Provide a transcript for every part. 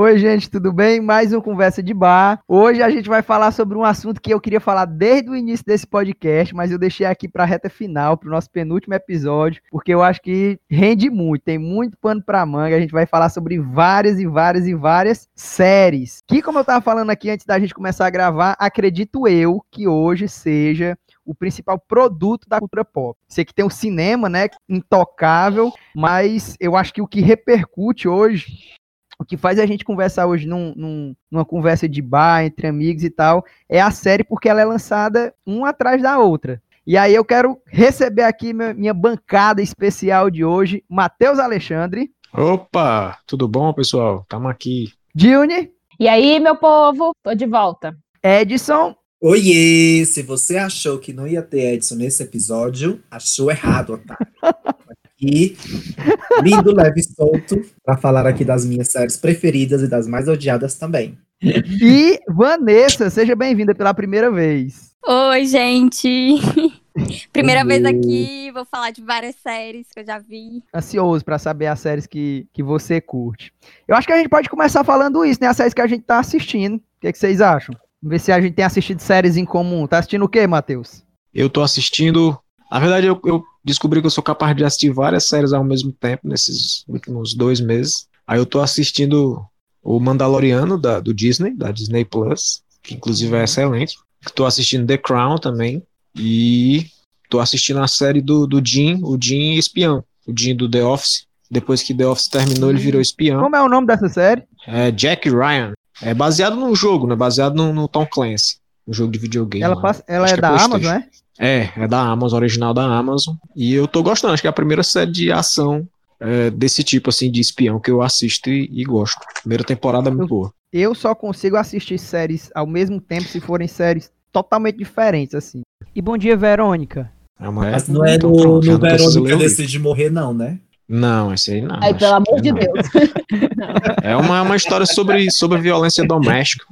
Oi, gente, tudo bem? Mais um Conversa de Bar. Hoje a gente vai falar sobre um assunto que eu queria falar desde o início desse podcast, mas eu deixei aqui para a reta final, para o nosso penúltimo episódio, porque eu acho que rende muito, tem muito pano para manga. A gente vai falar sobre várias e várias e várias séries. Que, como eu estava falando aqui antes da gente começar a gravar, acredito eu que hoje seja o principal produto da cultura pop. Sei que tem o cinema, né, intocável, mas eu acho que o que repercute hoje o que faz a gente conversar hoje num, num, numa conversa de bar, entre amigos e tal, é a série porque ela é lançada uma atrás da outra. E aí eu quero receber aqui minha, minha bancada especial de hoje, Matheus Alexandre. Opa, tudo bom, pessoal? Estamos aqui. Dilne. E aí, meu povo, tô de volta. Edson. Oiê! Se você achou que não ia ter Edson nesse episódio, achou errado, otário. E lindo, leve e solto para falar aqui das minhas séries preferidas e das mais odiadas também. E Vanessa, seja bem-vinda pela primeira vez. Oi, gente. Primeira vez aqui, vou falar de várias séries que eu já vi. Ansioso para saber as séries que, que você curte. Eu acho que a gente pode começar falando isso, né? As séries que a gente tá assistindo. O que, é que vocês acham? Vamos ver se a gente tem assistido séries em comum. Tá assistindo o quê, Matheus? Eu tô assistindo. Na verdade, eu, eu descobri que eu sou capaz de assistir várias séries ao mesmo tempo nesses últimos dois meses. Aí eu tô assistindo o Mandaloriano da, do Disney, da Disney Plus, que inclusive é excelente. Tô assistindo The Crown também. E tô assistindo a série do, do Jim, o Jim espião. O Jim do The Office. Depois que The Office terminou, ele virou espião. Como é o nome dessa série? É Jack Ryan. É baseado num jogo, né? Baseado no, no Tom Clancy. Um jogo de videogame. Ela, passa, ela é, é da Amazon, né? É, é da Amazon, original da Amazon. E eu tô gostando, acho que é a primeira série de ação é, desse tipo, assim, de espião que eu assisto e, e gosto. Primeira temporada é muito boa. Eu só consigo assistir séries ao mesmo tempo se forem séries totalmente diferentes, assim. E bom dia, Verônica. É uma... Mas não é então, no, no Verônica Decide Morrer, não, né? Não, esse aí não. Ai, pelo amor de não. Deus. é uma, uma história sobre, sobre violência doméstica.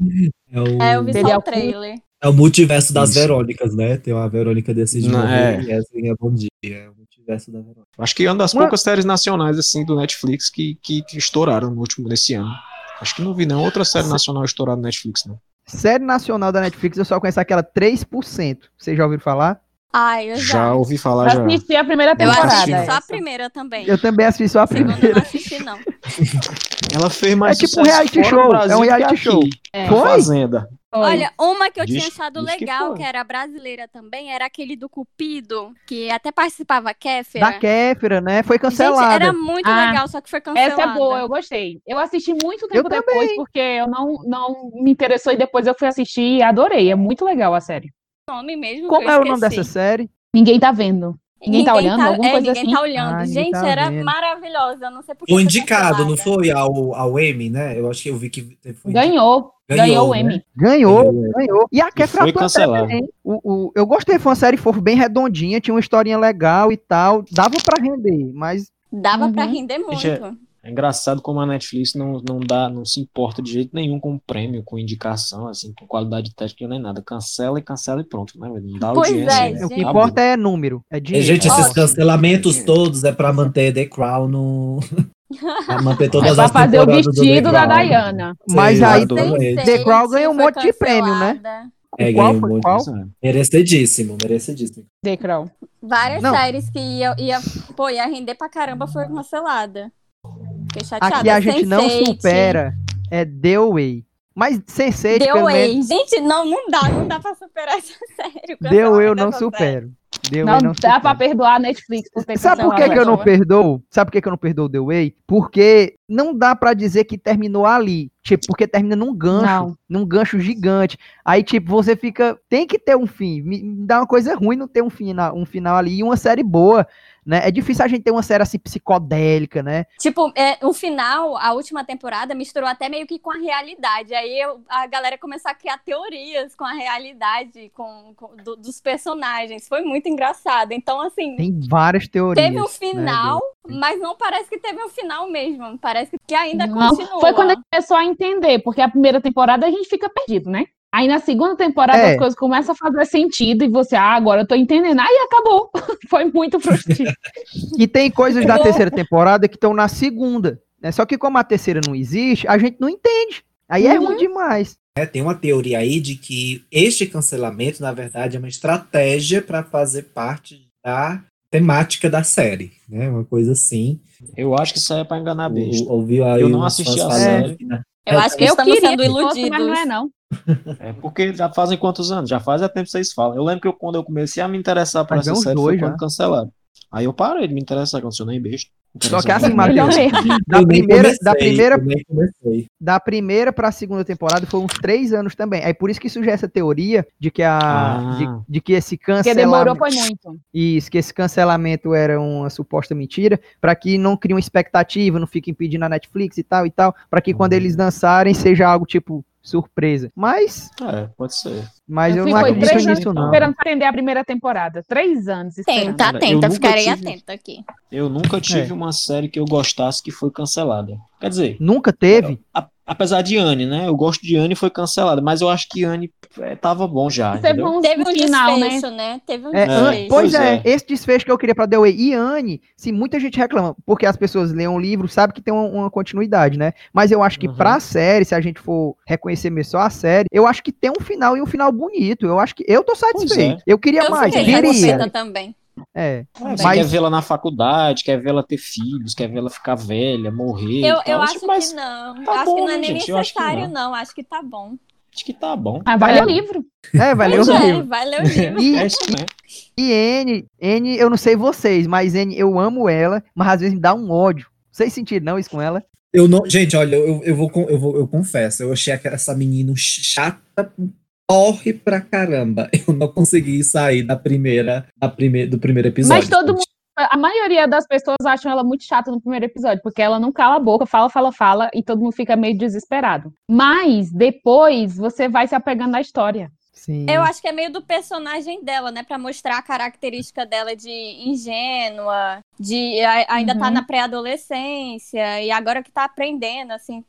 É, o... é eu vi só o trailer. É o multiverso das Isso. Verônicas, né? Tem uma Verônica desse Não, é. e essa é Bom Dia. É o multiverso da Verônica. Acho que é uma das uma... poucas séries nacionais, assim, do Netflix que, que, que estouraram no último desse ano. Acho que não vi nenhuma outra série nacional estourada no Netflix, não. Série nacional da Netflix, eu só conheço aquela 3%. Vocês já ouviram falar? Ah, eu já. Já ouvi falar, já. Assisti a primeira temporada. Eu assisti só a primeira também. Eu também assisti só a primeira. Segunda eu não assisti, não. Ela fez mais É tipo um reality show. É um reality show. É. Foi? Fazenda. Olha, uma que eu diz, tinha achado legal, que, que, era brasileira também, era aquele do Cupido, que até participava a Kéfera. Da Kéfera, né? Foi cancelada. Gente, era muito ah, legal, só que foi cancelada. Essa é boa, eu gostei. Eu assisti muito tempo eu depois, também. porque eu não, não me interessou e depois eu fui assistir e adorei. É muito legal a série. Nome mesmo. Como é o nome dessa série? Ninguém tá vendo. Ninguém, tá olhando? Tá, alguma é, coisa ninguém assim? tá olhando. Ah, Gente, tá era vendo. maravilhosa. Não sei por que. O indicado, não foi ao, ao Emmy, né? Eu acho que eu vi que foi Ganhou. Ganhou, ganhou o né? Emmy. Ganhou, ganhou. E a Kefra também. O, o, eu gostei, foi uma série fofa, bem redondinha, tinha uma historinha legal e tal. Dava pra render, mas. Dava uhum. pra render muito. Gente, é engraçado como a Netflix não, não dá, não se importa de jeito nenhum com prêmio, com indicação, assim, com qualidade técnica nem nada. Cancela e cancela e pronto, né? Não dá pois audiência. É, né? O que importa é número, é dinheiro. gente, esses cancelamentos todos é para manter The Crown no. pra manter todas é pra fazer o vestido da Diana. Mas aí The Crown ganhou um monte de prêmio, né? É, qual foi muito, qual? Merecidíssimo, merecidíssimo. The Crown. Várias Não. séries que ia, ia, pô, ia render pra caramba foi cancelada. Aqui a gente não supera é The Away. Mas Sense8, The Way. Menos... Gente, não, não dá, não dá pra superar essa série. The Way eu não supero. The não, não dá pra perdoar a Netflix por ter Sabe por que, que eu não perdoo? Sabe por que, que eu não perdoo The Way? Porque não dá para dizer que terminou ali. Tipo, porque termina num gancho, não. num gancho gigante. Aí, tipo, você fica. Tem que ter um fim. Me dá uma coisa ruim não ter um final, um final ali. E uma série boa né? É difícil a gente ter uma série assim psicodélica, né? Tipo, é, o final, a última temporada, misturou até meio que com a realidade. Aí eu, a galera começou a criar teorias com a realidade com, com do, dos personagens. Foi muito engraçado. Então, assim. Tem várias teorias. Teve um né, final, né? mas não parece que teve um final mesmo. Parece que ainda não, continua. Foi quando a gente começou a entender, porque a primeira temporada a gente fica perdido, né? Aí na segunda temporada é. as coisas começam a fazer sentido e você, ah, agora eu tô entendendo. Aí acabou. Foi muito frustrante. e tem coisas da terceira temporada que estão na segunda. Né? Só que como a terceira não existe, a gente não entende. Aí é Uhum. ruim demais. É, tem uma teoria aí de que este cancelamento, na verdade, é uma estratégia para fazer parte da temática da série, né? Uma coisa assim. Eu acho que isso aí é pra enganar besta. Ou- Ouviu aí Eu não assisti a série. que, né? Eu acho que Eu estamos queria sendo que fosse, iludidos. mas não é não. É porque já fazem quantos anos? Já faz é tempo que vocês falam. Eu lembro que eu, quando eu comecei a me interessar por essa série dois foi já. quando cancelaram. Aí eu parei de me interessar, que eu nem besta. Só que assim, Matheus, da primeira, da comecei, primeira, nem comecei. da primeira pra segunda temporada foi uns três anos também. Aí por isso que surge essa teoria de que a Ah. de, de que esse Porque cancelamento demorou foi muito. isso, que esse cancelamento era uma suposta mentira, pra que não crie uma expectativa, não fique impedindo a Netflix e tal e tal, pra que quando Uhum. eles lançarem seja algo tipo surpresa. Mas, É, pode ser. mas eu, fui- não acredito três anos nisso não. esperando atender a primeira temporada. Três anos esperando. Tenta, eu nunca ficarei tive- atenta aqui. Eu nunca tive É. uma série que eu gostasse que foi cancelada. Quer dizer, Nunca teve. a- apesar de Anne, né? Eu gosto de Anne e foi cancelada, mas eu acho que Anne é, tava bom já, Teve entendeu? um, Teve um final, né? desfecho, né? Teve um É, desfecho. pois Pois é, é. esse desfecho que eu queria pra The Way e Anne, se muita gente reclama, porque as pessoas leem o livro, sabe que tem uma, uma continuidade, né? Mas eu acho que Uhum. pra série, se a gente for reconhecer mesmo só a série, eu acho que tem um final e um final bonito. Eu acho que eu tô satisfeito. Eu queria Eu mais, satisfeita também. É. Você Mas- quer vê-la na faculdade, quer vê-la ter filhos, quer vê-la ficar velha, morrer. Eu, e eu acho Tipo, mas que não. tá acho bom, que não é né, nem gente? Eu acho necessário, não. não. Acho que tá bom. Acho que tá bom. Ah, vai É. ler o livro. É, vai ler o é, livro. vai ler o livro. E, É isso mesmo. e N, N, eu não sei vocês, mas N, eu amo ela, mas às vezes me dá um ódio. Vocês sentiram não isso com ela? Eu não, gente, olha, eu, eu, vou, eu, vou, eu confesso, eu achei aquela- essa menina chata, corre pra caramba. Eu não consegui sair da primeira, da primeira, do primeiro episódio. Mas todo mundo, a maioria das pessoas acham ela muito chata no primeiro episódio, porque ela não cala a boca, fala, fala, fala, e todo mundo fica meio desesperado. Mas depois você vai se apegando à história. Sim. Eu acho que é meio do personagem dela, né? Pra mostrar a característica dela de ingênua, de ainda tá Uhum. na pré-adolescência, e agora que tá aprendendo, assim,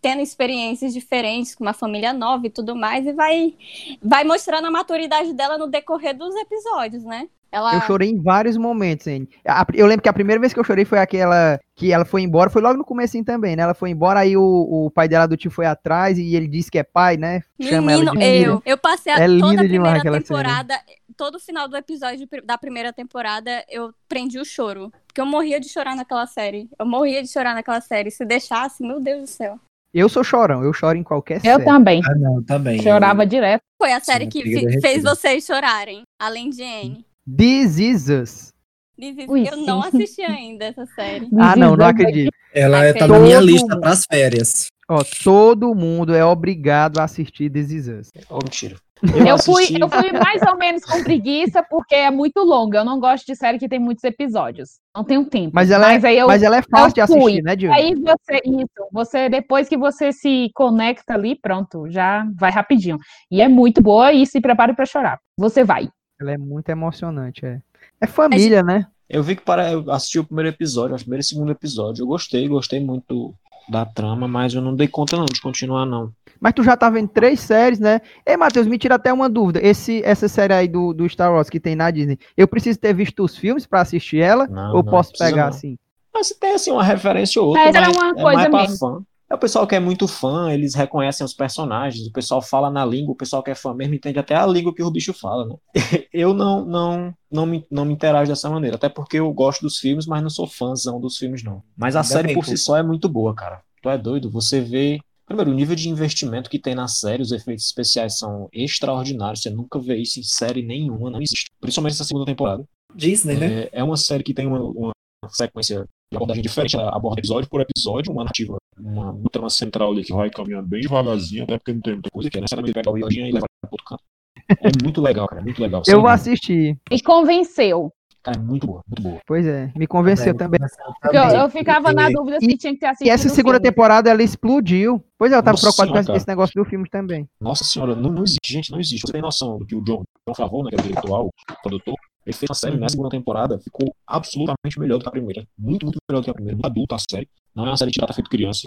tendo experiências diferentes com uma família nova e tudo mais, e vai, vai mostrando a maturidade dela no decorrer dos episódios, né? Ela. Eu chorei em vários momentos, N. A- Eu lembro que a primeira vez que eu chorei foi aquela que ela foi embora, foi logo no comecinho também, né? Ela foi embora, aí o, o pai dela do tio foi atrás e ele disse que é pai, né? Chama ela Menino, de filha. eu, eu passei a, É toda a primeira temporada, todo final do episódio da primeira temporada, eu prendi o choro. Porque eu morria de chorar naquela série. Eu morria de chorar naquela série. Se deixasse, meu Deus do céu. Eu sou chorão, eu choro em qualquer Eu série. também. Ah, não, também. Chorava direto. Foi a série Sim, que fez vocês chorarem, além de Anne. This is us. This is- Ui, eu sim. não assisti ainda essa série. Ah, não, não Design- acredito. Ela é, tá na minha mundo. lista pras férias. Ó, todo mundo é obrigado a assistir This is us. Ô, mentira. Eu fui, assisti- eu fui mais ou menos com preguiça, porque é muito longa. Eu não gosto de série que tem muitos episódios. Não tenho tempo. Mas ela, aí eu, mas ela é fácil de eu fui. assistir, né, Diogo? aí você, isso, você, depois que você se conecta ali, pronto, já vai rapidinho. E é muito boa e se prepare pra chorar. Você vai. Ela é muito emocionante, é. É família, né? Eu vi que para eu assisti o primeiro episódio, o primeiro e segundo episódio. Eu gostei, gostei muito da trama, mas eu não dei conta não de continuar não. Mas tu já tá vendo três séries, né? Ei, Matheus, me tira até uma dúvida. Esse, essa série aí do, do Star Wars que tem na Disney, eu preciso ter visto os filmes pra assistir ela? Não, ou não, posso pegar não. assim? Mas se tem assim uma referência ou outra, Mas era uma é coisa mais pra mesmo. fã. É o pessoal que é muito fã, eles reconhecem os personagens, o pessoal fala na língua, o pessoal que é fã mesmo entende até a língua que o bicho fala, né? Eu não não não me, não me interajo dessa maneira, até porque eu gosto dos filmes, mas não sou fãzão dos filmes não. Mas a Ainda série bem, por si só é muito boa, cara. Tu é doido, você vê Primeiro, o nível de investimento que tem na série, os efeitos especiais são extraordinários. Você nunca vê isso em série nenhuma, não existe. Principalmente essa segunda temporada. Disney, né? É, é uma série que tem uma, uma sequência de abordagem diferente, ela aborda episódio por episódio, uma narrativa, uma, uma trama central ali que vai caminhando bem devagarzinho, até porque não tem muita coisa, que é necessariamente pegar o Iojinha e levar para outro canto. É muito legal, cara, é muito legal. Eu vou assistir. E convenceu. Cara, é muito boa, muito boa. Pois é, me convenceu também. Porque Eu, eu ficava na dúvida se tinha que ter assistido. E essa segunda filme. temporada ela explodiu. Pois é, eu tava Nossa preocupado senhora, com esse negócio do filme também. Nossa senhora, não, não existe, gente, não existe. Você tem noção do que o John, John Favreau, né, que é o diretor, o produtor, ele fez uma série Uhum. nessa segunda temporada, ficou absolutamente melhor do que a primeira. Muito, muito melhor do que a primeira. Muito adulta a série. Não é uma série que já tá feito criança.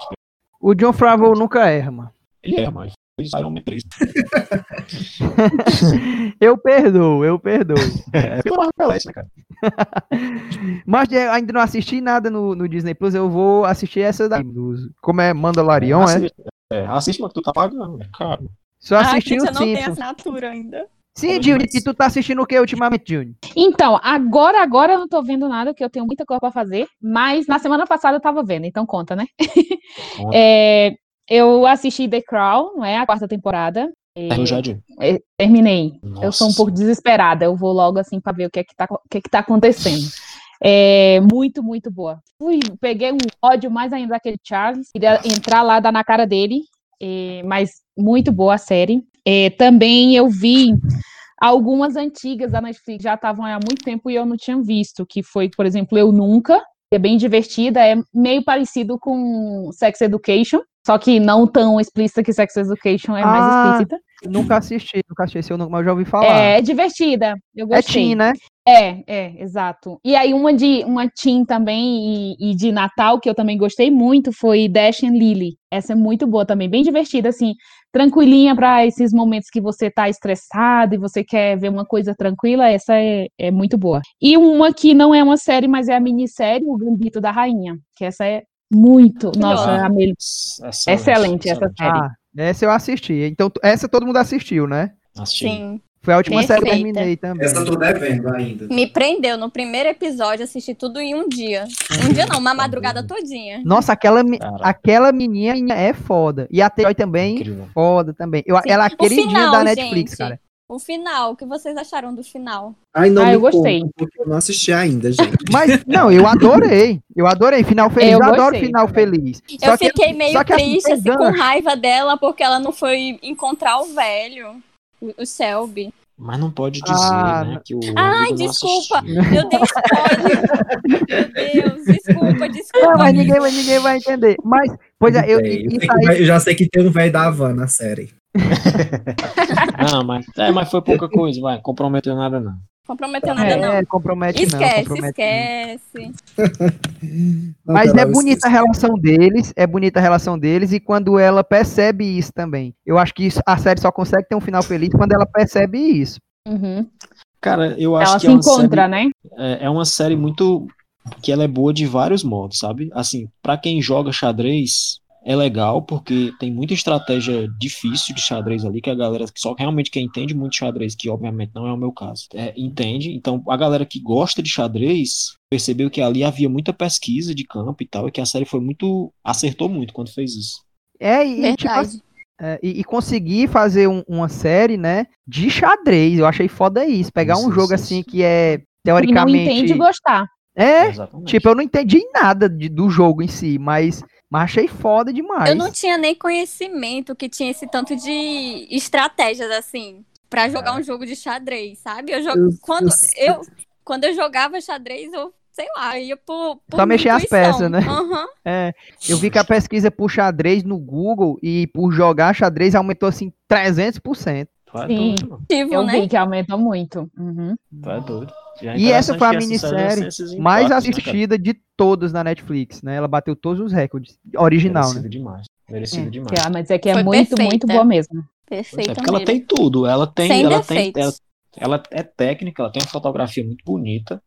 O John Favreau nunca erra, mano. Ele é, mas fez Iron Man 3. Eu perdoo, eu perdoo. É, pelo Marvel Pelete, né, cara? Mas eu ainda não assisti nada no, no Disney Plus, eu vou assistir essa daí. dos- como é Mandalorian, é? assiste, é, assiste, mas tu tá pagando, é caro. Só assisti ah, o gente, eu não tenho Simpsons. assinatura ainda. Sim, Juni, e tu tá assistindo o que ultimamente, Juni? Então, agora, agora eu não tô vendo nada, porque eu tenho muita coisa pra fazer, mas na semana passada eu tava vendo, então conta, né? Conta. É, eu assisti The Crown, não é? A quarta temporada. Terminou já, é, terminei. Eu sou um Nossa. pouco desesperada, eu vou logo assim pra ver o que é que tá, o que é que tá acontecendo. É muito, muito boa. Fui, peguei um ódio mais ainda daquele Charles, queria entrar lá, dar na cara dele, é, mas muito boa a série. É, também eu vi algumas antigas da Netflix, já estavam há muito tempo e eu não tinha visto, que foi, por exemplo, Eu Nunca, que é bem divertida, é meio parecido com Sex Education, só que não tão explícita que Sex Education é mais Ah, explícita. Nunca assisti, nunca assisti, eu nunca, mas eu já ouvi falar. É, divertida, eu É gostei. Teen, né? É, é, exato. E aí uma de uma teen também e, e de Natal que eu também gostei muito foi Dash and Lily. Essa é muito boa também, bem divertida assim, tranquilinha para esses momentos que você tá estressado e você quer ver uma coisa tranquila, essa é, é muito boa. E uma que não é uma série, mas é a minissérie, O Gambito da Rainha, que essa é muito, nossa, Melhor. a mel- Excelente, excelente essa série. Ah, essa eu assisti. Então, essa todo mundo assistiu, né? Assisti. Sim. Foi a última série que eu Perfeita. terminei também. Essa eu tô devendo ainda. Me prendeu no primeiro episódio, assisti tudo em um dia. Um dia não, uma madrugada todinha. Nossa, aquela, Cara. aquela menina é foda. E a Teói também, Incrível. foda também. Eu, Sim. ela é queridinha final, da Netflix, gente. cara. O final, o que vocês acharam do final? Ai, não Ah, me eu gostei. conta, porque eu não assisti ainda, gente. Mas, não, eu adorei. Eu adorei. Final feliz, Eu eu, adoro gostei final também. feliz. Eu Só que- fiquei meio triste, assim, com raiva dela, porque ela não foi encontrar o velho, o, Selby. Mas não pode dizer, Ah, né? Que o Ai, desculpa. Eu dei spoiler. Meu Deus, desculpa, desculpa. Não, mas ninguém, mas ninguém vai entender. Mas, pois é, eu, eu, eu já sei que tem um velho da Havana na série. Não, mas, é, mas foi pouca coisa, vai. Comprometeu nada, não. Comprometeu nada, não. É, compromete não, Esquece, compromete esquece. Não, Mas pelo é menos bonita a relação deles, é bonita a relação deles, e quando ela percebe isso também. Eu acho que isso- a série só consegue ter um final feliz quando ela percebe isso. Uhum. Cara, eu acho Ela que se é uma encontra, né? série, é, é uma série muito que ela é boa de vários modos, sabe? Assim, pra quem joga xadrez é legal porque tem muita estratégia difícil de xadrez ali que a galera que só realmente quem entende muito xadrez, que obviamente não é o meu caso, é, entende. Então, a galera que gosta de xadrez percebeu que ali havia muita pesquisa de campo e tal, e que a série foi muito acertou muito quando fez isso. É, e, e, tipo, Verdade. é, e, e conseguir fazer um- uma série, né, de xadrez. Eu achei foda isso. Pegar Isso, um jogo isso, assim isso. que é E não teoricamente. entende gostar. É, Exatamente. tipo, eu não entendi nada de- do jogo em si, mas, mas achei foda demais. Eu não tinha nem conhecimento que tinha esse tanto de estratégias, assim, pra jogar um jogo de xadrez, sabe? Eu jogo... Eu- quando, eu- eu, quando eu jogava xadrez, eu, sei lá, ia por, por Só mexer as peças, né? Aham. É, eu vi que a pesquisa por xadrez no Google e por jogar xadrez aumentou assim 300%. Tu é Sim. doido, mano. Eu né? vi que aumentou muito. Uhum. Tu é doido. É E essa foi a minissérie mais impactos, né, assistida de todos na Netflix, né? Ela bateu todos os recordes. Original, Merecido né? demais. Merecido É, demais. é- mas é que é Foi muito, perfeita. muito boa mesmo. Pois é, Perfeito porque ela mesmo. tem tudo. Ela tem, Sem ela tem, ela, ela é técnica, ela tem uma fotografia muito bonita,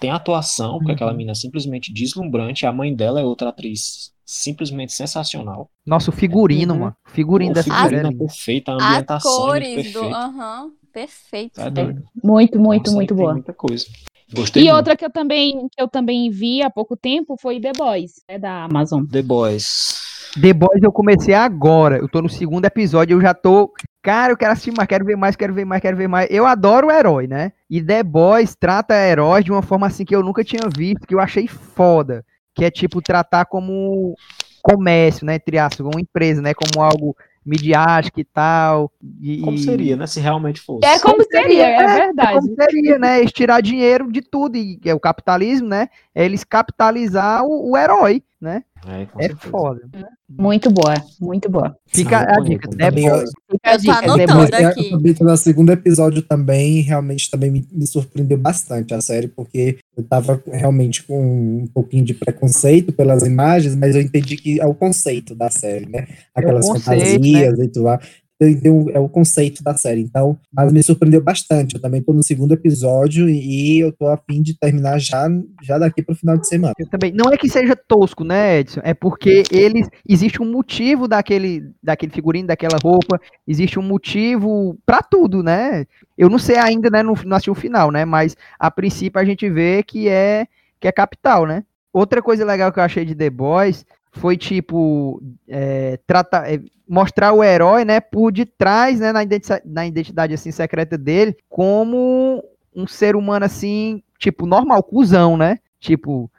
tem atuação, porque aquela Uhum. menina é simplesmente deslumbrante. A mãe dela é outra atriz simplesmente sensacional. Nosso figurino, Uhum. mano. Figurino O dessa figurino série. é é perfeito, a As ambientação é muito cores do. Aham, perfeito. É doido. Muito, muito, Nossa, muito boa. Muita coisa. Gostei E muito. outra que eu também, que eu também vi há pouco tempo foi The Boys, é da Amazon. The Boys. The Boys eu comecei agora. Eu tô no segundo episódio, eu já tô. Cara, eu quero assistir mais, quero ver mais, quero ver mais, quero ver mais. Eu adoro o herói, né? E The Boys trata heróis de uma forma assim que eu nunca tinha visto, que eu achei foda. Que é tipo tratar como comércio, né? Entre aspas, uma empresa, né? Como algo midiático e tal. E, Como seria, né? Se realmente fosse. É como seria, é é, verdade. como seria, né? Eles tirar dinheiro de tudo, e é o capitalismo, né? É eles capitalizar o, o herói, né? É, É foda. Muito boa, muito boa. Fica Sim, a dica, Também, Boys. Fica a dica, é, também tô no segundo episódio também, realmente também me, me surpreendeu bastante a série, porque eu tava realmente com um pouquinho de preconceito pelas imagens, mas eu entendi que é o conceito da série, né? Aquelas conceito, fantasias e tudo lá. É o conceito da série. Então, mas me surpreendeu bastante. Eu também tô no segundo episódio e eu tô a fim de terminar já, já daqui pro final de semana. Eu também. Não é que seja tosco, né, Edson? É porque eles. Existe um motivo daquele, daquele figurino, daquela roupa. Existe um motivo para tudo, né? Eu não sei ainda, né? Não, não assisti o final, né? Mas a princípio a gente vê que é que é capital, né? Outra coisa legal que eu achei de The Boys foi tipo é, tratar, é, mostrar o herói, né, por detrás, né, na identidade, na identidade assim secreta dele, como um ser humano assim, tipo normal, cuzão, né? Tipo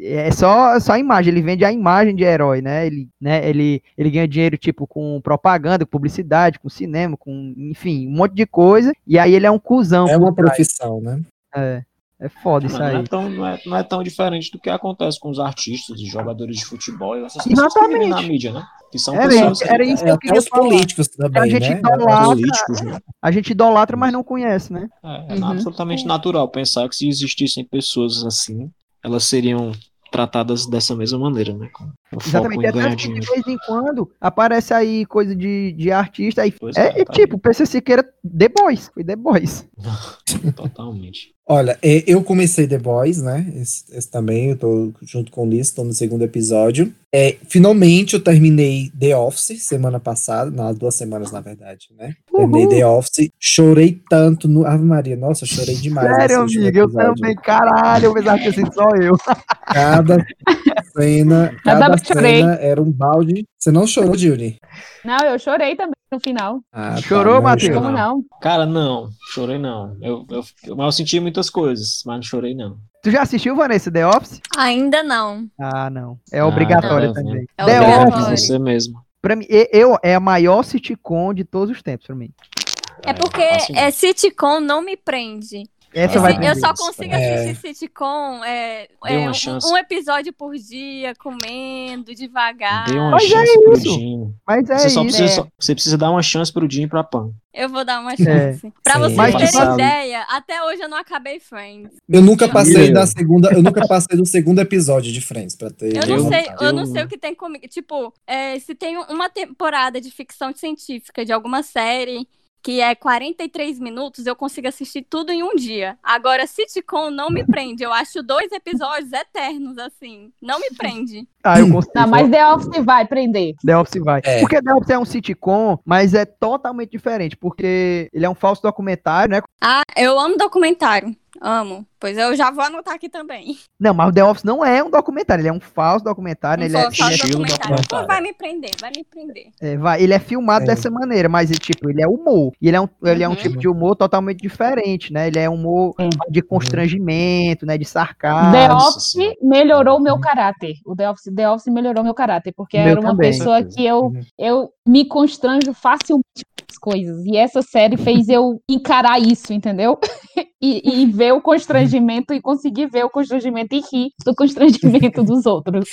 é só, só a imagem, ele vende a imagem de herói, né? Ele, né, ele, ele ganha dinheiro, tipo, com propaganda, com publicidade, com cinema, com, enfim, um monte de coisa. E aí ele é um cuzão. É uma profissão, né? É. É foda isso aí. Não é, tão, não, é, não é tão diferente do que acontece com os artistas e jogadores de futebol e essas pessoas que na mídia, né? Que são era, pessoas era isso que eu queria os falar. políticos também, a gente né? idolatra, políticos, né? a gente idolatra, mas não conhece, né? É, é Uhum. absolutamente natural pensar que se existissem pessoas assim, elas seriam tratadas dessa mesma maneira, né? Com, com foco Exatamente. É tanto que de vez em quando aparece aí coisa de, de artista. Aí, Pois é, é, tá tipo, o PC Siqueira The Boys. Foi The Boys. Totalmente. Olha, é, eu comecei The Boys, né? Esse, esse também, eu tô junto com o Liz, tô no segundo episódio. É, finalmente eu terminei The Office semana passada, não, duas semanas na verdade, né? Terminei The Office, chorei tanto no. Ave Maria, nossa, chorei demais. Sério, amigo, eu também. Caralho, eu pensava que tinha sido só eu. Cada cena, cada cena era um balde. Você não chorou, Julie? Não, eu chorei também no final. Ah, Chorou, não, Matheus? Como não. Cara, não, chorei não. Eu, eu, eu, eu senti muitas coisas, mas não chorei não. Tu já assistiu, Vanessa, The Office? Ainda não. Ah, não. É Ah, obrigatório tá vendo. também. É The obrigatório. Office, você mesmo. pra mim, eu, é a maior sitcom de todos os tempos pra mim. É porque fácil é sitcom não me prende. Essa vai eu só consigo É. assistir sitcom é, Dê é, uma um, um episódio por dia, comendo, devagar. Dê uma Mas é chance pro isso. Jim. Mas é Você, só isso. precisa, é. só- você precisa dar uma chance pro Jim e pra Pan. Eu vou dar uma chance. Pra Sim. vocês Mas, terem tipo, ideia, até hoje eu não acabei Friends. Eu nunca passei Eu. da segunda, eu nunca passei do segundo episódio de Friends pra ter. Eu não Eu- sei, eu, eu- não sei o que tem comigo. Tipo, é, se tem uma temporada de ficção científica de alguma série que é 43 minutos, eu consigo assistir tudo em um dia. Agora, sitcom não me prende. Eu acho dois episódios eternos, assim. Não me prende. Ah, eu consigo. Não, mas The Office vai prender. The Office vai. É. Porque The Office é um sitcom, mas é totalmente diferente, porque ele é um falso documentário, né? Ah, eu amo documentário. Amo. Pois eu já vou anotar aqui também. Não, mas o The Office não é um documentário, ele é um falso documentário, Um ele, é, falso é, documentário. documentário. Pô, vai me prender, vai me prender. é, vai- ele é filmado É. dessa maneira, mas ele, tipo, ele é humor. E ele é um, ele é um Uhum. tipo de humor totalmente diferente, né? Ele é um humor Sim. de constrangimento, né? De sarcasmo. The Office melhorou meu caráter. O The Office, The Office melhorou meu caráter, porque Meu era uma também. pessoa que eu, Uhum. eu me constranjo facilmente coisas. E essa série fez eu encarar isso, entendeu? E, e ver o constrangimento e conseguir ver o constrangimento e rir do constrangimento dos outros.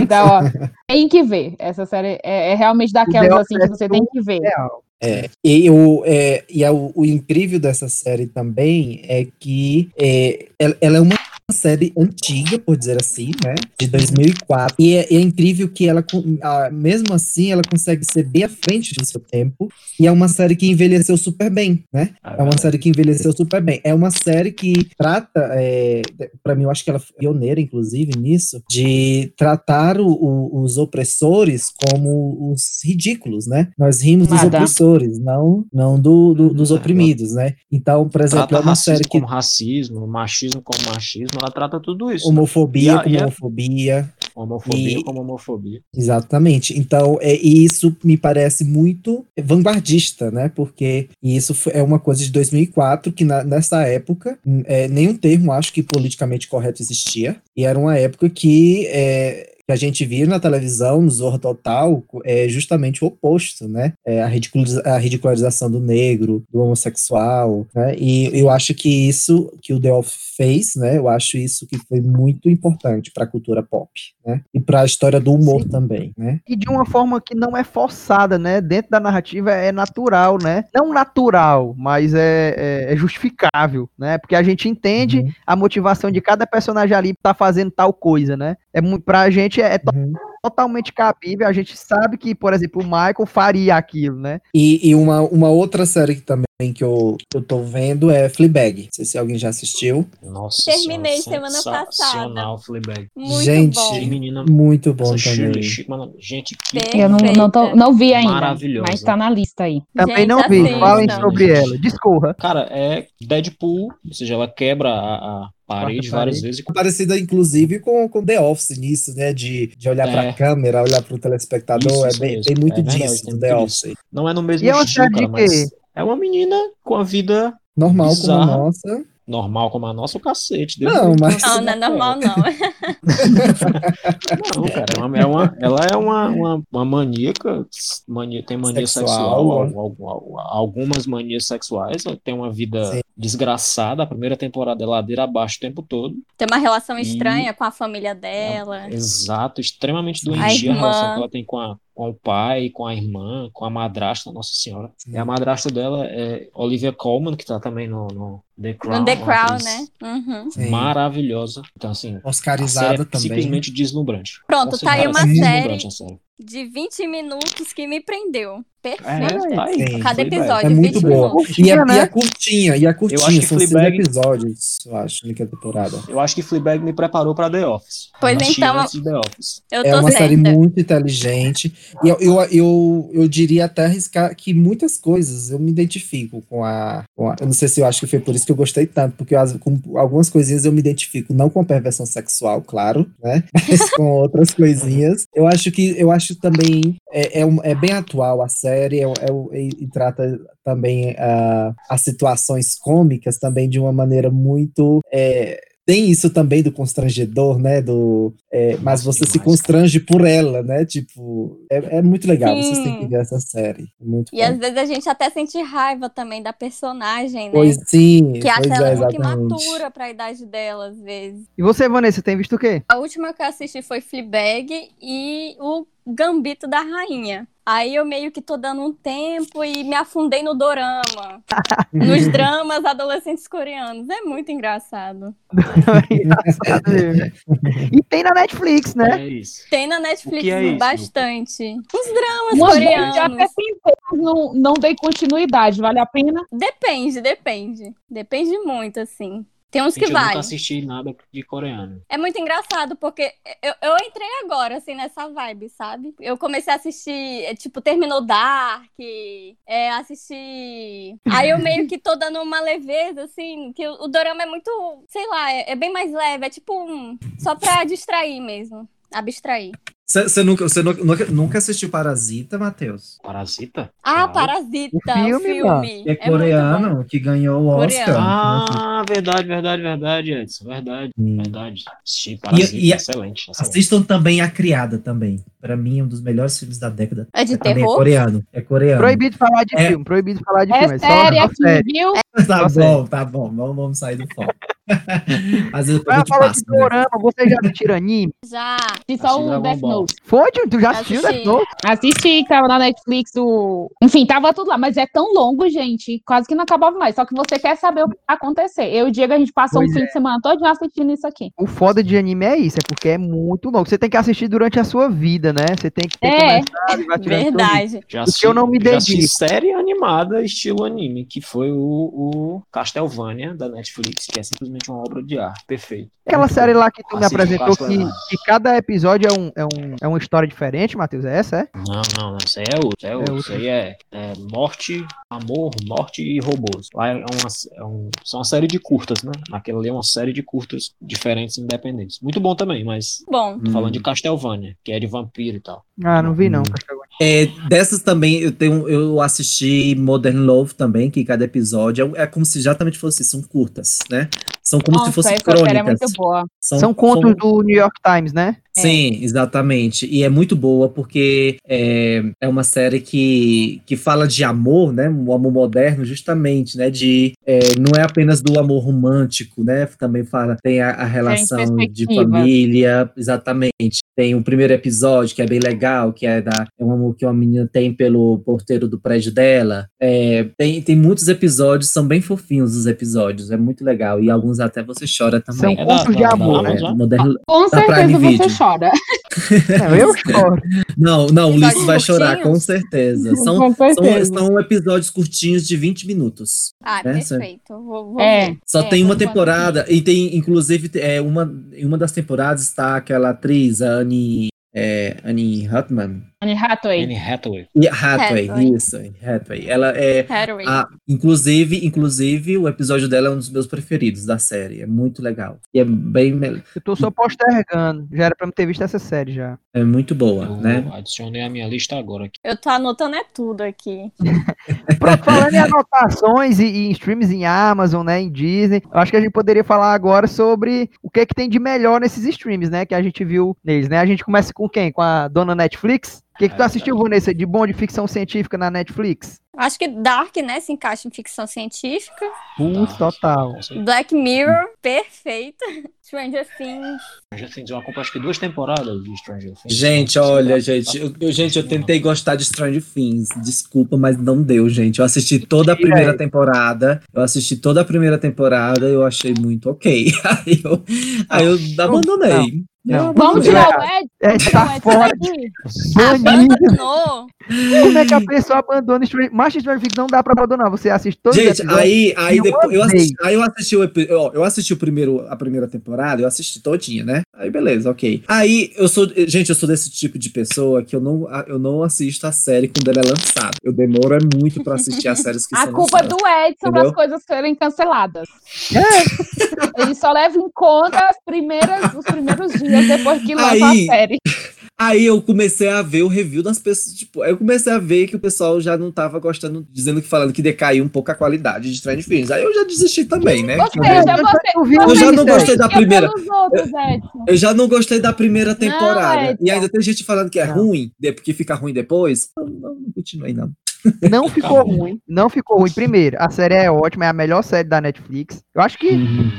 Então, ó, tem que ver. Essa série é, é realmente daquelas assim que você é tem que ver. Real. É, e o, é, e é o, o incrível dessa série também é que é, ela, ela é uma série antiga, por dizer assim, né? De 2004. E é, é incrível que ela, ah, mesmo assim, ela consegue ser bem à frente do seu tempo. E é uma série que envelheceu super bem, né? É uma série que envelheceu super bem. É uma série que trata, é, para mim, eu acho que ela foi pioneira, inclusive, nisso, de tratar o- o- os opressores como os ridículos, né? Nós rimos dos Nada. opressores, não, não do, do- dos É, oprimidos, né? Então, por exemplo, Trata é uma série que como racismo, machismo como machismo, ela trata tudo isso. homofobia a- como a- homofobia, Homofobia e- como homofobia. Exatamente. Então, é, e isso me parece muito vanguardista, né? Porque isso é uma coisa de 2004, que na- nessa época, hum, é, nenhum termo, acho que politicamente correto existia. E era uma época que, é, que a gente via na televisão, no Zorro Total, é justamente o oposto, né? É a, ridiculariza- a ridicularização do negro, do homossexual, né? E eu acho que isso que o The Office fez, né? Eu acho isso que foi muito importante para a cultura pop, né? E para a história do humor Sim. também, né? E de uma forma que não é forçada, né? Dentro da narrativa é natural, né? Não natural, mas é, é- é justificável, né? Porque a gente entende Uhum. a motivação de cada personagem ali tá fazendo tal coisa, né? É muito pra gente gente é, é Uhum. Totalmente cabível. A gente sabe que, por exemplo, o Michael faria aquilo, né? E, e uma, uma outra série que também que eu, eu tô vendo é Fleabag. Não sei se alguém já assistiu. Nossa Terminei senhora, semana sensacional, Fleabag. Muito Gente, bom. Que menina, Muito bom também. Shipman, gente, que Perfeito. Eu não, não, tô- não vi ainda, mas tá na lista aí. Também Gente, não vi. Falem sobre ela. Discorra. Cara, é Deadpool, ou seja, ela quebra a, a parede várias parede. vezes. e Parecida, inclusive, com, com The Office nisso, né? De, de olhar pra É. câmera, olhar pro telespectador. Isso, é isso bem, tem muito É verdade, disso tem The muito Office. Não é no mesmo E é estilo, cara, mas quê? é uma menina com a vida Normal Bizarra. como a nossa. Normal como a nossa, o cacete. Deus Não, mas- Não, não é normal, não. Não, cara, é uma- é uma- ela é uma, uma, uma maníaca, mania, tem mania Sexual, sexual, al- al- al- algumas manias sexuais, tem uma vida Sim. desgraçada, a primeira temporada é ladeira abaixo o tempo todo. Tem uma relação E- estranha com a família dela. Exato, extremamente A doentia a, irmã. relação que ela tem com, a, com o pai, com a irmã, com a madrasta, Nossa Senhora. Sim. E a madrasta dela é Olivia Colman, que tá também no, no The Crown. No The Crown, né? Uhum. Maravilhosa. Então, assim, série Oscarizada é também. simplesmente deslumbrante. Pronto, tá aí uma assim, série série. de 20 minutos que me prendeu. É, Perfeito. tá aí. Cada episódio, É 20 muito boa. minutos. E é, Curtinha, e é né? curtinha, e é curtinha. acho que São seis Fleabag- episódios, eu acho, na temporada. Eu acho que Fleabag me preparou pra The Office. Pois Eu então, The Office. Eu É tô uma certa. série muito inteligente. E eu, eu, eu, eu diria até arriscar que muitas coisas eu me identifico com a, com a- Eu não sei se eu acho que foi por isso que eu gostei tanto, porque as- com algumas coisinhas eu me identifico, não com perversão sexual, claro, né? Mas com outras coisinhas. Eu acho que eu acho também é, é, é bem atual a série, é, é- e, e trata também ah, as situações cômicas também de uma maneira muito. é, tem isso também do constrangedor, né? Do, é, mas você se constrange por ela, né? Tipo, é, é muito legal. Vocês têm Sim. que ver essa série. É Muito E bom. às vezes a gente até sente raiva também da personagem, né? Pois sim, que acha pois ela é, muito exatamente. imatura pra idade dela, às vezes. E você, Vanessa, tem visto o quê? A última que eu assisti foi Fleabag e o Gambito da Rainha. Aí eu meio que tô dando um tempo e me afundei no dorama. nos dramas adolescentes coreanos. É muito engraçado. E tem na Netflix, né? É isso. Tem na Netflix é isso, bastante. Uns dramas Uma vez já até coreanos. tentei, mas não, não dei continuidade. Vale a pena? Depende, depende. Depende muito, assim. Tem uns Gente, que eu nunca assisti nada de coreano. É muito engraçado, porque eu, eu entrei agora, assim, nessa vibe, sabe? Eu comecei a assistir, é, tipo, terminou Dark, é, assisti... Aí eu meio que tô dando uma leveza, assim, que o, o dorama é muito, sei lá, é, é bem mais leve, é tipo um... Só pra distrair mesmo, abstrair. Você nunca, você nunca, nunca- assistiu Parasita, Matheus? Parasita? Ah, Não. Parasita, O o filme, filme. mano. É bom. coreano, que ganhou o Oscar. Coreano. Ah, verdade, verdade, verdade, Edson. Verdade, Hum. verdade. Assisti Parasita, E- e- excelente, excelente. Assistam também A Criada também. Pra mim, é um dos melhores filmes da década. É de Também é terror? coreano. É coreano. Proibido falar de É. filme, proibido falar de É filme. É só, série aqui, viu? Tá Só bom, tá bom. Vamos, vamos sair do foco. Depois eu Ela falou de né? dorama, você já assistiu anime? Já. E só Assisti o Death. Note. Foi? Tu já assistiu Assisti. Death Note? Assisti, tava na Netflix o. Enfim, tava tudo lá, mas é tão longo, gente. Quase que não acabava mais. Só que você quer saber o que vai acontecer. Eu e o Diego, a gente passou Pois um fim de semana todo assistindo isso aqui. O foda de anime é isso, é porque é muito longo. Você tem que assistir durante a sua vida, né? Você tem que ter É. começado e. Verdade. Já O que eu não me já assisti dedico. série animada estilo anime, que foi o, o Castlevania da Netflix, que é simplesmente uma obra de arte. Perfeito. Aquela Muito série bom. lá que tu me Assiste apresentou que, que cada episódio é, um, é, um, é uma história diferente, Matheus? É essa, é? Não, não, não, isso aí é outro. É outro. Isso aí é, é morte, amor, morte e robôs. Lá é uma, é um, são uma série de curtas, né? Naquela ali é uma série de curtas diferentes, independentes. Muito bom também, mas Bom. tô falando de Castlevania, que é de vampiro e tal. Ah, não vi não. Hum. Castlevania. É, dessas também, eu tenho, eu assisti Modern Love também, que cada episódio é, é como se exatamente fosse, são curtas, né? São como se Nossa, fossem essa série é crônicas. muito boa. São contos do New York Times, né? Sim, exatamente. E é muito boa porque é, é uma série que, que fala de amor, né? O amor moderno, justamente, né? De é, não é apenas do amor romântico, né? Também fala, tem a, a relação de família, exatamente. Tem o primeiro episódio, que é bem legal, que é da é um amor que uma menina tem pelo porteiro do prédio dela. É, tem, tem muitos episódios, são bem fofinhos os episódios, é muito legal. E alguns até você chora também. São É contos de amor, né? Amazon? Moderno- Com certeza você Video. chora. Não, eu choro. Não, não, o Ulisses vai Episódios chorar, com curtinhos? certeza. São, Com são, certeza. são episódios curtinhos de 20 minutos. Ah, né? perfeito. Vou, vou É. Só É, tem uma temporada, e tem, inclusive, é, uma, em uma das temporadas está aquela atriz, a اني اني هاتمان Anne Hathaway. Anne Hathaway. E Hathaway, Hathaway. isso, Hathaway. Ela é. Hathaway. A, inclusive, inclusive, o episódio dela é um dos meus preferidos da série. É muito legal. E é bem. Eu tô só postergando. Já era pra me ter visto essa série já. É muito boa, Eu né? adicionei a minha lista agora aqui. Eu tô anotando é tudo aqui. Pronto, falando em anotações e, e em streams em Amazon, né, em Disney, eu acho que a gente poderia falar agora sobre o que é que tem de melhor nesses streams, né, que a gente viu neles, né? A gente começa com quem? Com a dona Netflix? O que, que tu É assistiu, Vanessa, de bom de ficção científica na Netflix? Acho que Dark, né, se encaixa em ficção científica. Putz, total. Black Mirror, perfeita. Stranger Things. Stranger Things, eu acompanho acho que duas temporadas de Stranger Things. Gente, olha, gente, eu, eu- gente, eu tentei gostar de Stranger Things. Desculpa, mas não deu, gente. Eu assisti toda a primeira temporada. Eu assisti toda a primeira temporada e eu achei muito ok. Aí eu, aí eu abandonei. Não. Eu Vamos tirar o Ed? É, tá Ed fora. Banido. Abandonou. Como é que a pessoa abandona Stranger Mas Stranger Things não dá pra abandonar. Você assiste todos os Gente, aí, aí Eu depois eu assisti, aí eu assisti o ó, eu assisti o primeiro a primeira temporada, eu assisti todinha, né? Aí beleza, OK. Aí eu sou, gente, eu sou desse tipo de pessoa que eu não eu não assisto a série quando ela é lançada. Eu demoro muito pra assistir as séries que A são culpa é lançadas. do Edson Entendeu? das coisas serem canceladas. É. Ele só leva em conta as primeiras, os primeiros dias depois que lança Aí- a série. Aí eu comecei a ver o review das pessoas, tipo, eu comecei a ver que o pessoal já não tava gostando, dizendo que falando que decaiu um pouco a qualidade de Stranger Things. Aí eu já desisti também, né? Que eu- Eu já não gostei da primeira. outros. Eu já não gostei da primeira temporada. Edson. e ainda tem gente falando que é Não. ruim, porque fica ruim depois. Não, não, não continuei, não. Não ficou ruim. Não ficou ruim. Primeiro, a série é ótima, é a melhor série da Netflix. Eu acho que Hum,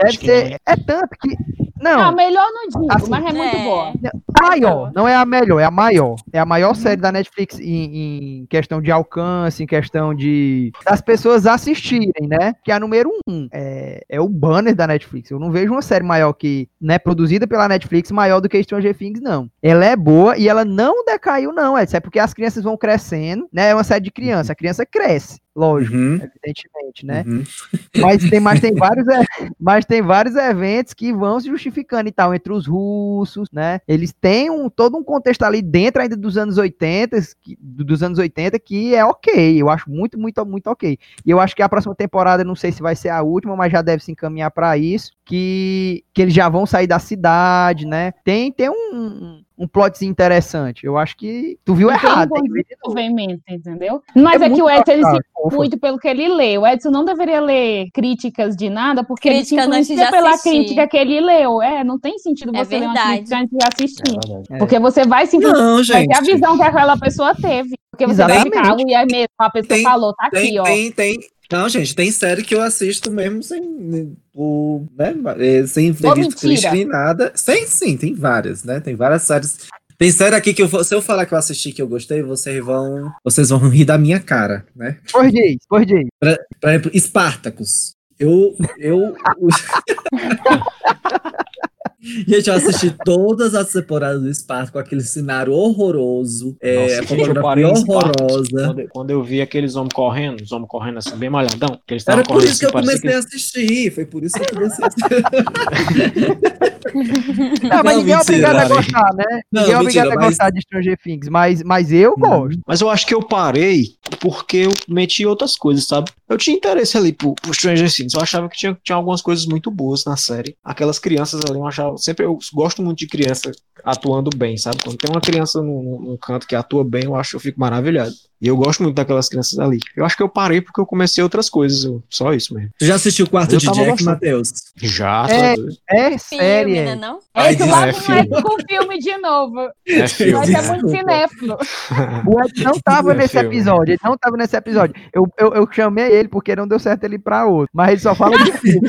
deve acho que ser. não, É tanto que. Não, melhor não digo, Assim, mas é muito É. boa. maior. Não é a melhor, é a maior. É a maior série da Netflix em, em questão de alcance, em questão de. das pessoas assistirem, né? Que é a número um. É, é o banner da Netflix. Eu não vejo uma série maior que. né, produzida pela Netflix maior do que Stranger Things, não. Ela é boa e ela não decaiu, não, Edson. É porque as crianças vão crescendo, né? É uma série de criança. A criança cresce. Lógico, Uhum, evidentemente, né? uhum. Mas tem, mas tem vários, mas tem vários eventos que vão se justificando e tal, entre os russos, né? Eles têm um, todo um contexto ali dentro ainda dos anos 80, que- dos anos 80, que é ok. Eu acho muito, muito, muito ok. E eu acho que a próxima temporada, não sei se vai ser a última, mas já deve se encaminhar para isso, que, que eles já vão sair da cidade, né? Tem, tem um, um plot interessante. Eu acho que tu viu tem errado. Tem que. Desenvolvimento, entendeu? Mas é, que muito o Edson ele se muito pelo que ele lê. O Edson não deveria ler críticas de nada, porque ele se pela assistir. crítica que ele leu. É, não tem sentido É você ler uma crítica antes de É assistir. É. Porque você vai se Não, vai gente. ter a visão que aquela pessoa teve. Porque você vai Exatamente. ficar, e é mesmo, a pessoa Tem- falou, tá aqui, Tem, ó. tem, tem. Não, gente, tem série que eu assisto mesmo sem, o, né, eh, sem ter visto crítica nem nada. Sem, sim, tem várias, né? Tem várias séries. Tem série aqui que eu, vou- se eu falar que eu assisti que eu gostei, vocês vão, vocês vão rir da minha cara, né? Por Jays, por exemplo, Spartacus. Eu, eu, Gente, eu assisti todas as temporadas do Spartacus com aquele cenário horroroso, é, Nossa, a gente, eu parei horrorosa. Quando, quando eu vi aqueles homens correndo, os homens correndo assim, bem malhadão, que eles Era por isso que assim, eu parecia comecei a assistir. Foi por isso que eu comecei a assistir. Não, mas ninguém é mentira, obrigado a gostar, né? Não, ninguém é obrigado mentira, a mas- gostar de Stranger Things, mas, mas eu gosto. Mas eu acho que eu parei porque eu meti outras coisas, sabe? Eu tinha interesse ali pro, pro Stranger Things. Eu achava que tinha, tinha algumas coisas muito boas na série. Aquelas crianças ali, eu achava. Sempre eu gosto muito de criança atuando bem, sabe? Quando tem uma criança num, num- canto que atua bem, eu acho eu fico maravilhado. E eu gosto muito daquelas crianças ali. Eu acho que eu parei porque eu comecei outras coisas. eu- só isso mesmo. Tu já assistiu o quarto Eu de Jack, gostando. Matheus? Já, É. tá doido. É série, Filme, né, é. não? Ai, Esse diz- vai é com filme. Com filme de novo. É filme. Ser Desculpa. muito cinéfilo. O Ed não tava É nesse filme. episódio, ele não tava nesse episódio. Eu, eu, eu chamei ele porque não deu certo ele ir pra outro. Mas ele só fala de filme.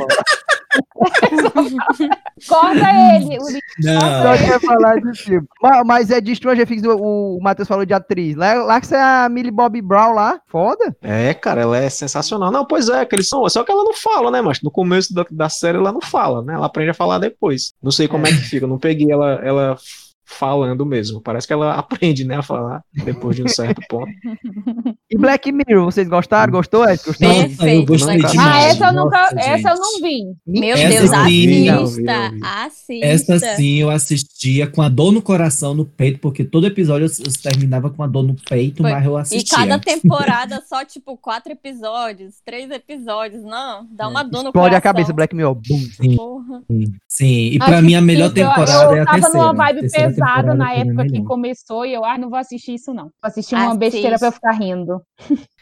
Corta ele. o link. Não, Só quer falar de filme. Mas, é de Stranger Things, o, o Matheus falou de atriz. Lá, lá que você é a Millie Bobby Brown lá, foda. É, cara, ela é sensacional. Não, pois é, que eles são. Só que ela não fala, né, mas no começo da, da série ela não fala, né? Ela aprende a falar depois. Não sei como é, que fica, eu não peguei ela, ela falando mesmo. Parece que ela aprende, né, a falar depois de um certo ponto. E Black Mirror, vocês gostaram? Gostou, Ed? Gostou? Nossa, eu gostei demais. Ah, essa eu nunca. Nossa, essa eu não vi. Meu Essa Deus, sim, assista, vi, vi. assista. Essa sim eu assistia com a dor no coração, no peito, porque todo episódio eu, eu terminava com a dor no peito, Foi. mas eu E assistia. cada temporada só, tipo, quatro episódios, três episódios. Não, dá uma dor no Explode coração. a cabeça, Black Mirror. Bum. Sim, Porra. sim. E Acho pra mim a melhor eu- temporada eu, é a tava terceira. numa vibe A terceira pesada na é época que começou e eu, ah, não vou assistir isso não. Vou assistir uma Assiste. besteira pra eu ficar rindo.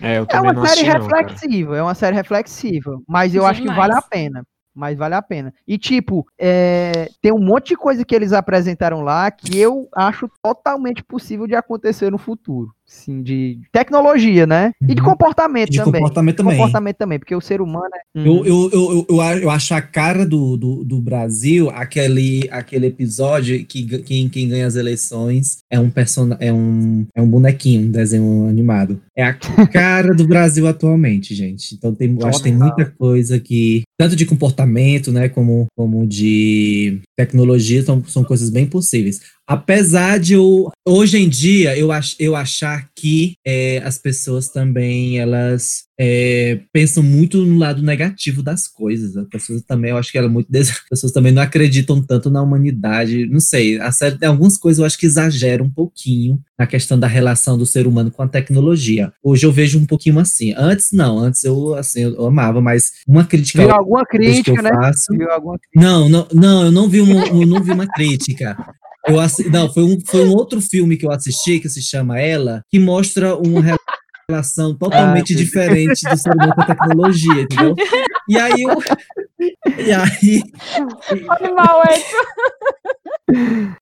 É, eu É uma não série cara. reflexiva, é uma série reflexiva. Mas eu acho que Demais. vale a pena. Mas vale a pena. E, tipo, é, tem um monte de coisa que eles apresentaram lá que eu acho totalmente possível de acontecer no futuro. Sim, de tecnologia, né? E de Uhum. comportamento De também. comportamento também. Comportamento também, porque o ser humano é. Eu, eu, eu, eu, eu, eu acho a cara do, do, do Brasil, aquele, aquele episódio que quem, quem ganha as eleições é um, person... é, um, é um bonequinho, um desenho animado. É a cara do Brasil atualmente, gente. Então tem, eu acho que tem muita coisa que, tanto de comportamento, né, como, como de tecnologia, são, são coisas bem possíveis. Apesar de eu, hoje em dia, eu, ach, eu achar que é, as pessoas também, elas é, pensam muito no lado negativo das coisas. As pessoas também, eu acho que ela é muito des... as pessoas também não acreditam tanto na humanidade. Não sei, a série algumas coisas eu acho que exagera um pouquinho na questão da relação do ser humano com a tecnologia. Hoje eu vejo um pouquinho assim. Antes não, antes eu assim eu amava, mas uma crítica Viu alguma crítica, eu né? faço. Viu alguma crítica. Não, não, não, eu não vi uma, eu não vi uma crítica. Eu assi- não, foi um, foi um outro filme que eu assisti que se chama Ela, que mostra uma relação totalmente Ah, diferente do ser humano com a tecnologia, entendeu? E aí eu, e aí, Animal.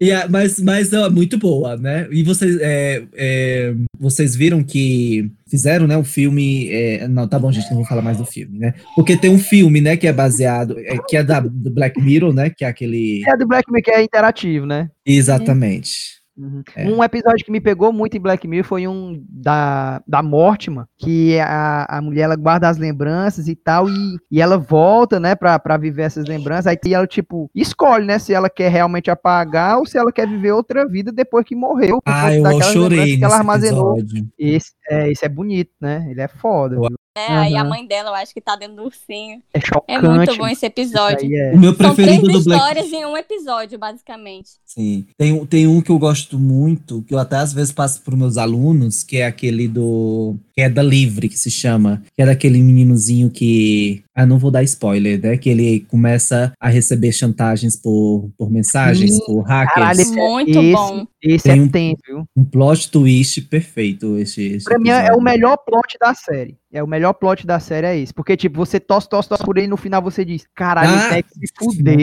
E a- mas, mas é muito boa, né? E vocês, é, é, vocês viram que fizeram, né, um filme, é, não, tá bom, gente, não vou falar mais do filme, né? Porque tem um filme, né, que é baseado, é, que é da, do Black Mirror, né, que é aquele, É do Black Mirror que é interativo, né? exatamente. Uhum. É. Um episódio que me pegou muito em Black Mirror foi um da, da Mortimer, que a, a mulher ela guarda as lembranças e tal, e, e ela volta, né, pra, pra viver essas lembranças. Aí ela, tipo, escolhe, né, se ela quer realmente apagar ou se ela quer viver outra vida depois que morreu. Ah, eu chorei que ela armazenou. episódio. Esse é, esse é bonito, né? Ele é foda. É, aí a mãe dela, eu acho que tá dentro do ursinho. É chocante. É muito bom esse episódio. é. O meu São três preferido do Black histórias em um episódio, basicamente. Sim. Tem, um- tem um que eu gosto muito, que eu até às vezes passo para meus alunos, que é aquele do. que é da Livre, que se chama. Que é daquele meninozinho que. Ah, não vou dar spoiler, né? Que ele começa a receber chantagens por, por mensagens, Sim, por hackers. caralho, Esse- Muito esse- bom. Esse Tem é um- viu? Um plot twist perfeito. Esse, esse Pra mim é o episódio. melhor plot da série. É o melhor plot da série é esse. Porque, tipo, você tosse, tosse, tosse por ele e no final você diz, caralho, Ah, tem que se fuder,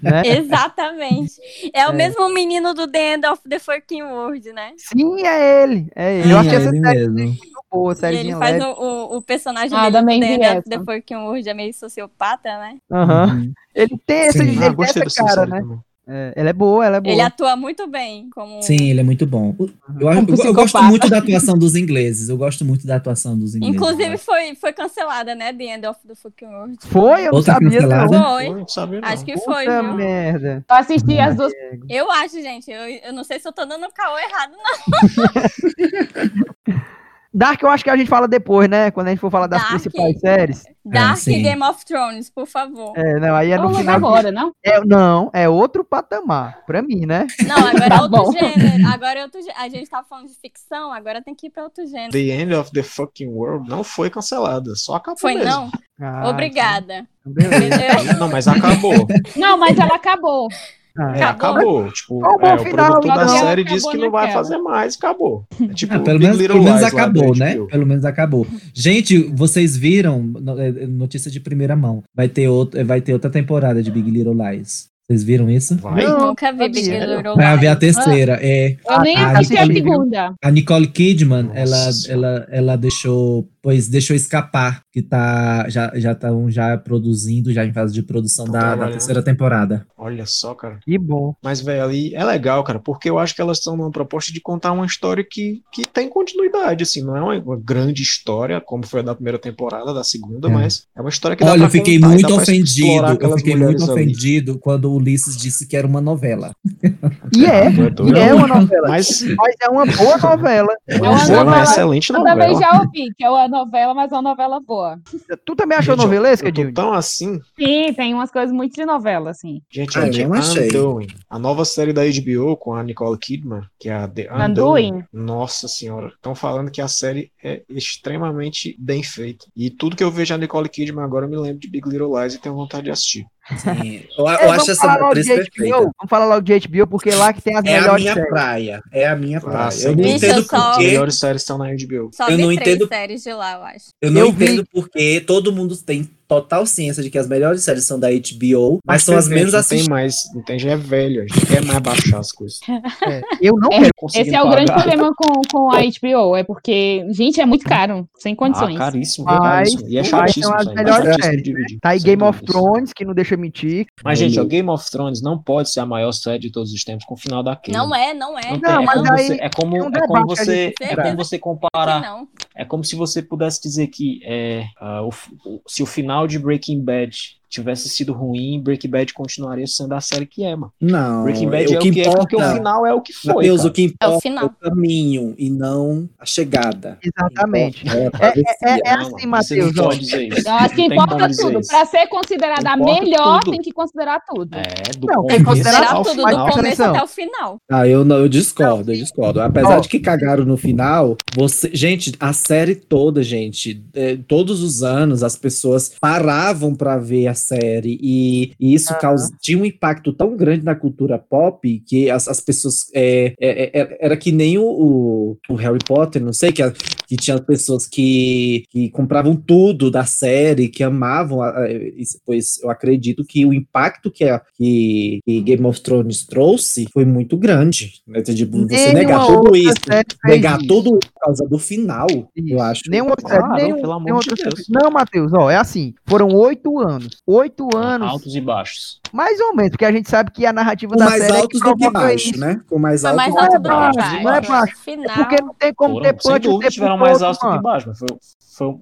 né? Exatamente. É o É. mesmo menino do The End of the Fucking World, né? Sim, é ele. É ele. Sim, Eu achei é essa série mesmo. muito boa, ele faz o, o, o personagem Ah, dele também do The End of the. Fucking World, é meio sociopata, né? Aham. Uhum. Ele tem essa, Sim. ele Ah, tem essa cara, né? também. É, ela é boa, ela é boa. Ele atua muito bem como Sim, ele é muito bom. Eu, eu- eu- eu gosto muito da atuação dos ingleses. Eu gosto muito da atuação dos ingleses. Inclusive foi, foi cancelada, né? The End of the Fucking World. Foi? Eu não Outra sabia, cancelada? não. Foi. Não sabia, não. Acho que foi, Puta viu? merda. Eu assisti as duas. Eu acho, gente. Eu, eu não sei se eu tô dando caô errado, não. Dark eu acho que a gente fala depois, né? Quando a gente for falar das Dark. principais séries. Dark sim. Game of Thrones, por favor. É, não, aí é no Vamos final. agora, não? É, não, é outro patamar, pra mim, né? Não, agora é Tá outro bom. gênero. Agora é outro gênero. A gente tá falando de ficção, agora tem que ir pra outro gênero. The End of the Fucking World não foi cancelada, só acabou Foi mesmo. não? Ah, Obrigada. então. Não, mas acabou. Não, mas ela acabou. É, acabou. Tipo, Qual o bom é, o final, produtor da série Acabou disse que não vai naquela. fazer mais, acabou. É tipo, Ah, pelo menos, pelo menos acabou, né? HBO. Pelo menos acabou. Gente, vocês viram no- é, notícia de primeira mão? Vai ter outro, vai ter outra temporada de Big Little Lies. Vocês viram isso? Vai. Não, Nunca vi Big. Little Vai haver a terceira. É, Eu nem Ah, assisti a Nicole- segunda. a Nicole Kidman, Nossa ela, Senhora. ela, ela deixou, pois deixou escapar que tá já já estão já produzindo, já em fase de produção da, da terceira temporada. Olha só, cara. Que bom. Mas, velho, ali é legal, cara, porque eu acho que elas estão numa proposta de contar uma história que, que tem continuidade, assim, não é uma, uma grande história, como foi a da primeira temporada, da segunda, É. mas é uma história que dá Olha, eu fiquei contar muito ofendido. Eu fiquei muito ali. ofendido quando o Ulisses disse que era uma novela. E é, Tu é e é uma novela. Mas Mas é uma boa novela. É uma é uma novela- excelente Eu também novela. já ouvi que é uma novela, mas é uma novela boa. Tu também achou Gente, novelesca, Dilma? tão assim. Sim, tem umas coisas muito de novela, assim. Gente, Ah, a eu achei. Undoing, a nova série da HBO com a Nicole Kidman, que é a The Undoing. Undoing. Nossa senhora, estão falando que a série é extremamente bem feita. E tudo que eu vejo a Nicole Kidman agora eu me lembro de Big Little Lies e tenho vontade de assistir. Sim, eu, eu É, acho vamos essa falar logo atriz de perfeita. HBO. Vamos falar logo de HBO, porque é lá que tem as É a melhores minha séries. praia. É a minha praia. sim. eu não Bicho, entendo eu só- As por quê. melhores séries estão na HBO. Só Eu vi não entendo- séries de lá, eu acho. Eu não Eu vi- entendo porque todo mundo tem total ciência de que as melhores séries são da HBO, mas são as menos não assistidas. tem mais, não tem, já é velho, a gente quer mais baixar as coisas. É, Eu não É, quero. Esse é o grande problema com, com a HBO, é porque, gente, é muito caro, sem Ah, condições. caríssimo, Mas- caríssimo. E é mas chatíssimo. são as aí, melhores séries, de dividir, Tá aí Game of. Thrones, que não deixa mentir. Mas, gente, o Game of Thrones não pode ser a maior série de todos os tempos com o final daquele. Não é, não é. Não Não, tem, é, mas como aí você, é como um é como você é como você comparar não. É como se você pudesse dizer que é, f- o- se o final de Breaking Bad tivesse sido ruim, Breaking Bad continuaria sendo a série que é, mano. Não, Breaking Bad é o o que que é porque o importa, final é o que foi. Cara. o que importa é o, final. caminho e não a chegada. Exatamente. Importa É, É, é, é assim, Matheus. não pode dizer isso. Então, acho que importa tudo. Pra ser considerada a Importa melhor, tudo. tem que considerar tudo. É, do Não, tem que começo considerar tudo, final. do começo Atenção. até o final. Ah, eu não, eu discordo, eu discordo. Apesar Ó. de que cagaram no final, você, gente, a série toda, gente, é, todos os anos as pessoas paravam pra ver a série e, e isso Aham. caus- tinha um impacto tão grande na cultura pop que as, as pessoas é, é, é, era que nem o, o, o Harry Potter, não sei que, a- que tinha pessoas que, que compravam tudo da série, que amavam, pois eu acredito que o impacto que, a, que, que Game of Thrones trouxe foi muito grande. Né? Tipo, você negar tudo isso, série negar isso. tudo por causa do final, Isso. eu acho. Nenhuma outra série, nenhum- pelo amor de série. Deus. Não, Matheus, ó, é assim. Foram oito anos. Oito anos, Altos e baixos. mais ou menos, porque a gente sabe que a narrativa Com da mais série é que altos do que baixo, isso. né? Com mais altos mais do que alto do que baixo, baixo. não é baixo. Final. Porque não tem como Foram, ter punch mais altos do que mas foi, foi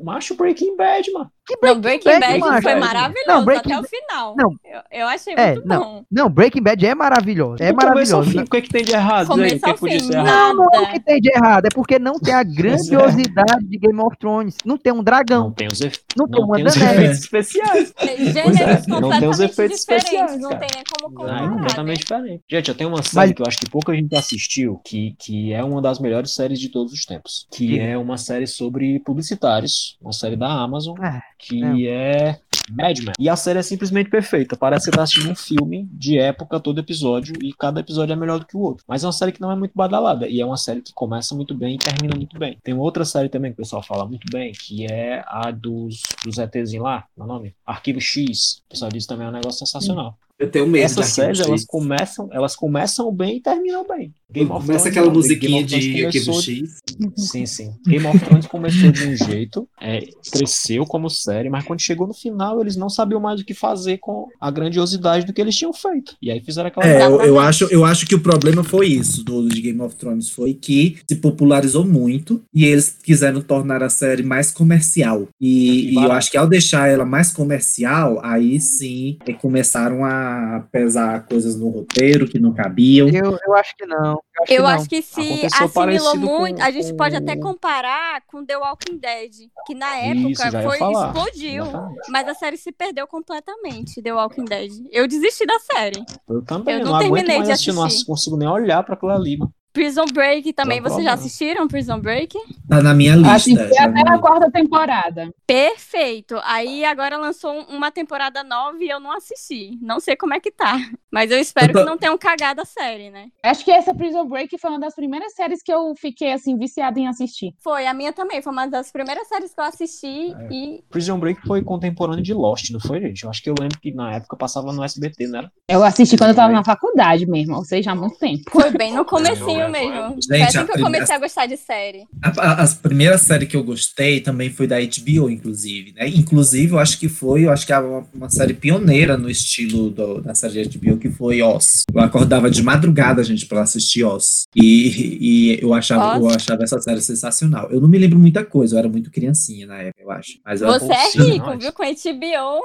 Macho Breaking Bad, mano. Que Não, Breaking Bad macho. foi maravilhoso Não, Breaking até o final. Não. Eu, eu achei É, muito não. bom. Não, Breaking Bad é maravilhoso. É maravilhoso. fim, O que, é que tem de errado? Aí, que, é podia fim, ser errado? Não, não é o que tem de errado, é porque não tem a grandiosidade de Game of Thrones. Não tem um Não dragão, tem os, efe- não, tem não uma tem os efeitos especiais. Gêneros é, não tem os efeitos diferentes. especiais, não tem nem como Ah, é comparar. completamente né? diferente. Gente, eu tenho uma série Mas- que eu acho que pouca gente assistiu, que, que é uma das melhores séries de todos os tempos. Que Que- é uma série sobre publicitários, uma série da Amazon, Ah, que é Mad Men. E a série é simplesmente perfeita. Parece que você tá assistindo um filme de época todo episódio e cada episódio é melhor do que o outro. Mas é uma série que não é muito badalada e é uma série que começa muito bem e termina muito bem. Tem outra série também que o pessoal fala muito bem, que é a dos, dos ETzinhos lá, meu nome? Arquivo X. O pessoal diz também é um negócio sensacional. Eu tenho medo Essas de séries, elas começam, elas começam bem e terminam bem. Game of Começa Thrones aquela não, musiquinha de Arquivo X. Sim, sim. Game of Thrones começou de um jeito, é, cresceu como série, mas quando chegou no final, eles não sabiam mais o que fazer com a grandiosidade do que eles tinham feito. E aí fizeram aquela. É, eu, eu acho, eu acho que o problema foi isso do de Game of Thrones, foi que se popularizou muito e eles quiseram tornar a série mais comercial. E, E e eu acho que ao deixar ela mais comercial, aí sim é, começaram a pesar coisas no roteiro que não cabiam. Eu, eu acho que não. Eu acho Eu que não. acho que se Aconteceu assimilou parecido com- muito, a gente pode até com- comparar com The Walking Dead, que na Isso, época ia foi explodiu, Exatamente. mas a série se perdeu completamente, The Walking Dead. Eu desisti da série. Eu também, Eu eu não não, aguento terminei mais de assistir, não assistir. consigo nem olhar pra aquilo ali, mano. Prison Break também. Não, Vocês já assistiram Prison Break? Tá na minha lista. Assisti até na- a quarta temporada. Perfeito. Aí agora lançou um- uma temporada nova e eu não assisti. Não sei como é que tá. Mas eu espero Eu tô- que não tenham cagado a série, né? Acho que essa Prison Break foi uma das primeiras séries que eu fiquei assim viciada em assistir. Foi, a minha também. Foi uma das primeiras séries que eu assisti É. e. Prison Break foi contemporâneo de Lost, não foi, gente? Eu acho que eu lembro que na época passava no SBT, não era? Eu assisti quando eu tava na faculdade mesmo, ou seja, há muito tempo. Foi bem no comecinho É, mesmo. Gente, Foi assim a que eu primeira- comecei a gostar de série. A, a, as primeira série que eu gostei também foi da HBO, inclusive, né? Inclusive, eu acho que foi, eu acho que é uma, uma série pioneira no estilo do- da série de HBO, que foi Oz. Eu acordava de madrugada, gente, pra assistir Oz. E, e eu, achava, eu Oz? achava essa série sensacional. Eu não me lembro muita coisa, eu era muito criancinha na época, eu acho. Mas eu Você é rico, viu? Com HBO.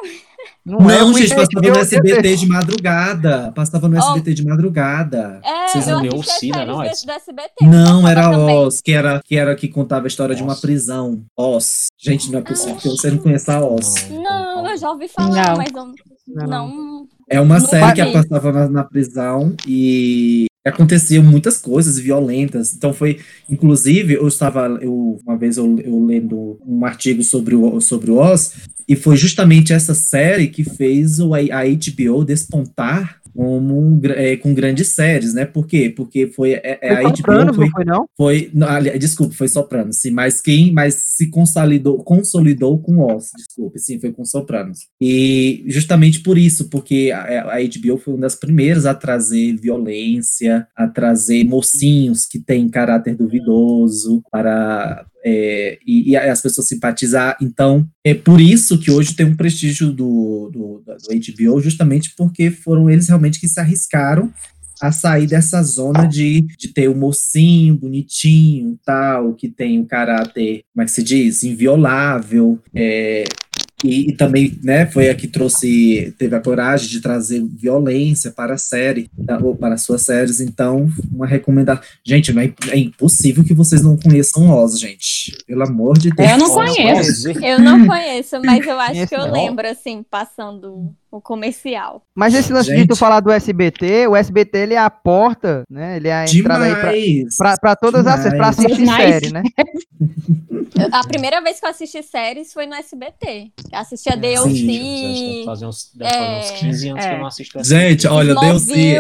Não, Não, é gente, passava no SBT de madrugada. Passava no Ó. SBT de madrugada. É, Vocês não leu séries não, SBT. Não, era. Oz, que era, que era que contava a história de uma Oz. prisão. Oz. Gente, não é possível que você não conheça a Oz. Não, eu já ouvi falar, Não. mas eu Não. não. É uma Não série que passava na, na prisão e aconteciam muitas coisas violentas. Então foi, inclusive, eu estava, eu, uma vez eu, eu lendo um artigo sobre o, sobre o Oz, e foi justamente essa série que fez o, a HBO despontar como um é, com grandes séries, né? Por quê? Porque foi é, é, Foi a HBO foi, não foi não? foi não, ali- desculpa, foi Sopranos, sim, mas quem mais se consolidou, consolidou com Oz, desculpe, sim, foi com Sopranos. E justamente por isso, porque a, a HBO foi uma das primeiras a trazer violência, a trazer mocinhos que têm caráter duvidoso para é, e, e as pessoas simpatizar. Então, é por isso que hoje tem um prestígio do, do, do HBO, justamente porque foram eles realmente que se arriscaram a sair dessa zona de, de ter o mocinho bonitinho, tal, que tem um caráter, como é que se diz, inviolável, é, e, e também, né, foi a que trouxe, teve a coragem de trazer violência para a série, tá, ou para as suas séries, então, uma recomendação. Gente, não é, é impossível que vocês não conheçam Oz, gente. Pelo amor de Deus. Eu não conheço. Eu não conheço, mas eu acho que eu lembro, assim, passando o comercial. Mas esse lance de Gente. tu falar do SBT, o SBT ele é a porta, né? Ele é a entrada aí pra, Demais. pra, pra todas as séries, pra Demais. assistir Demais. série, né? A primeira vez que eu assisti séries foi no SBT. Eu assistia Sim, DLC, Fazer uns, deve fazer uns É. 15 anos que eu É. não assisto. Gente, olha, Smallville.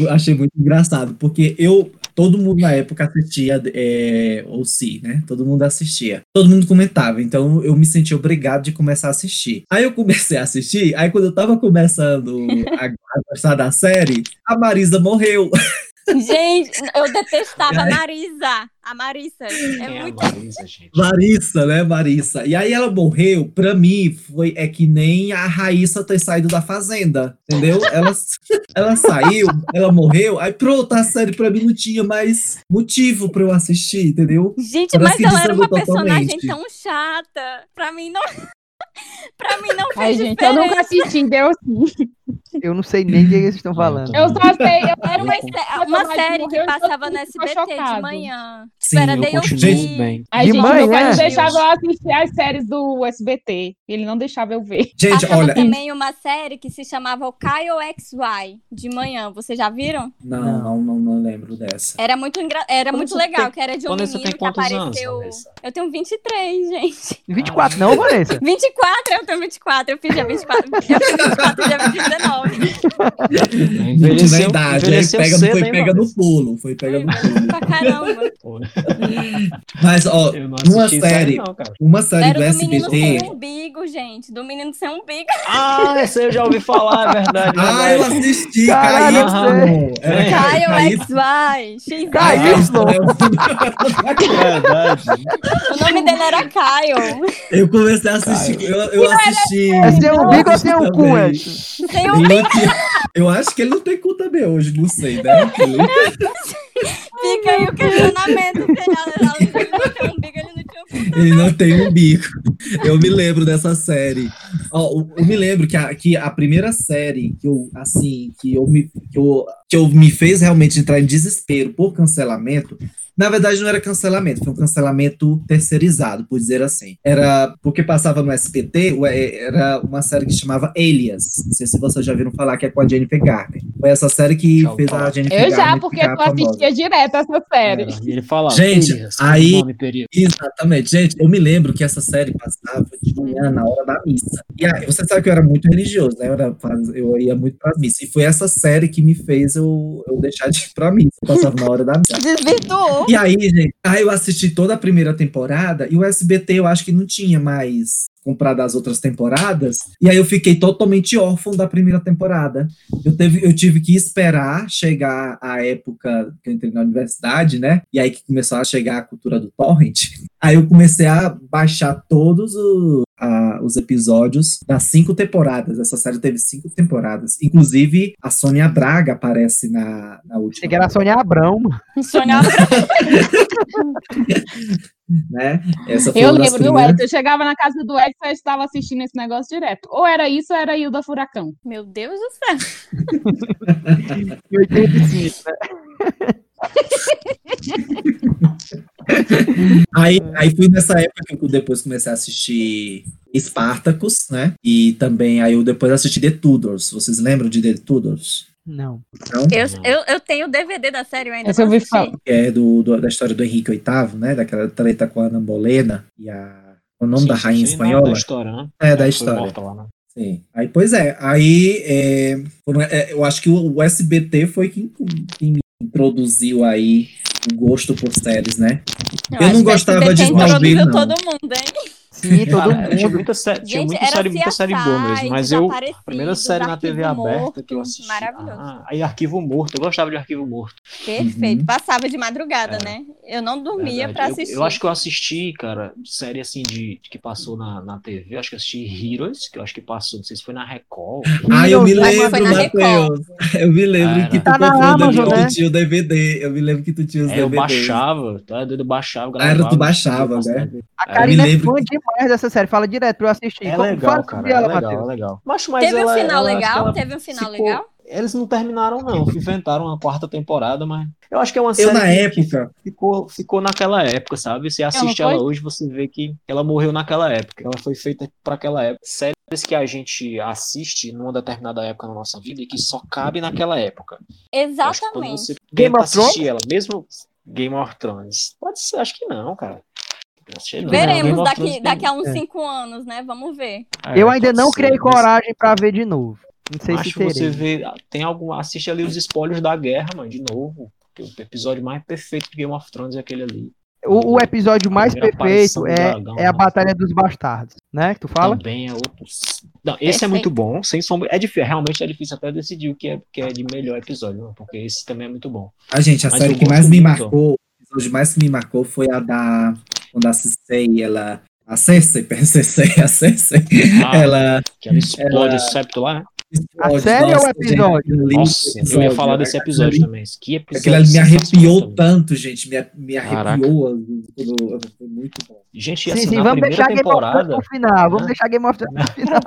Eu achei muito engraçado, porque eu, todo mundo na época assistia é, o Si, né? Todo mundo assistia. Todo mundo comentava, então eu me senti obrigado de começar a assistir. Aí eu comecei a assistir, aí quando eu tava começando a, a gostar da série, a Marisa morreu. Gente, eu detestava a Ai. Marisa. A Marissa. É é a muito. Marisa, gente? Larissa, né, Marissa? E aí ela morreu, pra mim, foi é que nem a Raíssa ter saído da fazenda, entendeu? Ela, ela saiu, ela morreu, aí pronto, a série pra mim não tinha mais motivo pra eu assistir, entendeu? Gente, Parece mas ela era uma desandou personagem totalmente. tão chata. Pra mim não. pra mim não fez Ai, gente, eu diferença. nunca assisti, deu sim. Eu não sei nem o que vocês estão falando. Eu só sei. Eu Era uma, Eu- uma série que morreu e todo passava no SBT de chocado. manhã. Sim, Tipo, era Eu DLC. continuo bem. Ai, De gente, manhã? meu pai não deixava eu assistir as séries do SBT. Ele não deixava eu ver. Gente, Passava olha, também uma série que se chamava o Kyle XY de manhã. Vocês já viram? não, não, não, não lembro dessa. Era muito, engra... era muito legal, tem- que era de um Vanessa menino que anos, apareceu. Vanessa? eu tenho 23, gente. 24 não, Vanessa? 24, eu tenho 24. Eu fiz dia 24. Eu fiz 24 dia 19. Muito na idade, aí pega, cedo, foi hein, pega no pulo, foi pega no pulo. pra caramba. Mas, ó, uma série, não, uma série Era do do menino SBT. sem umbigo, gente. Do menino sem umbigo. Ah, essa eu já ouvi falar, é verdade. Ah, eu assisti, Caralho, Caíto. eu Era sei. Ca- Kyle Caíto. XY. X. Caíto. Verdade. O nome dele era Kyle. Eu comecei a assistir, eu, eu assisti. É sem eu umbigo ou sem um cu. Edson? Sem Tinha- Eu acho que ele não tem cu também hoje, não sei, né? Fica aí o questionamento. Ele não tem um bico. Eu me lembro dessa série. Ó, eu- eu me lembro que a, que a primeira série que eu, assim, que eu me, que eu, que eu me fez realmente entrar em desespero por cancelamento Na verdade, não era cancelamento, foi um cancelamento terceirizado, por dizer assim. Era porque passava no SPT, ué, era uma série que chamava Alias. Não sei se vocês já viram falar que é com a Jennifer Garner. Foi essa série que ouvi fez a. Jennifer Eu Garner. já, porque tu assistia direto essa série. É, ele falava. Gente, "Elias, aí- nome, perigo." Exatamente, gente. Eu me lembro que essa série passava de manhã na hora da missa. E aí, você sabe que eu era muito religioso, né? Eu, era, eu ia muito pra missa. E foi essa série que me fez eu, eu deixar de ir pra missa. Eu passava na hora da missa. Desvirtuou. E aí, gente, aí eu assisti toda a primeira temporada e o SBT eu acho que não tinha mais comprado as outras temporadas. E aí eu fiquei totalmente órfão da primeira temporada. Eu, teve, eu tive que esperar chegar a época que eu entrei na universidade, né? E aí que começou a chegar a cultura do torrent. Aí eu comecei a baixar todos o- a- os episódios das cinco temporadas. Essa série teve cinco temporadas. Inclusive, a Sônia Braga aparece na, na última. Era a Sônia Abrão. mano. Sonhar né? Essa foi Eu lembro do primeiras- Edson, eu chegava na casa do Edson e estava assistindo esse negócio direto. Ou era isso ou era Hilda Furacão. Meu Deus do céu. Em 85, né? Aí, aí fui nessa época que eu depois comecei a assistir Spartacus, né? E também aí eu depois assisti The Tudors. Vocês lembram de The Tudors? Não. Não? Eu, eu, eu tenho o DVD da série, eu ainda Essa eu não ouvi falar. Que é do, do- da história do Henrique VIII, né? Daquela treta com a Ana Bolena e a. O nome Sim, da rainha sim, espanhola? Da história, né? É, da Foi história. lá, né? Sim. Aí, pois é, aí é, é, eu acho que o, o SBT foi quem, quem me introduziu aí o gosto por séries, né? Eu não acho que gostava de Smallville, não. todo mundo, hein? Sim, todo Cara, tinha mundo. muita, sé- tinha Gente, muita era série, muita série boa mesmo, mas eu, a primeira série na TV Arquivo aberta que eu Morto, assisti, maravilhoso. ah, aí Arquivo Morto, eu gostava de Arquivo Morto. Perfeito. Uhum. Passava de madrugada, É. né? Eu não dormia Verdade. pra Eu- assistir. Eu, acho que eu assisti, cara, série assim de que passou na, na TV, eu acho que eu assisti Heroes, que eu acho que passou, não sei se foi na Record. Ah, eu me lembro, foi na Matheus. Eu me lembro Era. que tu Tá confundiu que né? tu tinha o DVD. Eu me lembro que tu tinha os É, eu DVDs. baixava, tá doido, eu baixava, Ah, era, tu gravava, baixava, né? A Eu Karina me é lembro fã demais dessa série. Fala direto pra eu assistir. É Como- legal, fala cara, sobre é ela, legal, é legal. Mas, mas Teve um ela- final ela- acho que legal? ela Teve um final ficou- legal? Eles não terminaram, não. Inventaram uma quarta temporada, mas. Eu acho que é uma Eu, série na que- que época, ficou, ficou naquela época, sabe? Você assiste ela foi? hoje, você vê que ela morreu naquela época. Ela foi feita para aquela época. Séries que a gente assiste numa determinada época na nossa vida e que só cabe naquela época. Eu Exatamente. você Game of Thrones? assistir ela, mesmo Game of Thrones, pode ser, acho que não, cara. Não. Veremos daqui, daqui a uns É. cinco anos, né? Vamos ver. É, Eu ainda não criei coragem pra ver de novo. Não sei Acho se que você terei. vê, tem algum, assiste ali os spoilers da guerra, mano, de novo. Porque O episódio mais perfeito de Game of Thrones é aquele ali. O, o episódio mais perfeito é, dragão, é a né? Batalha dos Bastardos, né? Que tu fala? Também é outro. Não, esse é muito bom, sem sombra. É difícil, realmente é difícil até decidir o que é, que é de melhor episódio, né? porque esse também é muito bom. a gente, a Mas série que mais gosto me muito. marcou, o episódio mais que me marcou foi a da. Quando a Cersei, ela. A Cersei, Cersei, a Cersei, Ah, ela Que ela explode ela- o septo lá, né? explode. série ou Nossa, episódio? gente, Nossa, eu ia episódio, falar né? desse episódio também. Que episódio. Aquilo ali me arrepiou tanto, gente. Me, me arrepiou. quando- Foi muito bom. Gente, Sim, assim, sim, na vamos deixar Game of Thrones temporada. no final. Vamos né? deixar Game of Thrones no final.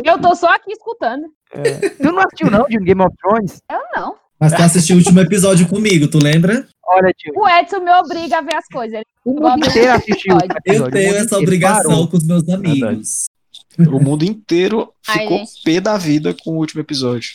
Eu tô só aqui escutando. Tu não assistiu, não, de Game of Thrones? Eu não. Mas tu assistiu o último episódio comigo, tu lembra? Olha, tio, O Edson me obriga a ver as coisas. Ele- o mundo inteiro assistiu. Eu tenho essa obrigação parou. com os meus amigos. O mundo inteiro Ai, ficou gente. pé da vida com o último episódio.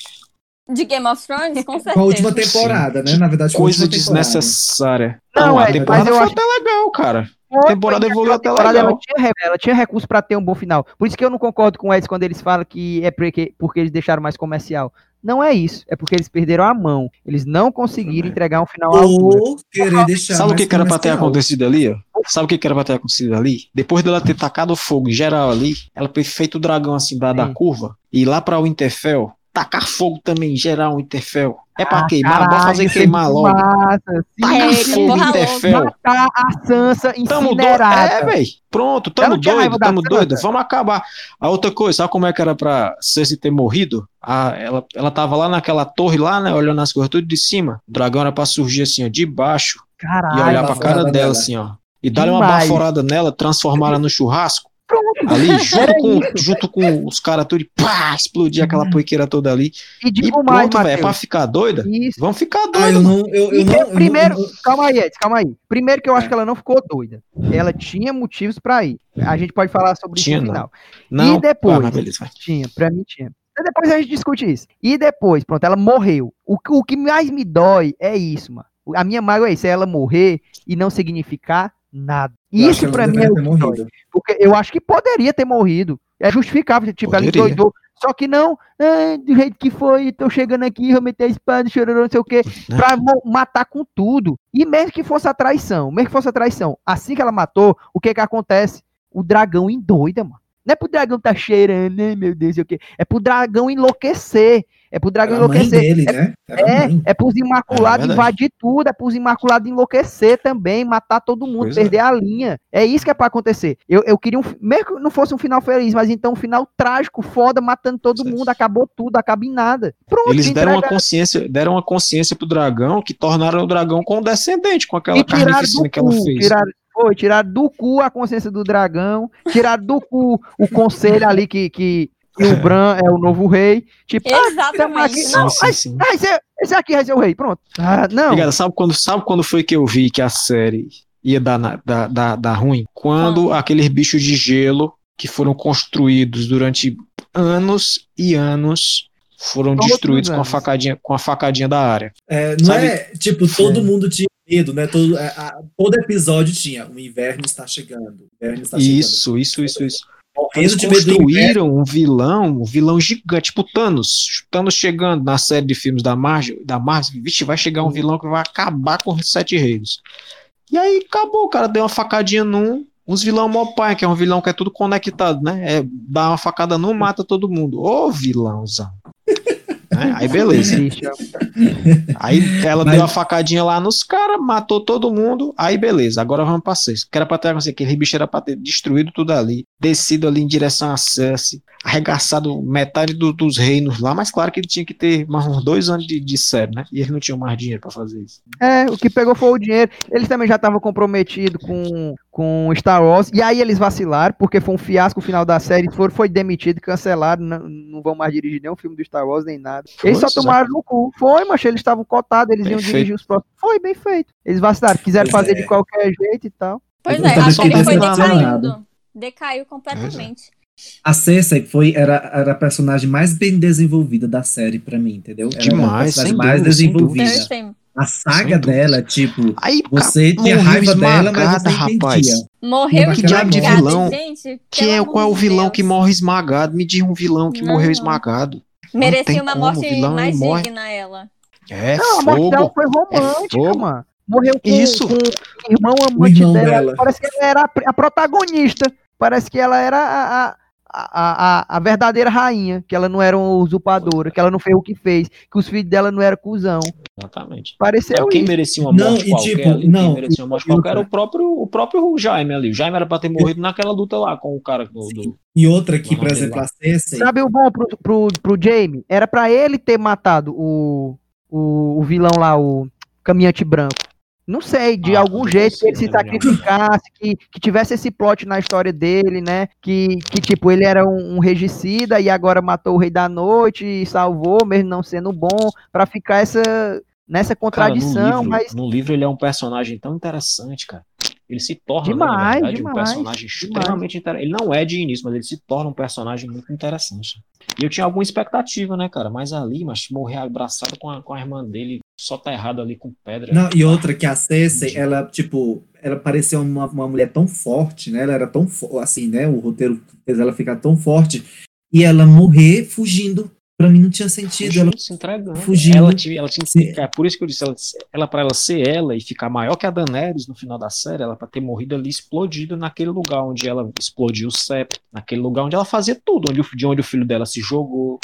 De Game of Thrones, com certeza. Com a última temporada, né? Na verdade, Coisa desnecessária. Não, Não, temporada mas eu foi acho- até legal, cara. Foi, temporada foi, evoluiu até temporada, legal. Ela tinha, ela tinha recurso pra ter um bom final. Por isso que eu não concordo com o Edson quando eles falam que é porque, porque eles deixaram mais comercial. Não é isso. É porque eles perderam a mão. Eles não conseguiram Também. entregar um final. Ou querer deixar Sabe o que, que era pra ter acontecido ali? ó? Sabe o que, que era pra ter acontecido ali? Depois dela ter tacado fogo em geral ali, ela ter feito o dragão assim da, da curva e ir lá pra Winterfell, tacar fogo também em geral em Winterfell. É pra Ah, queimar, bora fazer caralho, queimar isso é logo. Massa, Taca Eita, fogo porra louca. Winterfell. matar a Sansa Tamo doido. É, velho. Pronto, tamo doido, tamo Sansa? doido. Vamos acabar. A outra coisa, sabe como é que era pra Cersei ter morrido? Ah, ela, ela tava lá naquela torre lá, né? Olhando as coisas tudo de cima. O dragão era pra surgir assim, ó, de baixo e Caralho. olhar pra cara dela nela. assim, ó. E dar uma baforada nela, transformar ela no churrasco. Pronto. Ali, junto com, isso. junto com os caras tudo, e pá, explodir aquela poiqueira toda ali. E E digo mais, pronto, velho, é pra ficar doida? Isso. Vamos ficar Ah, E não- primeiro, calma aí, Edson, calma aí. Primeiro que eu acho que ela não ficou doida. Ela tinha motivos pra ir. A gente pode falar sobre Tinha, isso no final. Não, e depois? Ah, beleza. Tinha, pra mim tinha. E depois a gente discute isso. E depois, pronto, ela morreu. O, que- o que mais me dói é isso, mano. A minha mágoa é isso, é ela morrer e não significar nada. eu Isso não mim é o morrido. Porque eu acho que poderia ter morrido. É justificável, tipo, ela Poderia. endoidou. Só que não, ah, do jeito que foi, tô chegando aqui, vou meter a espada, chororô, não sei o quê, pra matar com tudo. E mesmo que fosse a traição, mesmo que fosse a traição, assim que ela matou, o que que acontece? O dragão endoida, mano. Não é pro dragão tá cheirando, né, meu Deus, sei o quê. É pro dragão enlouquecer. É pro dragão Era mãe enlouquecer. dele, né? Era a É, mãe. é pros Imaculados É invadir tudo, é pros Imaculados enlouquecer também, matar todo mundo, Pois é. perder a linha. É isso que é pra acontecer. Eu, eu queria um. Mesmo que não fosse um final feliz, mas então um final trágico, foda, matando todo Certo. mundo, acabou tudo, acaba em nada. Pronto, Eles deram uma consciência, deram uma consciência pro dragão que tornaram o dragão condescendente com aquela carnificina que ela fez. tiraram, foi, tiraram do cu a consciência do dragão, tiraram do cu o conselho ali que, que, que o Bran é o novo rei. Tipo, ah, Exatamente. aqui- Sim, não, sim, mas- sim. ah, esse, é- esse aqui vai ser o rei, pronto. Ah, não. Sabe quando, sabe quando foi que eu vi que a série ia dar, na- dar, dar, dar ruim? Quando aqueles bichos de gelo que foram construídos durante anos e anos foram Todos destruídos os com a facadinha, com a facadinha da área. É, não Sabe? é tipo, todo mundo tinha medo, né? Todo, é, a- todo episódio tinha. O inverno está chegando. Inverno está Isso, isso, isso, isso. Eles construíram um vilão, um vilão gigante, tipo Thanos. Thanos chegando na série de filmes da Marvel, da Marvel, vixe, vai chegar um vilão que vai acabar com os sete reinos. E aí acabou, o cara deu uma facadinha num, uns vilão mó pai, que é um vilão que é tudo conectado, né? É, dá uma facada num, mata todo mundo. Ô vilãozão. Né? Aí beleza. Aí ela Mas- deu a facadinha lá nos caras, matou todo mundo. Aí beleza, agora vamos pra sexta. Que era pra ter assim, aquele bicho era pra ter destruído tudo ali, descido ali em direção a Cersei, arregaçado metade do- dos reinos lá. Mas claro que ele tinha que ter mais uns dois anos de, de série, né? E eles não tinham mais dinheiro pra fazer isso. É, o que pegou foi o dinheiro. Eles também já estavam comprometidos com, com Star Wars. E aí eles vacilaram, porque foi um fiasco o final da série. Foram, foi demitido, cancelado. Não, não vão mais dirigir nenhum filme do Star Wars, nem nada. Eles só Foi, tomaram no cu. Foi, mas eles estavam cotados, eles Bem iam feito. dirigir os próximos. Foi bem feito. Eles vacilaram, quiseram Pois fazer é. de qualquer jeito e tal. Pois é, também a série sou foi decaindo. Decaiu completamente. A Cersei foi, era, era a personagem mais bem desenvolvida da série pra mim, entendeu? Era Demais, a personagem mais dúvida, sem desenvolvida. A saga dela, tipo, Aí você tinha morreu raiva dela, mas esmagada, você rapaz. entendia. Morreu Que diabo de vilão? gente. Quem é, qual é o vilão Deus. que morre esmagado? Me diz um vilão que Não. morreu esmagado. tem Merecia uma como, morte o vilão, mais morre. digna, ela. É Não, a morte dela fogo. foi romântica, fogo. mano. Morreu com, Isso. com o irmão O amante irmão dela. dela. Parece que ela era a protagonista. Parece que ela era a, a, a, a, a verdadeira rainha. Que ela não era uma usurpadora. Que ela não fez o que fez. Que os filhos dela não eram cuzão. Exatamente. Pareceu quem isso. merecia uma Não, morte e qualquer tipo, ali, não, quem merecia uma morte e qualquer era o próprio, o próprio Jaime ali. O Jaime era pra ter morrido naquela luta lá com o cara do, do- E outra que, Vamos por exemplo, a Cersei, Sabe o bom pro, pro, pro Jamie? Era pra ele ter matado o, o, o vilão lá, o caminhante branco. Não sei, de Ah, algum jeito que sei ele se não. sacrificasse, que, que tivesse esse plot na história dele, né? Que, que tipo, ele era um, um regicida e agora matou o Rei da Noite e salvou, mesmo não sendo bom, pra ficar essa, nessa Cara, no contradição, livro, mas no livro ele é um personagem tão interessante, cara. Ele se torna, né, Demais, na verdade, demais, um personagem extremamente interessante. Ele não é de início, mas ele se torna um personagem muito interessante. E eu tinha alguma expectativa, né, cara? Mas ali, mas morrer abraçado com a, com a irmã dele, só tá errado ali com pedra. Não, e outra que a Cersei, ela, tipo, ela parecia uma, uma mulher tão forte, né? Ela era tão, assim, né? O roteiro fez ela ficar tão forte. E ela morrer fugindo, pra mim não tinha sentido. Ela, Fugindo, se entregando. fugindo. Ela tinha, ela tinha que ficar, por isso que eu disse, ela, ela para ela ser ela e ficar maior que a Daenerys no final da série, ela para ter morrido ali explodido naquele lugar onde ela explodiu o septo, naquele lugar onde ela fazia tudo, onde, de onde o filho dela se jogou.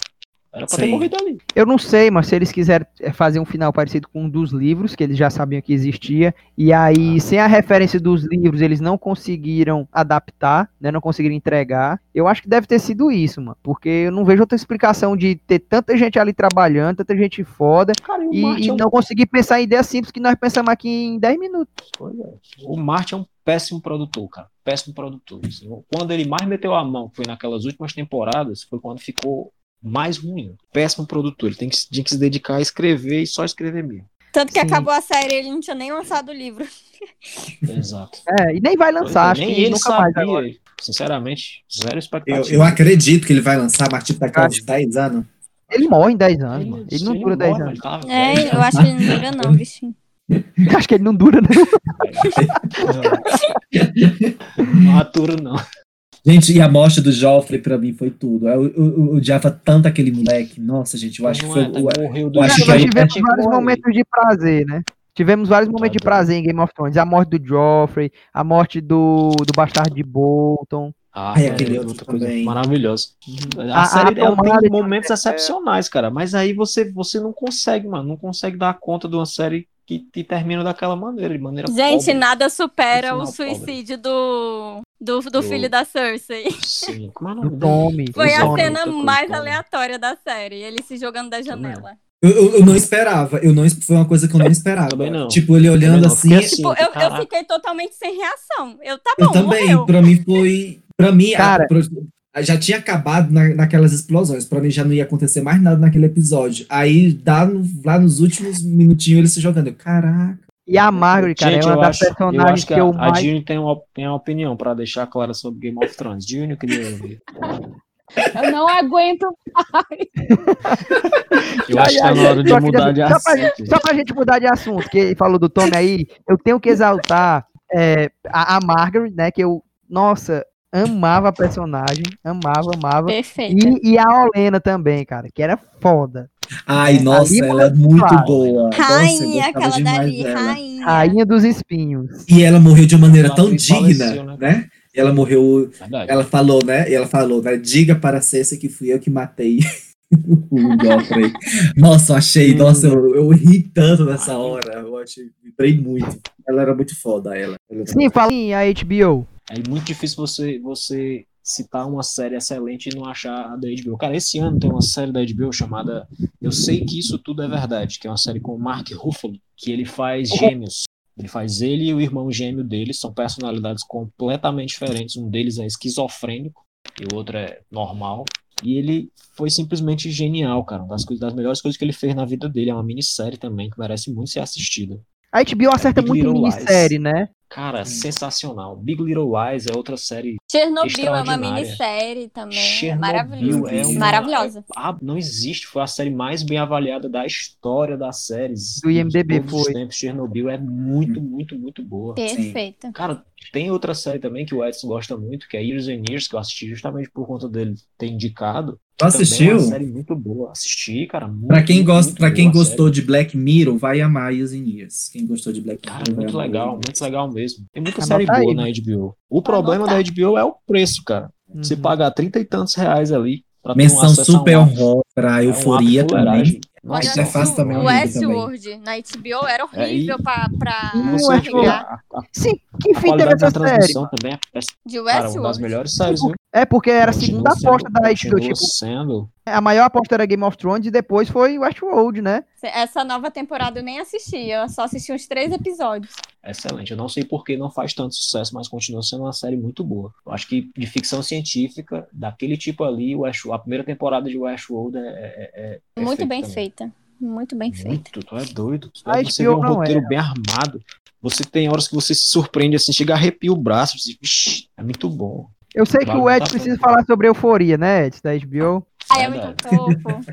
Era pra ter morrido ali. Eu não sei, mas se eles quiserem eh, fazer um final parecido com um dos livros, que eles já sabiam que existia, e aí, sem a referência dos livros, eles não conseguiram adaptar, né? Não conseguiram entregar. Eu acho que deve ter sido isso, mano. Porque eu não vejo outra explicação de ter tanta gente ali trabalhando, tanta gente foda, Cara, e o e, Martin e é um não conseguir pensar em ideias simples que nós pensamos aqui em 10 minutos. Pois é. O Martin é um péssimo produtor, cara. péssimo produtor. Quando ele mais meteu a mão, foi naquelas últimas temporadas, foi quando ficou mais ruim. Péssimo produtor. Ele tem que, tinha que se dedicar a escrever e só escrever mesmo. Tanto que Sim. acabou a série, ele não tinha nem lançado o livro. Exato. É, e nem vai lançar, acho Nem que ele nunca mais sabia. agora. Sinceramente, zero Eu, expectativa. eu acredito que ele vai lançar, mas tipo daqui a uns 10 anos. Ele morre em 10 anos, mano. Ele não dura 10 morre, anos. ele tava É, eu acho que ele não dura, não, bichinho. Acho que ele não dura, não. Não atura, não. Gente, e a morte do Joffrey pra mim foi tudo. Eu, eu, eu odiava tanto aquele moleque. Nossa, gente, eu acho que foi. é, tá, o- morreu do eu acho Nós que tivemos vários momentos de prazer, né? Tivemos vários momentos de Tá doido. prazer em Game of Thrones. A morte do Joffrey, a morte do, do bastardo de Bolton. Ah, é aquele outro outra coisa também. maravilhosa. A, A- a série ela tomada tem de- momentos excepcionais, cara. Mas aí você, você não consegue, mano. Não consegue dar conta de uma série que, que termina daquela maneira, de maneira Gente, pobre. nada supera o pobre. suicídio do, do, do Do- filho da Cersei. Sim, como é o nome? Tommy. Foi a Tommy. cena mais cara. aleatória da série. Ele se jogando da janela. Eu, eu, eu não esperava. Eu não, foi uma coisa que eu não esperava. Também não. Tipo, ele olhando não, assim. porque assim, Tipo, eu, eu fiquei totalmente sem reação. Eu, tá bom, Eu também. morreu. Pra mim foi. Pra mim, a- Cara. pro- já tinha acabado na- naquelas explosões. Pra mim já não ia acontecer mais nada naquele episódio. Aí, dá no- lá nos últimos minutinhos, ele se jogando. Eu, Caraca. E a Margaret, cara, Gente, é uma eu das acho, eu personagens acho que, que, eu a, a mais. Dini tem uma, tem uma opinião pra deixar clara sobre Game of Thrones. Dini, eu queria ouvir. Eu não aguento Eu acho que tá na hora de mudar de só pra, assunto. só pra gente mudar de assunto, que ele falou do Tommy aí, eu tenho que exaltar é, a, a Margaret, né? Que eu, nossa, amava a personagem, amava, amava. Perfeito. E, e a Olena também, cara, que era foda. Ai, É, nossa, ali ela é muito claro. boa. Nossa, Rainha, gostava aquela dali, rainha. Rainha dos espinhos. E ela morreu de uma maneira Ela tão digna, faleceu, né? né? Ela morreu Verdade. Ela falou, né? Ela falou, né? Diga para Cersei que fui eu que matei. Nossa, eu achei, Hum. nossa, eu, eu ri tanto nessa hora. Eu achei, vibrei muito. Ela era muito foda, ela. Ela Sim, fala em a HBO. É muito difícil você, você citar uma série excelente e não achar a da HBO. Cara, esse ano tem uma série da HBO chamada Eu Sei Que Isso Tudo é Verdade, que é uma série com o Mark Ruffalo, que ele faz gêmeos. Ele faz ele e o irmão gêmeo dele, são personalidades completamente diferentes. Um deles é esquizofrênico e o outro é normal. E ele foi simplesmente genial, cara. Uma das, coisas, das melhores coisas que ele fez na vida dele. É uma minissérie também que merece muito ser assistida. A HBO acerta Big muito em minissérie, né? Cara, sensacional. Big Little Lies é outra série Chernobyl é uma minissérie também. Chernobyl Maravilhosa. é uma- Maravilhosa. Ah, não existe, foi a série mais bem avaliada da história das séries. Do IMDb de os foi. tempos. Chernobyl é muito, muito, muito boa. Perfeita. Cara, tem outra série também que o Edson gosta muito, que é Years and Years, que eu assisti justamente por conta dele ter indicado. Tu Também é assistiu? uma série muito boa. Assisti, cara. Muito, Pra quem, gosta, muito pra quem gostou de Black Mirror, vai amar Years and Years. Quem gostou de Black Cara, Mirror. vai muito legal, and muito legal mesmo. Tem muita Anota série boa aí, na? HBO. O problema da anotar. HBO é o preço, cara. Você Uhum. pagar trinta e tantos reais ali pra ter um Menção acesso a um super honrosa pra é um euforia ato também. Isso eu é fácil também, o é. Westworld na HBO era horrível É, pra, pra Você, Westworld. carregar. a, a Sim, que fim teve da essa série? transmissão também é. De Cara, uma das Westworld. melhores séries, viu? É porque era a segunda sendo- aposta da HBO. Tipo, sendo. a maior aposta era Game of Thrones e depois foi Westworld, né? Essa nova temporada eu nem assisti. Eu só assisti uns três episódios. Excelente. Eu não sei por que não faz tanto sucesso, mas continua sendo uma série muito boa. Eu acho que de ficção científica, daquele tipo ali, West- a primeira temporada de Westworld é, é, é- Muito bem também. feita. Muito bem feita. Muito, tu é doido. Tu A é- você vê um roteiro é. bem armado. Você tem horas que você se surpreende assim, chega a arrepia o braço. Você, "Vixe, é muito bom. Eu sei que o Ed precisa falar sobre euforia, né, Ed, da HBO. Ai, é muito fofo.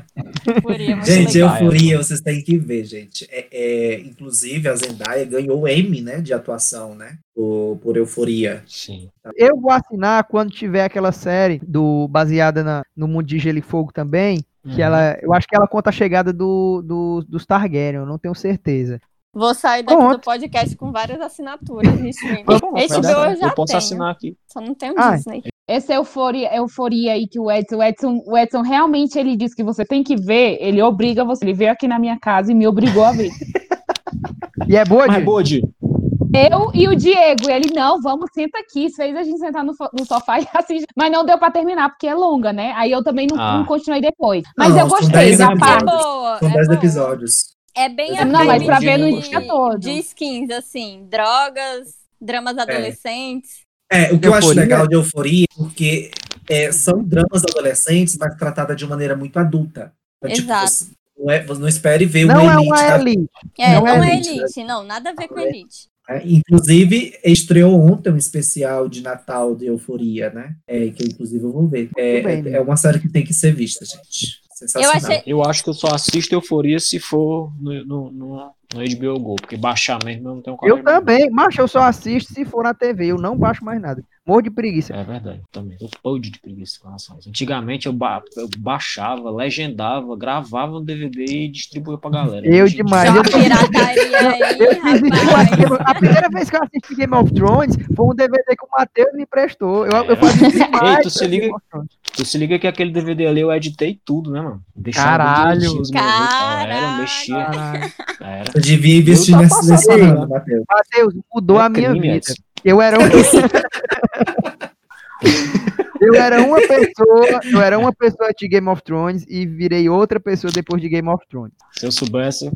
Euforia, muito Gente, legal. euforia, vocês têm que ver, gente. É, é, inclusive, a Zendaya ganhou o Emmy, né, de atuação, né, por, por euforia. Sim. Eu vou assinar quando tiver aquela série do baseada na- no mundo de Gelo e Fogo também, que Uhum. ela, eu acho que ela conta a chegada do, do, dos Targaryen, eu não tenho certeza. Vou sair daqui Pronto. do podcast com várias assinaturas de streaming. HBO eu já eu posso tenho. assinar aqui. Só não tenho Ah, Disney. Essa euforia, euforia aí que o Edson, o Edson, o Edson realmente ele diz que você tem que ver, ele obriga você. Ele veio aqui na minha casa e me obrigou a ver. E é boa, Di? Bode, Eu e o Diego, e ele, não, vamos, senta aqui. Isso fez a gente sentar no, no sofá e assistir. Mas não deu pra terminar, porque é longa, né? Aí eu também não, Ah. não continuei depois. Mas Não, eu gostei 10 da É parte. boa. São é 10 boa. episódios. É bem a Não, mas pra ver de, não tinha todo. de skins, assim, drogas, dramas adolescentes. É, o que eu acho Euforia? legal de euforia é porque é, são dramas adolescentes, mas tratada de uma maneira muito adulta. Então, tipo, Exato. você não, é, não espere ver Não uma é elite. uma da- elite. É, Não não, é é elite, elite, não, nada a ver com elite. né? Inclusive, estreou ontem um especial de Natal de Euforia, né? É, que eu, inclusive, eu vou ver. É, bem, né? é uma série que tem que ser vista, gente. Sensacional. Eu achei- Eu acho que eu só assisto Euforia se for no, no, no, no HBO Go, porque baixar mesmo eu não tenho Eu também, mas eu só assisto se for na TV, eu não baixo mais nada. Morro de preguiça. É verdade, também. Eu podre de preguiça com relação a isso. Antigamente eu, ba- eu baixava, legendava, gravava no DVD e distribuía pra galera. Eu Hoje demais. Uma pirataria aí, Eu fiz isso, eu a primeira vez que eu assisti Game of Thrones foi um DVD que o Matheus me emprestou. Eu, eu fazia demais. Ei, tu se liga-. Tu se liga que aquele DVD ali eu editei tudo, né, mano? Deixava Caralho. os ó, Era, mexia. Era. Eu devia investir Eu ramo, Matheus. Matheus, mudou É a minha crime, vida. Edson. Eu era um... Eu era uma pessoa, eu era uma pessoa de Game of Thrones e virei outra pessoa depois de Game of Thrones. Se eu soubesse.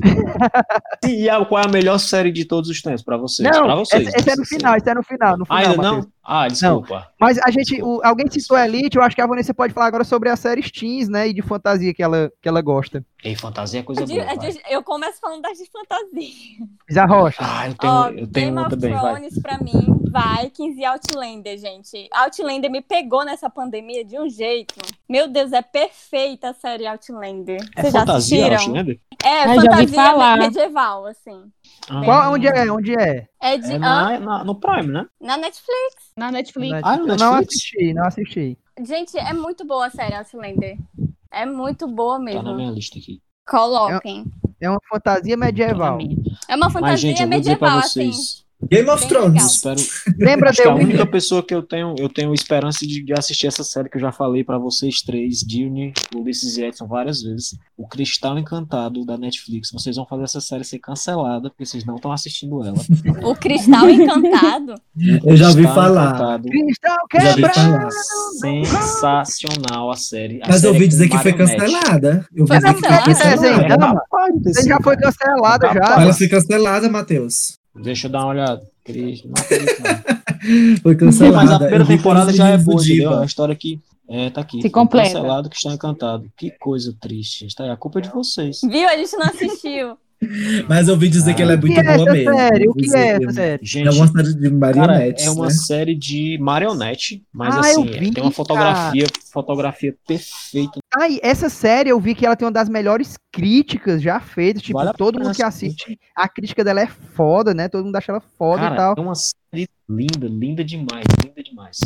e a- qual é a melhor série de todos os tempos pra vocês? pra Não, vocês. esse, esse é no final, esse é no final, no Ah, final, ainda Matheus. não? Ah, desculpa. Mas a gente, o- alguém citou Elite, eu acho que a Vanessa pode falar agora sobre as séries teens, né, e de fantasia que ela, que ela gosta. Ei, fantasia é coisa De- boa. vai. de- eu começo falando das de fantasia. Isa Rocha. Ah, eu tenho, Ó, eu tenho Game uma of também, vai. Thrones, pra mim, Vikings e Outlander, gente. Outlander me pegou nessa pandemia de um jeito. Meu Deus, é perfeita a série Outlander. É Vocês já fantasia, assistiram? Outlander? É, já ouvi fantasia medieval, assim. Ah, Qual, onde é? Onde é? É de. É na, na- no Prime, né? na Netflix. Na Netflix. Ah, no eu não Netflix? assisti, não assisti. Gente, é muito boa a série Outlander. É muito boa Tá mesmo. na minha lista aqui. Coloquem. É uma fantasia medieval. É uma Mas, fantasia gente, eu vou dizer pra medieval, assim. Game of Eu. Thrones. espero, Lembra Acho que a única pessoa que eu tenho, eu tenho esperança de, de assistir essa série que eu já falei pra vocês três, Dilne, Ulisses e Edson, várias vezes. O Cristal Encantado da Netflix. Vocês vão fazer essa série ser cancelada porque vocês não estão assistindo ela. O Cristal Encantado. Eu já ouvi Cristal falar. Encantado. Cristal Já ouvi quebra! falar. Sensacional a série. A Mas eu série ouvi é dizer que foi cancelada. Eu ouvi Foi dizer que foi cancelada? cancelada. Já foi cancelada já. Ela foi cancelada, Matheus. Deixa eu dar uma olhada. Cris, não acredito, não. Foi cancelada. Mas a primeira temporada já é boa, entendeu? A história aqui é, tá aqui. Se completa. Cancelado que está encantado. Que coisa triste. Tá aí, a culpa é de vocês. Viu? A gente não assistiu. Mas eu ouvi dizer que ela é O que muito é boa essa mesmo. série? O que é essa série? Gente, É uma série de cara, marionetes, é uma né? série de marionete, mas Ah, assim, eu vi, tem uma fotografia, fotografia perfeita. Ai, essa série eu vi que ela tem uma das melhores críticas já feitas. Tipo, Vale todo mundo que assiste, a crítica dela é foda, né? Todo mundo acha ela foda e Cara, tal. é uma série linda, linda demais, linda demais.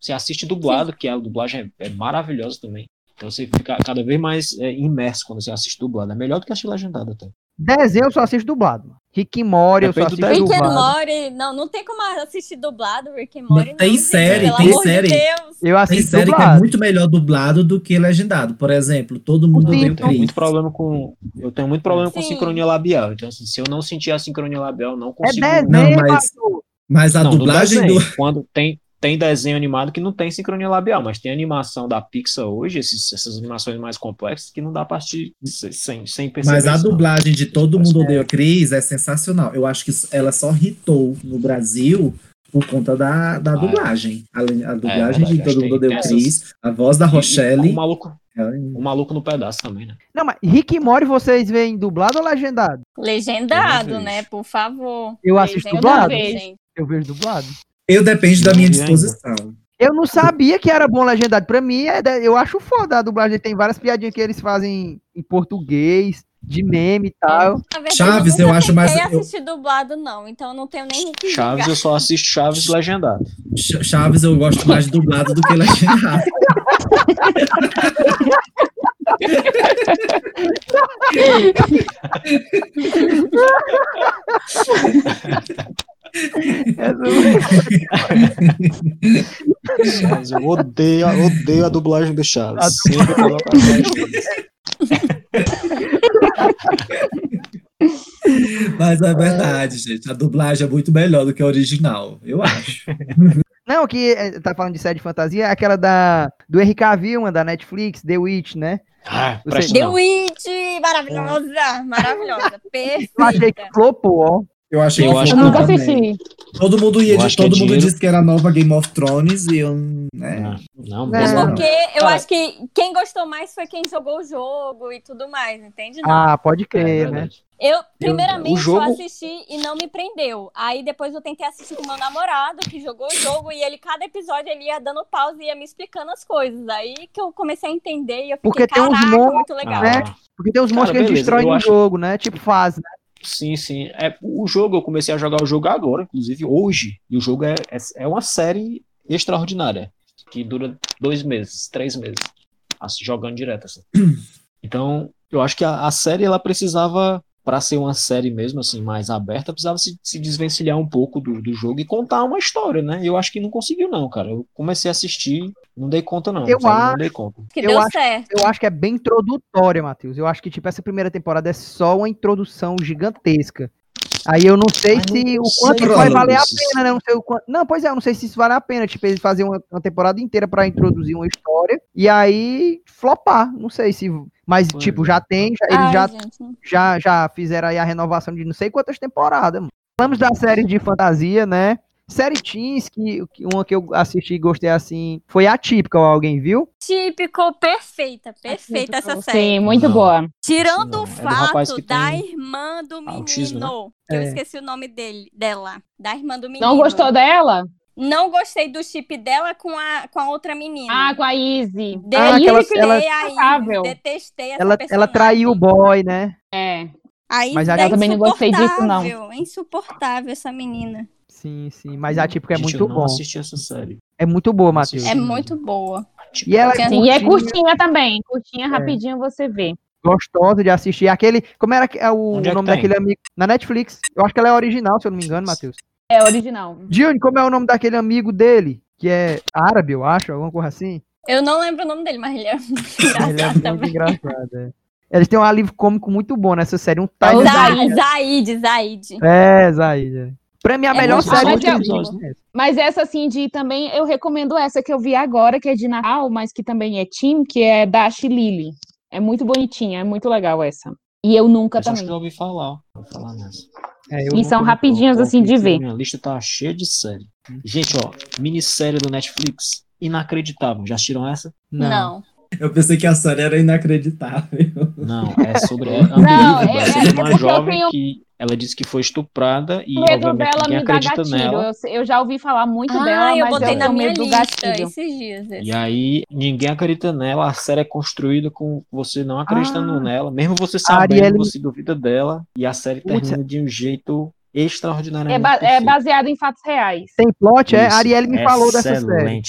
Você assiste dublado, que a dublagem é, é maravilhosa também. Então você fica cada vez mais é, imerso quando você assiste dublado. É melhor do que assistir legendado até. Desenho eu só assisto dublado. Rick and Morty eu só do assisto Rick and dublado. Morty. Não, não tem como assistir dublado Rick and Morty. Não, tem gente, série, pelo tem série. De Deus. Eu Tem assisto série que é dublado. muito melhor dublado do que legendado. Por exemplo, todo mundo Sim, Eu o tenho Chris. muito problema com. Eu tenho muito problema com Sim. sincronia labial. Então, assim, se eu não sentir a sincronia labial, não É consigo. desenho, Não, mas- Arthur. Mas a Não, do dublagem do. desenho, Quando tem, tem desenho animado que não tem sincronia labial, mas tem animação da Pixar hoje, esses- essas animações mais complexas, que não dá pra assistir sem, sem perceber. Mas a isso, não. dublagem de Todo Mundo Odeia o Chris é sensacional. Eu acho que ela só hitou no Brasil por conta da, da Ah, é. dublagem. A, a dublagem verdade, de Todo Mundo Odeia Chris, a voz da E- e Rochelle. O maluco, ela- o maluco no pedaço também, né? Não, mas Rick and Morty vocês veem dublado ou legendado? Legendado, né? Por favor. Eu assisto dublado. Eu vejo dublado. Eu depende da Não minha disposição. Eu não sabia que era bom legendado. Pra mim, é eu acho foda a dublagem. Tem várias piadinhas que eles fazem em português, de meme e tal. Verdade, Chaves, eu, eu acho mais- eu- assistir dublado, não. Então eu não tenho nem Chaves, eu só assisto Chaves legendado. Ch- Chaves eu gosto mais de dublado do que legendado. Chaves, eu odeio, a- odeio a dublagem do Chaves. A Sempre coloco. Mas é verdade, gente. A dublagem é muito melhor do que a original, eu acho. Não, que é, tá falando de série de fantasia, é aquela da do Henry Cavill, uma da Netflix, The Witch, né? Ah, Você- The. Witch! Maravilhosa! Maravilhosa! Eu achei que Perfeita! flopou, ó. Eu achei Eu que acho Eu que nunca também. assisti. Todo mundo ia, Eu de- é todo mundo dinheiro. disse que era a nova Game of Thrones e eu, né? Não, É. mesmo É não. porque eu Cara. acho que quem gostou mais foi quem jogou o jogo e tudo mais, entende? Não. Ah, pode É crer, né? verdade. Eu, primeiramente, o jogo- eu assisti e não me prendeu. Aí depois eu tentei assistir com meu namorado, que jogou o jogo, e ele, cada episódio, ele ia dando pausa e ia me explicando as coisas. Aí que eu comecei a entender e eu fiquei, Porque tem uns caraca, mon- muito legal. né? Porque tem uns monstros que eles beleza, destroem eu no acho- jogo, né? Tipo fase, né? Sim, sim. É, o jogo, eu comecei a jogar o jogo agora, inclusive hoje. E o jogo é, é, é uma série extraordinária, que dura dois meses, três meses, assim, jogando direto. Assim. Então, eu acho que a, a série ela precisava, para ser uma série mesmo, assim, mais aberta, precisava se, se desvencilhar um pouco do, do jogo e contar uma história, né? Eu acho que não conseguiu, não, cara. Eu comecei a assistir, não dei conta, não. Eu sabe? acho- Não dei conta. Que Eu deu acho- certo. Eu acho que é bem introdutória, Matheus. Eu acho que, tipo, essa primeira temporada é só uma introdução gigantesca. Aí eu não sei Mas se não o sei, quanto isso vai valer a pena, né? Não sei o quanto... Não, pois é, eu não sei se isso vale a pena. Tipo, eles fazem uma, uma temporada inteira pra introduzir uma história e aí flopar. Não sei se. Mas, Pois tipo, é. já tem, já- eles Ai, já, gente, já, já fizeram aí a renovação de não sei quantas temporadas. Mano. Falamos da série de fantasia, né? Série Teens, que, que uma que eu assisti e gostei assim, foi atípica, alguém viu? Típico, perfeita, perfeita essa série. Sim, muito Não. boa. Tirando Não, o é fato que da irmã do menino, autismo, né? que eu É. esqueci o nome dele, dela, da irmã do menino. Não gostou dela? Não gostei do chip dela com a, com a outra menina. Ah, com a Izzy. Detestei Ah, aquela- a ela- detestei essa Ela, ela traiu o boy, né? É. A Isis Mas é a- Eu também não gostei disso, não. É insuportável essa menina. Sim, sim. Mas atípica é Gente, muito eu não bom. assisti essa série. É muito boa, Matheus. É muito boa. E ela é Sim, e é curtinha, também. Curtinha, rapidinho você vê. gostosa de assistir. Aquele. Como era que- é o Onde é que nome daquele amigo? Na Netflix. Eu acho que ela é original, se eu não me engano, Matheus. É original. Dione, como é o nome daquele amigo dele? Que é árabe, eu acho, alguma coisa assim. Eu não lembro o nome dele, mas ele é muito Ele é engraçado muito também. engraçado. é. Eles têm um alívio cômico muito bom nessa série. Um É o. Zaid. Zaid, Zaid. É, Zaid. é. Pra mim, a É melhor série que eu Mas essa. Mas essa, assim, de também, eu recomendo essa que eu vi agora, que é de Natal, mas que também é Team, que é Dash Lily. É muito bonitinha, é muito legal essa. E eu nunca acho também. que eu ouvi falar. Vou falar nessa. É, eu E são rapidinhas, Tô- assim, de ver. Minha lista tá cheia de série. Gente, ó, minissérie do Netflix, inacreditável. Já assistiram essa? Não. Eu pensei que a série era inacreditável. Não, é sobre. É Não, é- É sobre é uma eu jovem tenho- que ela disse que foi estuprada e O medo obviamente dela ninguém me dá acredita gatilho. nela. Eu, eu já ouvi falar muito ah, dela, eu mas botei eu na tenho minha lista esses dias. esse. E aí ninguém acredita nela, a série é construída com você não acreditando Ah. nela, mesmo você sabendo, Arielle- você duvida dela, e a série Putz. termina de um jeito extraordinário. É, ba- é baseado em fatos reais. Tem plot, é? A Arielle me falou dessa série.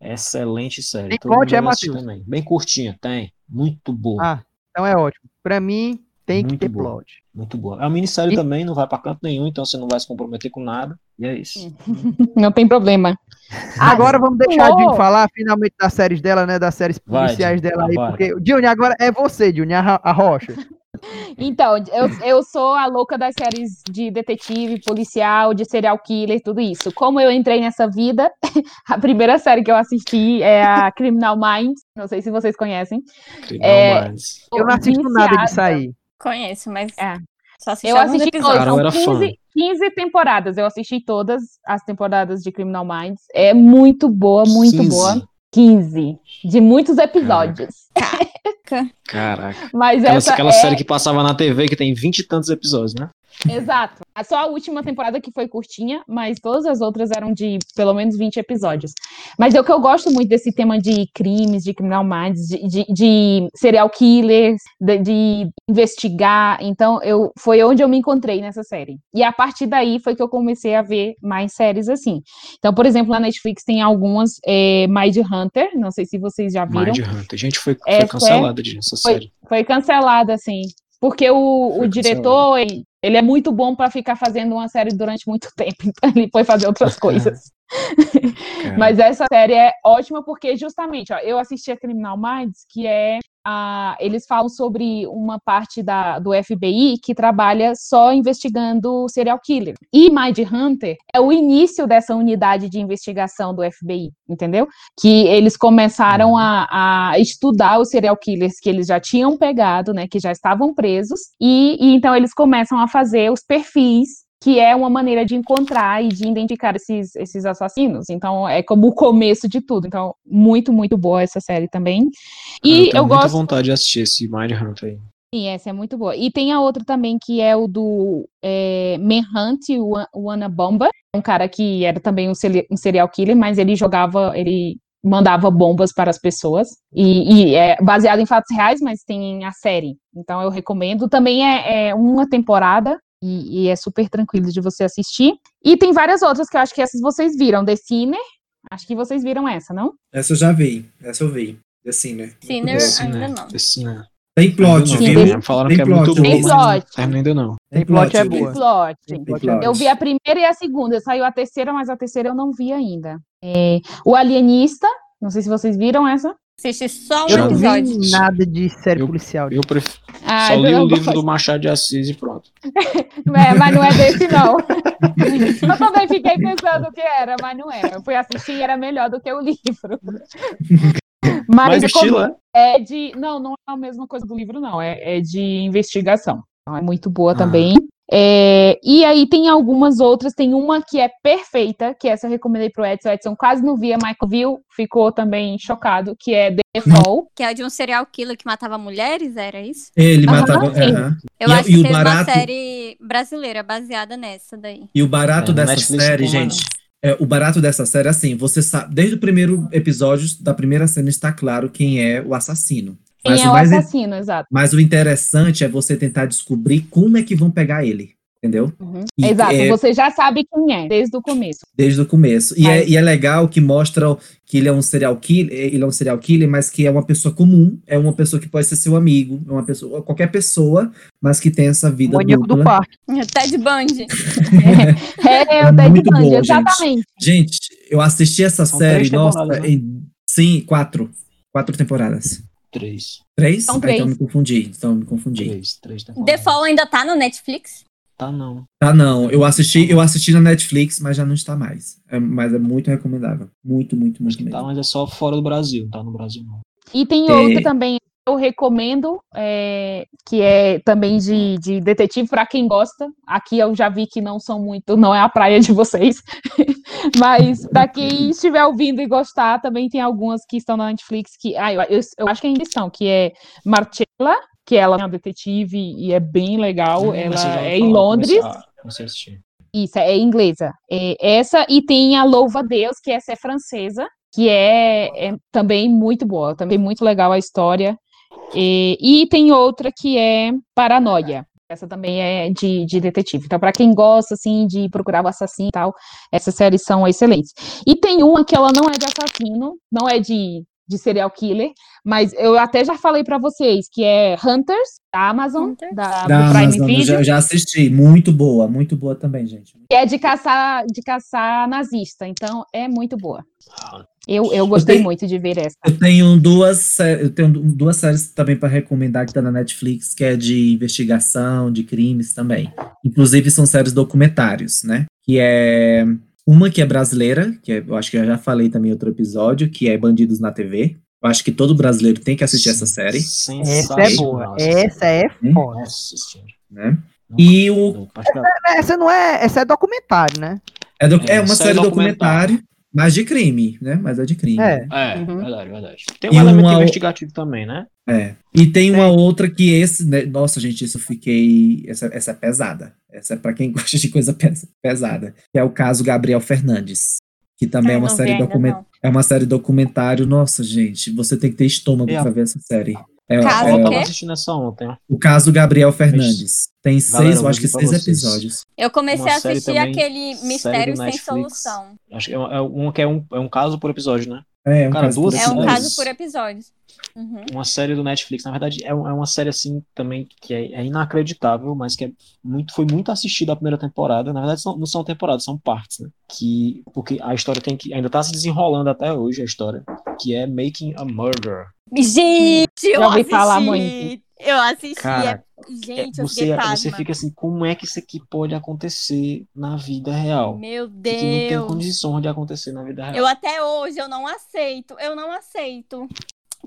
Excelente. Série. Tem mundo é, Matheus? também. Bem curtinha, tem. Muito boa. Ah, então é ótimo. Pra mim, tem que Muito ter boa. plot. Muito boa. É uma minissérie E- também, não vai pra canto nenhum, então você não vai se comprometer com nada. E é isso. Não tem problema. Agora vamos deixar a. Dione falar finalmente das séries dela, né? Das séries Vai, policiais dela aí. vai. Porque, Dione, agora é você, Dione, a, a Rocha. Então, eu, eu sou a louca das séries de detetive, policial, de serial killer, tudo isso. Como eu entrei nessa vida, a primeira série que eu assisti é a Criminal Minds. Não sei se vocês conhecem. Criminal É, Minds. Eu não assisto nada Viciada. disso aí. Conheço, mas É. só assisti Eu assisti todas, Cara, eu são era fã. 15, 15 temporadas. Eu assisti todas as temporadas de Criminal Minds. É muito boa, muito 15. boa. 15. De muitos episódios. Caraca. Mas Aquela, essa aquela é... série que passava na TV que tem vinte e tantos episódios, né? Exato. Só a última temporada que foi curtinha, mas todas as outras eram de pelo menos 20 episódios. Mas é o que eu gosto muito desse tema de crimes, de criminal minds, de, de, de serial killers, de, de investigar. Então, eu foi onde eu me encontrei nessa série. E a partir daí foi que eu comecei a ver mais séries assim. Então, por exemplo, na Netflix tem algumas, é, Mind Hunter, não sei se vocês já viram. Mind Hunter. Gente, foi, foi Essa cancelada disso, Foi- série. Foi cancelada, assim. Porque o, o diretor, ele, ele é muito bom para ficar fazendo uma série durante muito tempo, então ele foi fazer outras coisas. Cara. Mas essa série é ótima porque, justamente, ó, eu assisti a Criminal Minds, que é. Eles falam sobre uma parte da, do FBI que trabalha só investigando serial killer. E Mind Hunter é o início dessa unidade de investigação do FBI, entendeu? Que eles começaram a, a estudar os serial killers que eles já tinham pegado, né? Que já estavam presos, e, e então eles começam a fazer os perfis que é uma maneira de encontrar e de identificar esses, esses assassinos. Então, é como o começo de tudo. Então, muito, muito boa essa série também. E eu tenho eu muita gosto. vontade de assistir esse Mindhunter aí. Sim, essa é muito boa. E tem a outra também, que é o do é, Manhunt Wa- Wanna Bomba. Um cara que era também um, um serial killer, mas ele jogava, ele mandava bombas para as pessoas. E, e é baseado em fatos reais, mas tem a série. Então eu recomendo. Também é, é uma temporada. E, e é super tranquilo de você assistir. E tem várias outras que eu acho que essas vocês viram. The Sinner, acho que vocês viram essa, não? Essa eu já vi. Essa eu vi. Né? Sinner Esse, ainda não. Esse, né? Tem plot, Sim, viu? tem- Falaram Tem que é plot, muito tem bom. Tem plot. Terminei ainda não. Tem plot, é boa. Plot. Tem plot. Eu vi a primeira e a segunda. Saiu a terceira, mas a terceira eu não vi ainda. É, o Alienista, não sei se vocês viram essa. Assisti só um Eu não episódio. vi nada de série Eu- policial. Eu prefiro. Ah, Só li o livro do Machado de Assis e pronto. É, mas não é desse, não. eu também fiquei pensando que era, mas não era. Eu fui assistir e era melhor do que o livro. Mas como- estilo, é? é de. Não, não é a mesma coisa do livro, não. É, é de investigação. Então é muito boa Ah. também. É, e aí tem algumas outras, tem uma que é perfeita, que essa eu recomendei pro Edson. O Edson quase não via, Michael viu, ficou também chocado, que é The Fall. Que é de um serial killer que matava mulheres, era isso? Ele Aham, matava. sim. aham. Eu E- acho e que o barato- uma série brasileira baseada nessa daí. E o barato É, dessa série, gente, é, o barato dessa série, assim, você sabe, desde o primeiro episódio da primeira cena está claro quem é o assassino. Quem Mas é o o mais assassino, exato. Mas o interessante é você tentar descobrir como é que vão pegar ele, entendeu? Uhum. E Exato, é- você já sabe quem é, desde o começo. Desde o começo. E, Mas- é, e é legal que mostra que ele é um serial killer, ele é um serial killer, mas que é uma pessoa comum, é uma pessoa que pode ser seu amigo, é uma pessoa, qualquer pessoa, mas que tem essa vida Maníaco do dupla. parque. Ted Bundy. É, É o Ted muito Bundy, boa, gente. exatamente. Gente, eu assisti essa São série, nossa, né? em- sim, quatro. Quatro temporadas. Três. Três? São Ah, três. então eu me confundi. Então eu me confundi. Três, três The temporadas. Fall ainda tá no Netflix? Tá não. Tá, não. Eu assisti, eu assisti na Netflix, mas já não está mais. É, mas é muito recomendável. Muito, muito, muito Tá, mesmo. mas é só fora do Brasil, não tá no Brasil não. E tem É. outra também, eu recomendo, é, que é também de, de detetive, para quem gosta. Aqui eu já vi que não são muito, não é a praia de vocês. Mas para quem estiver ouvindo e gostar, também tem algumas que estão na Netflix que. Ah, eu, eu, eu acho que ainda estão, que é Marcella, que ela é uma detetive e é bem legal. Hum, ela é em Londres. Comecei a, comecei a assistir. Isso, é inglesa. É essa, e tem a Louva Deus, que essa é francesa, que é, é também muito boa, também muito legal a história. E, e tem outra que é Paranoia. Essa também é de, de detetive. Então, para quem gosta, assim, de procurar o assassino e tal, essas séries são excelentes. E tem uma que ela não é de assassino, não é de, de serial killer, mas eu até já falei para vocês, que é Hunters, da Amazon, Hunters. da, Da do Prime Amazon, eu Video. já, já assisti. Muito boa, muito boa também, gente. que é de caçar, de caçar nazista, então é muito boa. Eu, eu gostei tenho- muito de ver essa. Eu tenho duas, eu tenho du- duas séries também para recomendar que tá na Netflix, que é de investigação, de crimes também. Inclusive são séries documentários, né? Que é uma que é brasileira, que é- eu acho que eu já falei também em outro episódio, que é Bandidos na TV. Eu acho que todo brasileiro tem que assistir essa série, Essa é boa. essa Essa é Hum? foda. Né? E o acho que Essa não é. Essa é documentário, né? é, doc- É, é uma série série documentário. documentário, mas de crime, né? Mas é de crime. É. É, Uhum. verdade, verdade. Tem E um elemento uma- investigativo também, né? É. E tem uma outra que esse, né, nossa, gente, isso eu fiquei, essa, essa é pesada. Essa é pra quem gosta de coisa pes- pesada, que é o caso Gabriel Fernandes, que também é uma série ainda, document, não. é uma série documentário. Nossa, gente, você tem que ter estômago É. pra ver essa série. É, Caso é, eu o tava assistindo essa ontem. o caso Gabriel Fernandes. Tem seis, Galera, eu acho que seis vocês. episódios. Eu comecei Uma a assistir também, aquele Mistério Sem. Solução. Acho que é, é um que é um, é um caso por episódio, né? É, um Cara, caso duas por É um episódio. caso por episódios. Uhum. Uma série do Netflix. Na verdade, é, é uma série assim também que é, é inacreditável, mas que é muito, foi muito assistida a primeira temporada. Na verdade, são- não são temporadas, são partes, né? Que, porque a história tem que. Ainda tá se desenrolando até hoje a história. Que é Making a Murder. Gente, eu ouvi assisti. falar muito. Eu assisti. Cara, é- É, Gente, eu você, fiquei você fica assim, como é que isso aqui pode acontecer na vida real? Meu Que não tem Deus. condições de acontecer na vida real. Eu até hoje eu não aceito. Eu não aceito.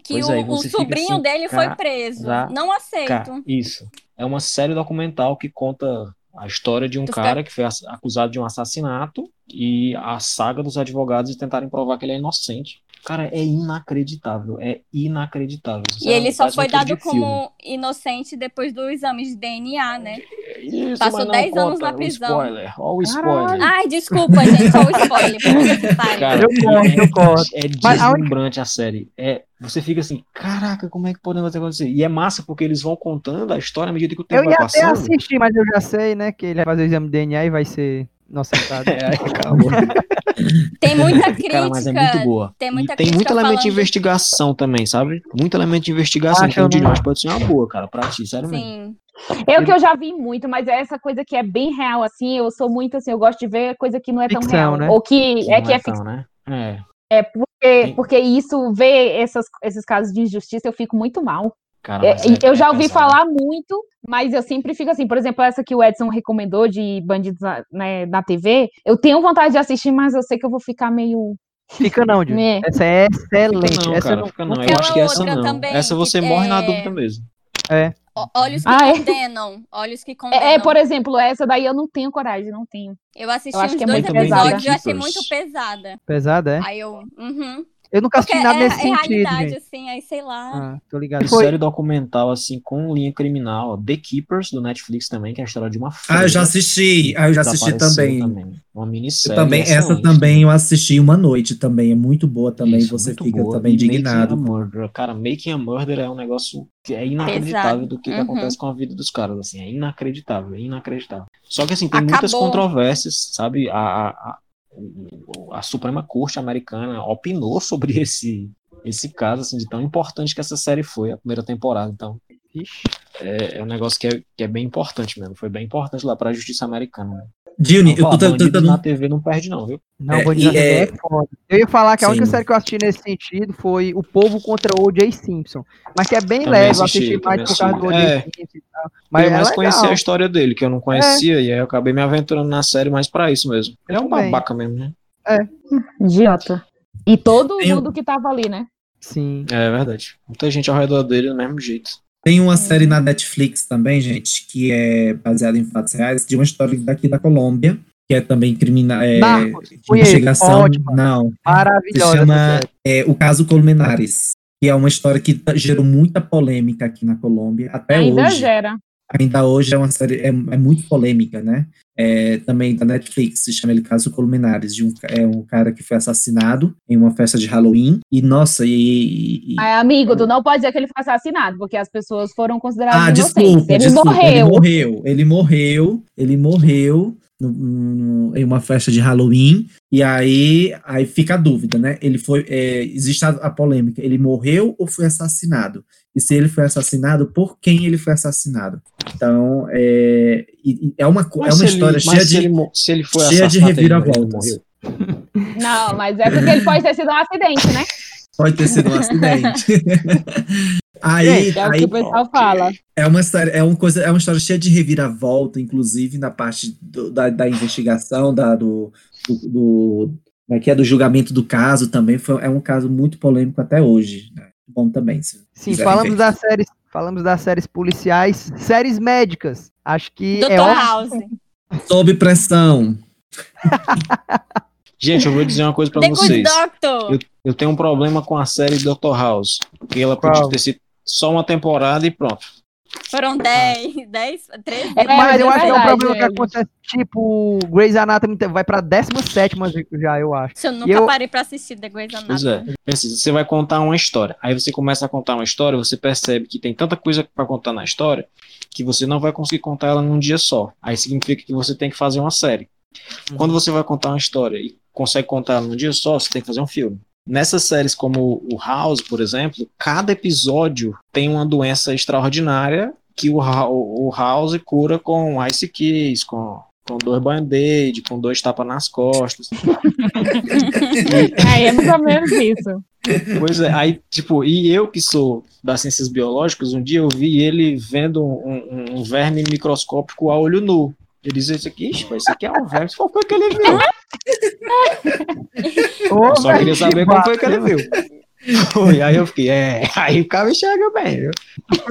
Que Pois o, é, o fica sobrinho assim, dele foi preso. Não aceito. Cara, isso. É uma série documental que conta A história de um Dos cara que foi acusado de um assassinato e a saga dos advogados de tentarem provar que ele é inocente. Cara, é inacreditável. É inacreditável. E ele só foi dado de filme. como inocente depois do exame de DNA, né? Isso, Passou mas não 10 anos na o prisão. Spoiler. Olha o spoiler. Ai, desculpa, gente, só o spoiler. que pariu. Cara, Eu eu gosto. É deslumbrante a série. É, você fica assim, caraca, como é que podemos acontecer? E é massa porque eles vão contando a história à medida que o tempo Eu vai ia até passando. assistir, mas eu já sei, né, que ele vai fazer o exame de DNA e vai ser inocentado. É, aí acabou. Tem muita crítica. Cara, mas é muito boa. tem muita tem muito elemento de investigação também, sabe? Muito elemento de investigação. Acho de não- nós pode ser uma boa, cara, pra ti, sério mesmo. Sim. Eu que eu já vi muito, mas é essa coisa que é bem real, assim, eu sou muito assim, eu gosto de ver coisa que não é tão Ficção, real. né? Ou que Que é que é tão, ficção. né? É, É porque, porque isso, ver essas, esses casos de injustiça, eu fico muito mal. Cara, É, é- eu já é ouvi pesado. falar muito, mas eu sempre fico assim, por exemplo, essa que o Edson recomendou de Bandidos na, né, na TV, eu tenho vontade de assistir, mas eu sei que eu vou ficar meio. Fica não, Júlio. É. Essa é excelente. Fica não, essa cara, não- fica não. Eu acho que essa outra não. também, essa você morre na é- dúvida mesmo. Ó- Olhos que Ah, é? condenam. Olhos que condenam. É, é, por exemplo, essa daí eu não tenho coragem, não tenho. Eu assisti eu acho uns que é dois muito episódios pesada. e eu achei muito pesada. Pesada, é? Aí eu. Uhum. Eu nunca Porque assisti nada é, nesse é sentido, realidade, gente. assim, aí sei lá. Ah, tô ligado. Foi- série documental, assim, com linha criminal, ó, The Keepers, do Netflix também, que é a história de uma Ah, eu já assisti. Ah, eu já assisti desapareceu também. Uma Eu minissérie. também essa também eu assisti uma noite também. É muito boa também. Isso, você fica boa. também E Making indignado. a Murder. Cara, Making a Murder é um negócio que é inacreditável do que, que Uhum. acontece com a vida dos caras, assim, é inacreditável, é inacreditável. Só que assim, tem muitas Acabou. controvérsias, sabe? A, a, a, a Suprema Corte americana opinou sobre esse, esse caso, assim, de tão importante que essa série foi, a primeira temporada. Então, é, é um negócio que é, que é bem importante mesmo. Foi bem importante lá para a justiça americana. Né? Dini, eu tô tentando. bandidos na TV não perde, não, viu? Não, É, Bandido na TV é- é foda. Eu ia falar que a única Sim. série que eu assisti nesse sentido foi O Povo contra o O.J. Simpson. Mas que é bem Também leve, eu assisti, assisti mais por causa do O.J. assisti. É. Simpson e tal. Mas eu é mais legal. conhecia a história dele, que eu não conhecia, e aí eu acabei me aventurando na série mais pra isso mesmo. Ele é um também. babaca mesmo, né? Idiota. E todo Tem mundo que tava ali, né? Sim. É verdade. Muita gente ao redor dele do mesmo jeito. Tem uma série na Netflix também, gente, que é baseada em fatos reais, de uma história daqui da Colômbia, que é também criminal. É, conheço, investigação. ótima. Não, Maravilhosa. Se chama- é o caso Colmenares, que é uma história que tá- gerou muita polêmica aqui na Colômbia até Ainda hoje. gera. Ainda hoje é uma série é, é muito polêmica, né? É, também da Netflix se chama ele Caso Colmenares, de um, é um cara que foi assassinado em uma festa de Halloween e nossa e, e- Mas, amigo, tu não pode dizer que ele foi assassinado, porque as pessoas foram consideradas ah, desculpa, ele desculpa, morreu. ele morreu, ele morreu, ele morreu no- no- em uma festa de Halloween e aí aí fica a dúvida, né? Ele foi é, existe a, a polêmica, ele morreu ou foi assassinado? E se ele foi assassinado, por quem ele foi assassinado? Então é, é uma é uma se história ele, cheia mas se de ele, se ele foi cheia de assassinado, ele morreu, reviravoltas. Não, mas é porque ele pode ter sido um acidente, né? Pode ter sido um acidente. aí, É o que aí o pessoal fala. é uma história, é uma coisa, é uma história cheia de reviravolta, inclusive na parte do- da, da investigação, da, do, do, do como é que é, do julgamento do caso também. Foi, é um caso muito polêmico até hoje. Né? Bom também. se Sim, falamos ver. das séries, falamos das séries policiais, séries médicas. Acho que Dr. é. House. Sob pressão. Gente, eu vou dizer uma coisa Good vocês. Eu, eu tenho um problema com a série Dr. House. Porque ela Qual? podia ter sido só uma temporada e pronto. Foram 10, 10, 13. É, mas, mas eu é acho que é um problema que é. acontece, tipo, Grey's Anatomy vai pra 17 já, eu acho. Eu nunca eu- parei pra assistir The Grey's Pois é. Anatomy. Pensa, Você vai contar uma história. Aí você começa a contar uma história, você percebe que tem tanta coisa pra contar na história que você não vai conseguir contar ela num dia só. Aí significa que você tem que fazer uma série. Quando você vai contar uma história e consegue contar ela num dia só, você tem que fazer um filme. Nessas séries como o House, por exemplo, cada episódio tem uma doença extraordinária que o, o House cura com Ice Keys, com, com dois band-aid, com dois tapas nas costas. É, é mais ou menos isso. Pois é, aí, tipo, e eu que sou das ciências biológicas, um dia eu vi ele vendo um, um- um verme microscópico a olho nu. Ele dizia isso aqui, ixi, mas isso aqui é um verme. Qual foi que ele viu? Eu só queria saber que qual foi que ele viu. Foi, aí eu fiquei, é, aí o cara enxerga bem, viu?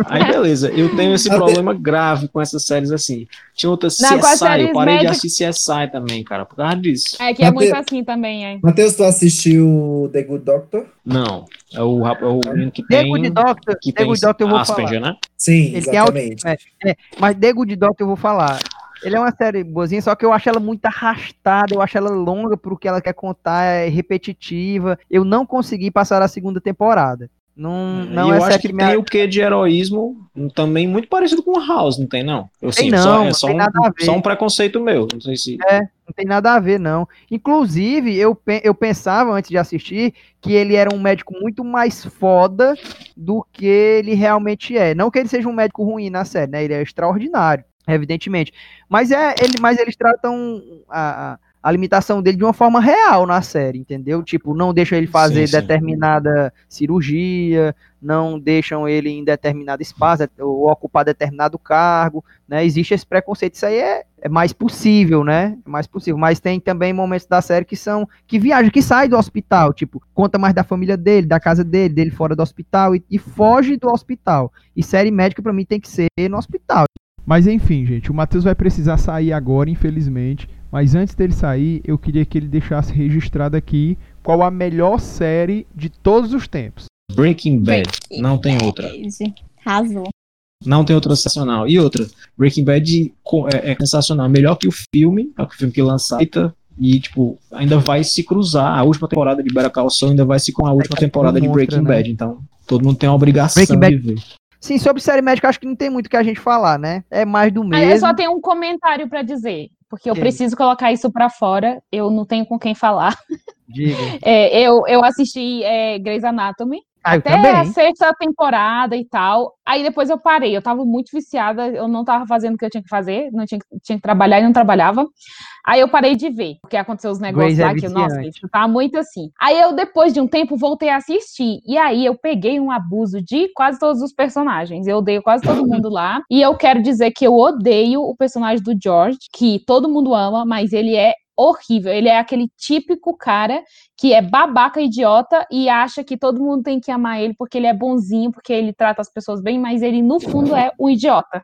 Aí beleza, eu tenho esse problema grave com essas séries assim. Tinha Não, as CSI, eu séries parei de assistir CSI também, cara, por causa disso. É que é muito assim também, é. Matheus, tu assistiu The Good Doctor? Não, é o, rap- é o menino que The tem, Good Doctor, que The tem Good Doctor eu vou Asperger, falar. né? Sim, Ele autismo, exatamente. é. Mas The Good Doctor eu vou falar. Ele é uma série boazinha, só que eu acho ela muito arrastada, eu acho ela longa pro que ela quer contar, é repetitiva. Eu não consegui passar a segunda temporada. Não, não e é eu acho que tem o quê de heroísmo também muito parecido com House, não tem não? Eu, Tem sim, não, só, é não só tem um, nada a ver. só um preconceito meu, não sei se... Não tem nada a ver, não. Inclusive, eu, eu pensava antes de assistir que ele era um médico muito mais foda do que ele realmente é. Não que ele seja um médico ruim na série, né? Ele é extraordinário, evidentemente. Mas é ele, mas eles tratam a, a, limitação dele de uma forma real na série, entendeu? Tipo, não deixam ele fazer Sim, sim. determinada cirurgia, não deixam ele em determinado espaço ou ocupar determinado cargo, né? Existe esse preconceito, isso aí é, é mais possível, né? É mais possível, mas tem também momentos da série que são que viaja, que sai do hospital, tipo, conta mais da família dele, da casa dele, dele fora do hospital e, e foge do hospital. E série médica pra mim tem que ser no hospital. Mas enfim, gente, o Matheus vai precisar sair agora, infelizmente. Mas antes dele sair, eu queria que ele deixasse registrado aqui qual a melhor série de todos os tempos. Breaking Bad, não tem outra. Arrasou. Não tem outra sensacional. E outra, Breaking Bad é, é sensacional. Melhor que o filme, é o filme que lançaram. E, tipo, ainda vai se cruzar. A última temporada de Better Call Saul ainda vai se com a última temporada de Breaking né? Bad. Então, todo mundo tem a obrigação Breaking Bad- de ver. Sim, sobre série médica, acho que não tem muito o que a gente falar, né? É mais do mesmo. Eu só tenho um comentário pra dizer, porque eu Ok. preciso colocar isso pra fora. Eu não tenho com quem falar. Diga. É, eu, eu assisti é, Grey's Anatomy Ah, até a sexta temporada e tal. Aí depois eu parei. Eu tava muito viciada, eu não tava fazendo o que eu tinha que fazer, não tinha, que- tinha que trabalhar e não trabalhava. Aí eu parei de ver, porque aconteceu os negócios Grey's é lá que, nossa, isso tá muito assim. Aí eu, depois de um tempo, voltei a assistir. E aí eu peguei um abuso de quase todos os personagens. Eu odeio quase todo mundo lá. E eu quero dizer que eu odeio o personagem do George, que todo mundo ama, mas ele é horrível. Ele é aquele típico cara que é babaca, idiota e acha que todo mundo tem que amar ele porque ele é bonzinho, porque ele trata as pessoas bem, mas ele no fundo é um idiota.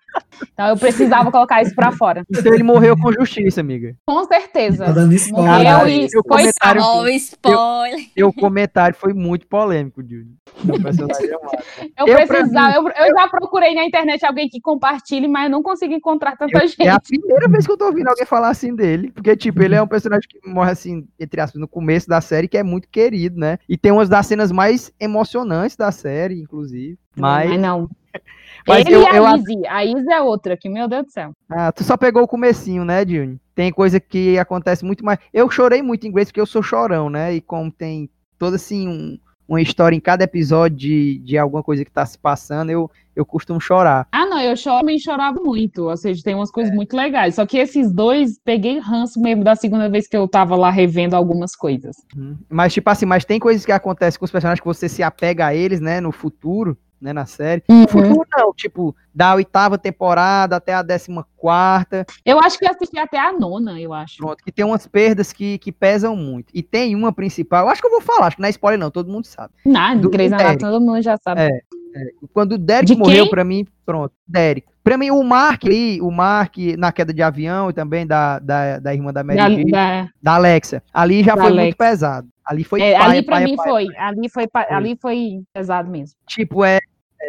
Então eu precisava colocar isso pra fora. Então ele morreu com justiça, amiga. Com certeza. Tá dando spoiler. Morreu e foi comentário- salvo. Ó, o spoiler. Seu comentário foi muito polêmico, Júlio. É. Eu, Eu, pra precisava, eu, eu já procurei na internet alguém que compartilhe, mas eu não consegui encontrar tanta Eu- gente. É a primeira vez que eu tô ouvindo alguém falar assim dele. Porque, tipo, ele é um personagem que morre assim, entre aspas, no começo da série, que é muito querido, né? E tem umas das cenas mais emocionantes da série, inclusive. Mas, Mas não. mas Ele eu, e a eu acho- Izzy. A Izzy é outra, que meu Deus do céu. Ah, tu só pegou o comecinho, né, Júnior? Tem coisa que acontece muito mais. Eu chorei muito em Grace porque eu sou chorão, né? E como tem toda assim um- uma história em cada episódio de, de alguma coisa que tá se passando, eu, eu costumo chorar. Ah, não, eu choro e chorava muito. Ou seja, tem umas coisas muito legais. Só que esses dois, peguei ranço mesmo da segunda vez que eu tava lá revendo algumas coisas. Uhum. Mas, tipo assim, mas tem coisas que acontecem com os personagens que você se apega a eles, né, no futuro, né, na série. Futuro não, tipo, da oitava temporada até a décima quarta, Eu acho que eu assisti até a nona, eu acho. pronto, que tem umas perdas que, que pesam muito. E tem uma principal, eu acho que eu vou falar, acho que não é spoiler não, todo mundo sabe. Nada, Do Grey's Derek. Anatomy, todo mundo já sabe. É. Quando o Derek De morreu, pra mim, pronto, Derek. Pra mim, o Mark ali, o Mark na queda de avião e também da, da, da irmã da Mary Da- Jane, da, da- Alexa, ali já Da foi muito pesado. Ali foi é, paia, ali pra paia, mim paia. foi, ali foi, pa- Foi. ali foi pesado mesmo. Tipo, é,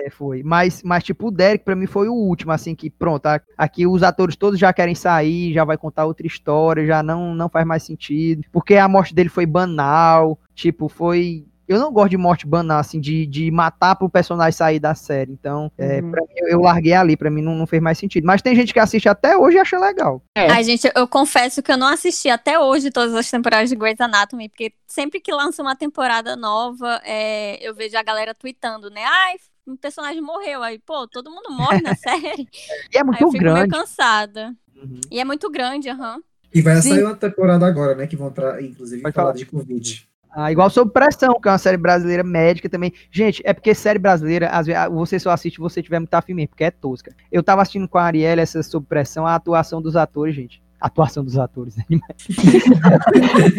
é, foi. Mas, mas, tipo, o Derek pra mim foi o último, assim, que pronto, aqui os atores todos já querem sair, já vai contar outra história, já não, não faz mais sentido. Porque a morte dele foi banal, tipo, foi. Eu não gosto de morte banal, assim, de, de matar pro personagem sair da série. Então, é, Uhum. pra mim, eu, eu larguei ali, pra mim não, não fez mais sentido. Mas tem gente que assiste até hoje e acha legal. É. Ai, gente, eu confesso que eu não assisti até hoje todas as temporadas de Grey's Anatomy, porque sempre que lança uma temporada nova, é, eu vejo a galera tweetando, né? Ai, um personagem morreu. Aí, pô, todo mundo morre na série. E é Aí muito eu fico meio grande. cansada. Uhum. E é muito grande, aham. E vai Sim. sair uma temporada agora, né? Que vão, tra- inclusive, Pode falar de Covid. Ah, igual Sob Pressão, que é uma série brasileira médica também. Gente, é porque série brasileira, às vezes, você só assiste se você tiver muito afim mesmo, porque é tosca. Eu tava assistindo com a Ariela essa Sob Pressão, a atuação dos atores, gente. A atuação dos atores. Né?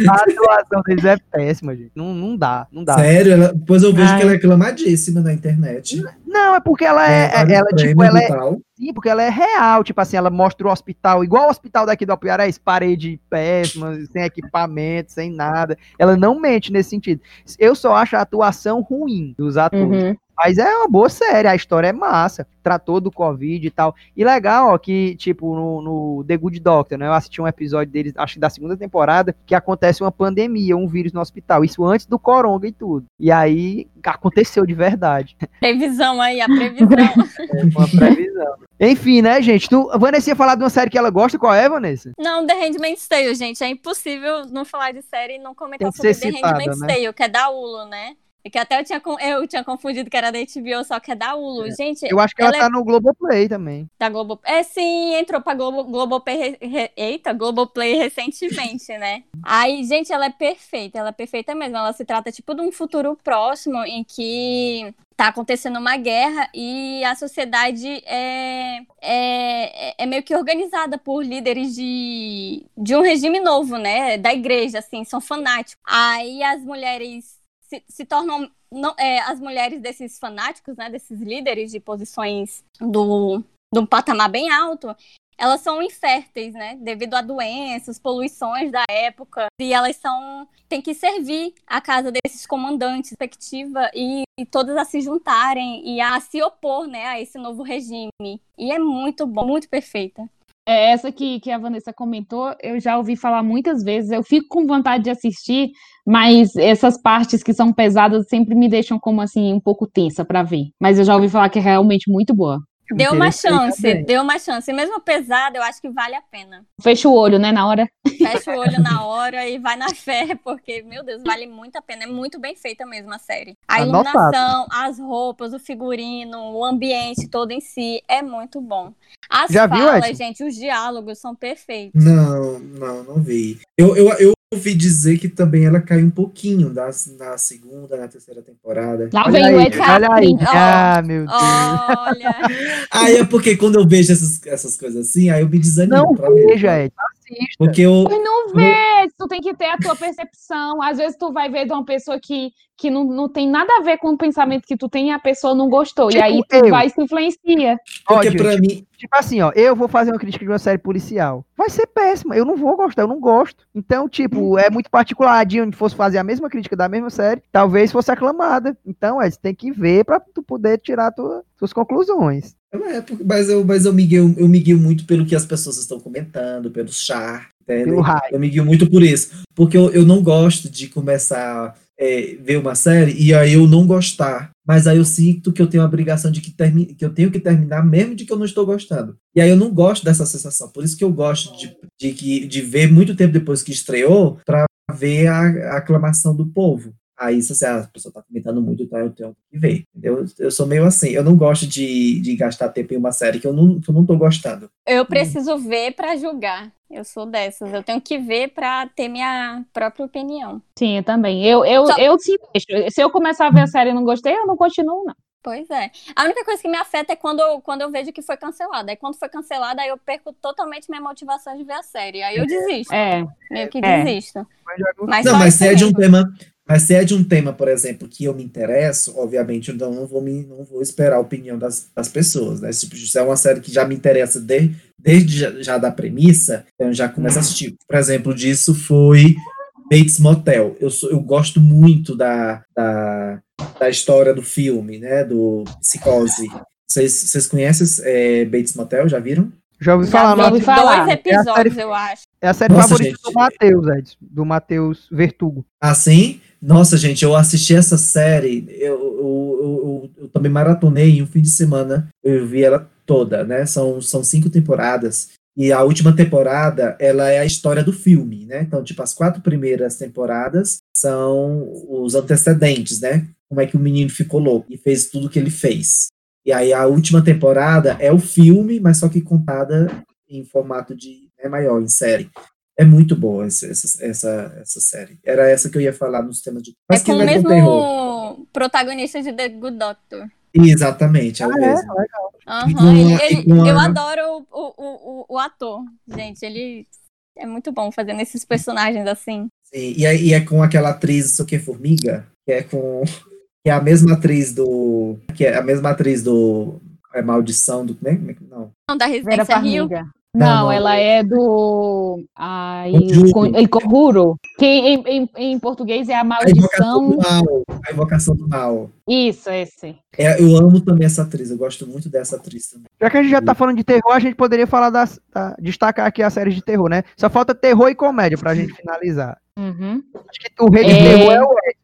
a atuação deles é péssima, gente. Não, não dá, não dá. Sério? Ela, depois eu vejo Ai. que ela é reclamadíssima na internet. Não, é porque ela é. é ela, tipo, ela é. Sim, porque ela é real, tipo assim, ela mostra o hospital, igual o hospital daqui do Apuiarés, parede péssima, sem equipamento, sem nada. Ela não mente nesse sentido. Eu só acho a atuação ruim dos atores. Uhum. Mas é uma boa série, a história é massa. Tratou do Covid e tal. E legal, ó, que, tipo, no, no, The Good Doctor, né? Eu assisti um episódio deles, acho que da segunda temporada, que acontece uma pandemia, um vírus no hospital. Isso antes do coronga e tudo. E aí aconteceu de verdade. Previsão aí, a previsão. é uma previsão. Enfim, né, gente? Tu, a Vanessa ia falar de uma série que ela gosta. Qual é, Vanessa? Não, The Handmaid's Tale, gente. É impossível não falar de série e não comentar sobre The Handmaid's né? Tale, que é da Hulu, né? É que até eu tinha, eu tinha confundido que era da HBO, só que é da Hulu. É. Gente, eu acho que ela, ela tá é... no Globoplay também. Da Globo... É, sim, entrou pra Globo... Globoplay... Re... Eita, Globoplay recentemente, né? Aí, gente, ela é perfeita, ela é perfeita mesmo. Ela se trata, tipo, de um futuro próximo em que tá acontecendo uma guerra e a sociedade é, é, é meio que organizada por líderes de, de um regime novo, né? Da igreja, assim, são fanáticos. Aí as mulheres se, se tornam não, é, as mulheres desses fanáticos, né, desses líderes de posições do, patamar bem alto, elas são inférteis, né, devido a doenças, poluições da época, e elas são têm que servir a casa desses comandantes, perspectiva e, e todas a se juntarem e a se opor, né, a esse novo regime. E é muito bom, muito perfeita. É essa que, que a Vanessa comentou, eu já ouvi falar muitas vezes. Eu fico com vontade de assistir, mas essas partes que são pesadas sempre me deixam como assim um pouco tensa para ver. Mas eu já ouvi falar que é realmente muito boa. Deu uma chance, deu uma chance. Mesmo pesado, eu acho que vale a pena. Fecha o olho, né, na hora. Fecha o olho na hora e vai na fé, porque, meu Deus, vale muito a pena. É muito bem feita mesmo a série. A iluminação, as roupas, o figurino, o ambiente todo em si é muito bom. As Já falas, viu, gente, os diálogos são perfeitos. Não, não, não vi. Eu, eu, eu ouvi dizer que também ela caiu um pouquinho da, na segunda, na terceira temporada. Lá vem o Ed Olha aí, ah, meu Deus. Olha. aí é porque quando eu vejo essas, essas coisas assim, aí eu me desanimo. Não veja, Ed. Assista. Porque eu... Mas não vê, tu tem que ter a tua percepção. Às vezes tu vai ver de uma pessoa que, que não, não tem nada a ver com o pensamento que tu tem e a pessoa não gostou. Tipo, e aí tu eu. vai se influencia. Porque Ódio, pra tipo, mim... Tipo assim, ó, eu vou fazer uma crítica de uma série policial. Vai ser péssima, eu não vou gostar, eu não gosto. Então, tipo, é muito particular. A Dion fosse fazer a mesma crítica da mesma série, talvez fosse aclamada. Então, é, você tem que ver pra tu poder tirar tua, suas conclusões. É, mas eu, mas eu me, guio, eu me guio muito pelo que as pessoas estão comentando, pelo char, entendeu? Eu me guio muito por isso. Porque eu, eu não gosto de começar é, ver uma série e aí eu não gostar. Mas aí eu sinto que eu tenho a obrigação de que, termine, que eu tenho que terminar mesmo de que eu não estou gostando. E aí eu não gosto dessa sensação. Por isso que eu gosto de, de, que, de ver muito tempo depois que estreou para ver a, a aclamação do povo. Aí, se assim, a pessoa tá comentando muito, então eu tenho que ver, entendeu? Eu sou meio assim, eu não gosto de, de gastar tempo em uma série que eu não, que eu não tô gostando. Eu preciso ver para julgar. Eu sou dessas. Eu tenho que ver para ter minha própria opinião. Sim, eu também. Eu, eu, Só... eu sim deixo. Se eu começar a ver a série e não gostei, eu não continuo, não. Pois é. A única coisa que me afeta é quando eu, quando eu vejo que foi cancelada. Aí quando foi cancelada, aí eu perco totalmente minha motivação de ver a série. Aí eu desisto. É. Meio que é. desisto. Mas não, mas se é de um tema, mas se é de um tema, por exemplo, que eu me interesso, obviamente, então não vou, me, não vou esperar a opinião das, das pessoas, né? Tipo, se é uma série que já me interessa de, desde já, já da premissa, então já começo a assistir. Por exemplo, disso foi Bates Motel. Eu, sou, eu gosto muito da, da, da história do filme, né? Do Psicose. Vocês, vocês conhecem é, Bates Motel? Já viram? Já ouvi falar. Já ouvi falar. Dois episódios, é série, eu acho. É a série Nossa, favorita gente. do Matheus, Ed. Do Matheus Vertugo. Ah, sim? Nossa, gente, eu assisti essa série, eu, eu, eu, eu, também maratonei em um fim de semana, eu vi ela toda, né? São, são cinco temporadas. E a última temporada, ela é a história do filme, né? Então, tipo, as quatro primeiras temporadas são os antecedentes, né? Como é que o menino ficou louco e fez tudo que ele fez. E aí a última temporada é o filme, mas só que contada em formato de né, maior, em série. É muito boa essa, essa, essa, essa, série. Era essa que eu ia falar nos temas de. Mas é com o é mesmo protagonista de The Good Doctor. Exatamente, é o ah, é? mesmo. É, uhum, ele, ele, eu adoro o, o, o, o, ator, gente. Ele É muito bom fazendo esses personagens assim. Sim, e, é, e é com aquela atriz, isso que é Formiga, que é com. Que é a mesma atriz do. Que é a mesma atriz do. É Maldição do. Né? Não. Não, da Residência Rio. Não, ela é do. Ai, con- El Conjuro. Que em, em, em português é a A invocação maldição. do mal. A invocação do mal. Isso, esse. É, eu amo também essa atriz, eu gosto muito dessa atriz também. Já que a gente já tá falando de terror, a gente poderia falar das. da- destacar aqui as séries de terror, né? Só falta terror e comédia pra gente finalizar. Uhum. Acho que o rei de É. terror é o Ed.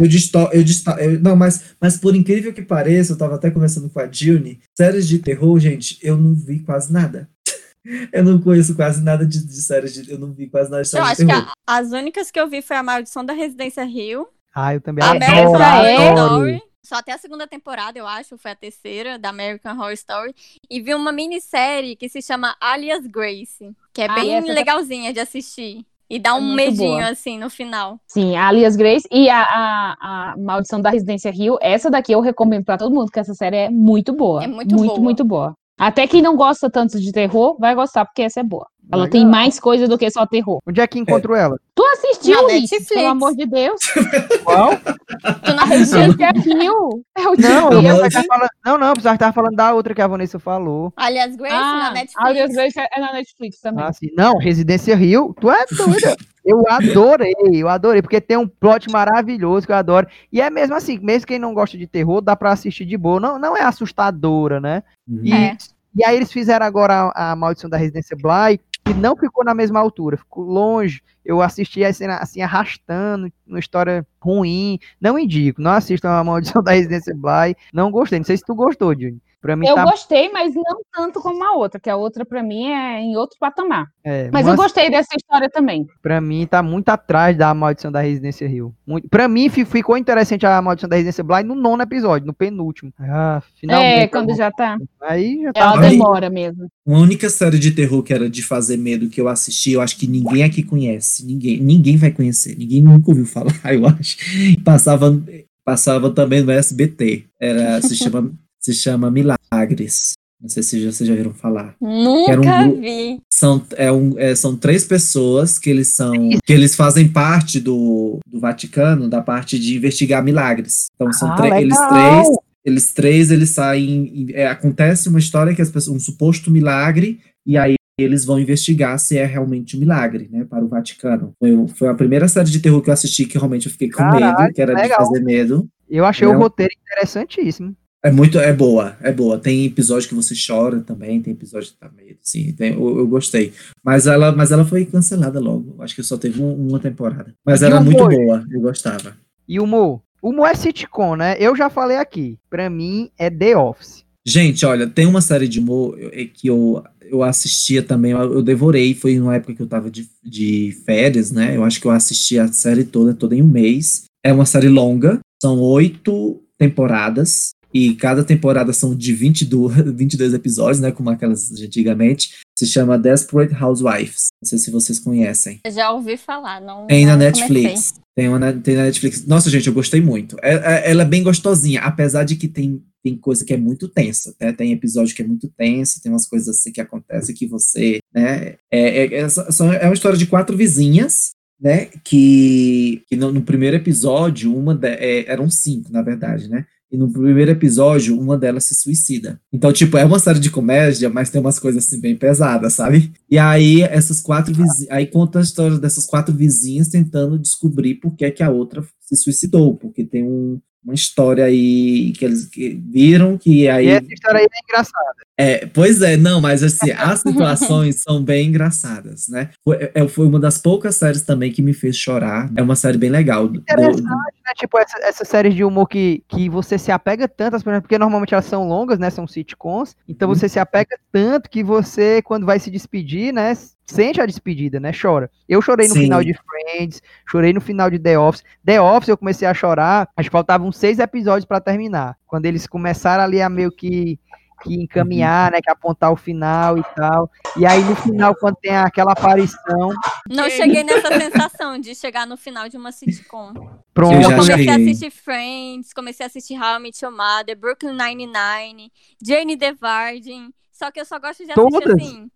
Eu disto, eu disto, eu, não, mas, mas por incrível que pareça, eu tava até conversando com a Juni, séries de terror, gente, eu não vi quase nada. Eu não conheço quase nada de, de séries de, eu não vi quase nada de Eu séries de acho que a- as únicas que eu vi foi a Maldição da Residência Rio, Ah, eu também a É, American Horror é- Story, só até a segunda temporada, eu acho, foi a terceira, da American Horror Story, e vi uma minissérie que se chama Alias Grace, que é Ah, bem tá- legalzinha de assistir. E dá É um muito medinho, boa. assim, no final. Sim, a Alias Grace e a, a, a Maldição da Residência Rio. Essa daqui eu recomendo pra todo mundo, que essa série é muito boa. É muito muito, boa. muito boa. Até quem não gosta tanto de terror, vai gostar, porque essa é boa. Ela Legal. tem mais coisa do que só terror. Onde é que encontrou ela? Tu assistiu, Na Netflix. pelo amor de Deus? Qual? Tu não assistiu? Eu Não, eu disse. Não, pensava que tava falando, não, não, precisava tava falando da outra que a Vanessa falou. Alias Grace na Ah, Netflix? Alias Grace é na Netflix também. Ah, sim. Não, Residência Rio, tu é doida. Eu adorei, eu adorei, porque tem um plot maravilhoso que eu adoro. E é mesmo assim, mesmo quem não gosta de terror, dá pra assistir de boa. Não, não é assustadora, né? E, É. e aí eles fizeram agora a, a Maldição da Residência Bly, que não ficou na mesma altura, ficou longe. Eu assisti assim, assim, arrastando, uma história ruim. Não indico, não assistam a Maldição da Residência Bly. Não gostei, não sei se tu gostou, Juni. Pra mim Eu tá... gostei, mas não tanto como a outra, que a outra pra mim é em outro patamar. É, Mas eu gostei dessa história também. Pra mim, tá muito atrás da Maldição da Residência Rio. Muito... Pra mim, fi- ficou interessante a Maldição da Residência Bly no nono episódio, no penúltimo. Ah, finalmente. É, quando já tá. Aí já tá. Ela Aí- demora mesmo. Uma única série de terror que era de fazer medo que eu assisti, eu acho que ninguém aqui conhece. Ninguém, ninguém vai conhecer. Ninguém nunca ouviu falar, eu acho. Passava, passava também no SBT. Era, se, chama, se chama Milagres. Não sei se já- vocês já viram falar. Nunca um vi. São, é um, é, são três pessoas que eles são que eles fazem parte do, do Vaticano, da parte de investigar milagres. Então são Ah, tre- eles três, eles três, eles saem. é, acontece uma história que as pessoas, um suposto milagre, e aí eles vão investigar se é realmente um milagre, né, para o Vaticano. Foi, foi a primeira série de terror que eu assisti que realmente eu fiquei com Caralho, medo, que era de legal. fazer medo. Eu achei o roteiro interessantíssimo. É muito, é boa, é boa. Tem episódio que você chora também, tem episódio que dá medo, sim. tem- eu, eu gostei. Mas ela, mas ela foi cancelada logo. Acho que só teve um- uma temporada. Mas E era o muito boa, eu gostava. E o Mo? O Mo é sitcom, né? Eu já falei aqui. Pra mim, é The Office. Gente, olha, tem uma série de humor eu- é que eu, eu assistia também, eu, eu devorei, foi numa época que eu tava de, de férias, né? Eu acho que eu assisti a série toda, toda em um mês. É uma série longa, são oito temporadas, e cada temporada são de 22, 22 episódios, né? Como aquelas de antigamente. Se chama Desperate Housewives. Não sei se vocês conhecem. Já ouvi falar, não. Tem na Netflix. comecei. Tem, uma, na- tem na Netflix. Nossa, gente, eu gostei muito. É- é- ela é bem gostosinha, apesar de que tem, tem coisa que é muito tensa, né? Tem episódio que é muito tenso, tem umas coisas assim que acontecem que você, né? É, é, é, é uma história de quatro vizinhas, né? Que, que no, no primeiro episódio, uma de- é, eram cinco, na verdade, né? E no primeiro episódio, uma delas se suicida. Então, tipo, é uma série de comédia, mas tem umas coisas assim bem pesadas, sabe? E aí, essas quatro vizinhas. Aí conta a história dessas quatro vizinhas tentando descobrir por que, é que a outra se suicidou. Porque tem um- uma história aí que eles que viram que aí. E essa história aí é engraçada. É, pois é, não, mas assim, as situações são bem engraçadas, né? Foi, é- foi uma das poucas séries também que me fez chorar. É uma série bem legal. do- do- Interessante, né? Tipo, essa, essas séries de humor que, que você se apega tanto às porque normalmente elas são longas, né? São sitcoms. Então Uhum. você se apega tanto que você, quando vai se despedir, né? Sente a despedida, né? Chora. Eu chorei no Sim. final de Friends, chorei no final de The Office. The Office eu comecei a chorar, acho que faltavam seis episódios pra terminar. Quando eles começaram ali a meio que, que encaminhar, né? Que apontar o final e tal. E aí no final, quando tem aquela aparição, Não cheguei nessa sensação de chegar no final de uma sitcom. pronto. Eu Eu comecei a cheguei. assistir Friends, comecei a assistir How I Met Your Mother, Brooklyn Nine-Nine, Jane the Virgin. Só que eu só gosto de assistir Todas? assim.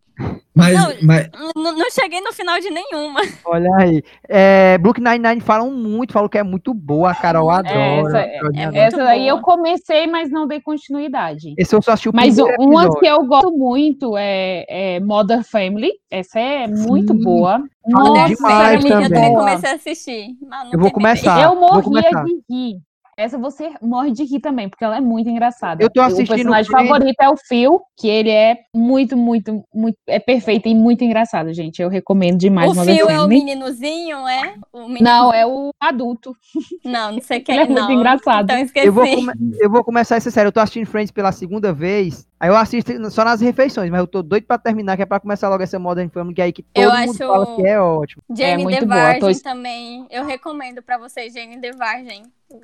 Mas, Não, mas não cheguei no final de nenhuma. Olha aí. É, Brook Nine-Nine falam muito, falam que é muito boa, a Carol É, adora. essa- é muito Essa daí eu comecei, mas não dei continuidade. Esse eu só assisti o Mas uma episódio. que eu gosto muito é, é Modern Family. Essa é muito Sim. boa. Nossa, demais é eu também comecei a assistir. mas não Eu vou terminei. começar. Eu vou morria começar. de rir. Essa você morre de rir também, porque ela é muito engraçada. Eu tô O assistindo personagem Friends. favorito é o Phil, que ele é muito, muito, muito. É perfeito e muito engraçado, gente. Eu recomendo demais O Fio é o meninozinho, é? O menino- Não, é o adulto. Não, não sei quem Ele é muito não. engraçado. Então esqueci. Eu vou, eu vou começar essa série. Eu tô assistindo Friends pela segunda vez. Aí eu assisto só nas refeições, mas eu tô doido pra terminar, que é pra começar logo essa Modern Family, que é aí que todo Eu mundo acho- fala que é ótimo. Jane É muito the boa, Virgin tô também. Eu recomendo pra vocês, Jane the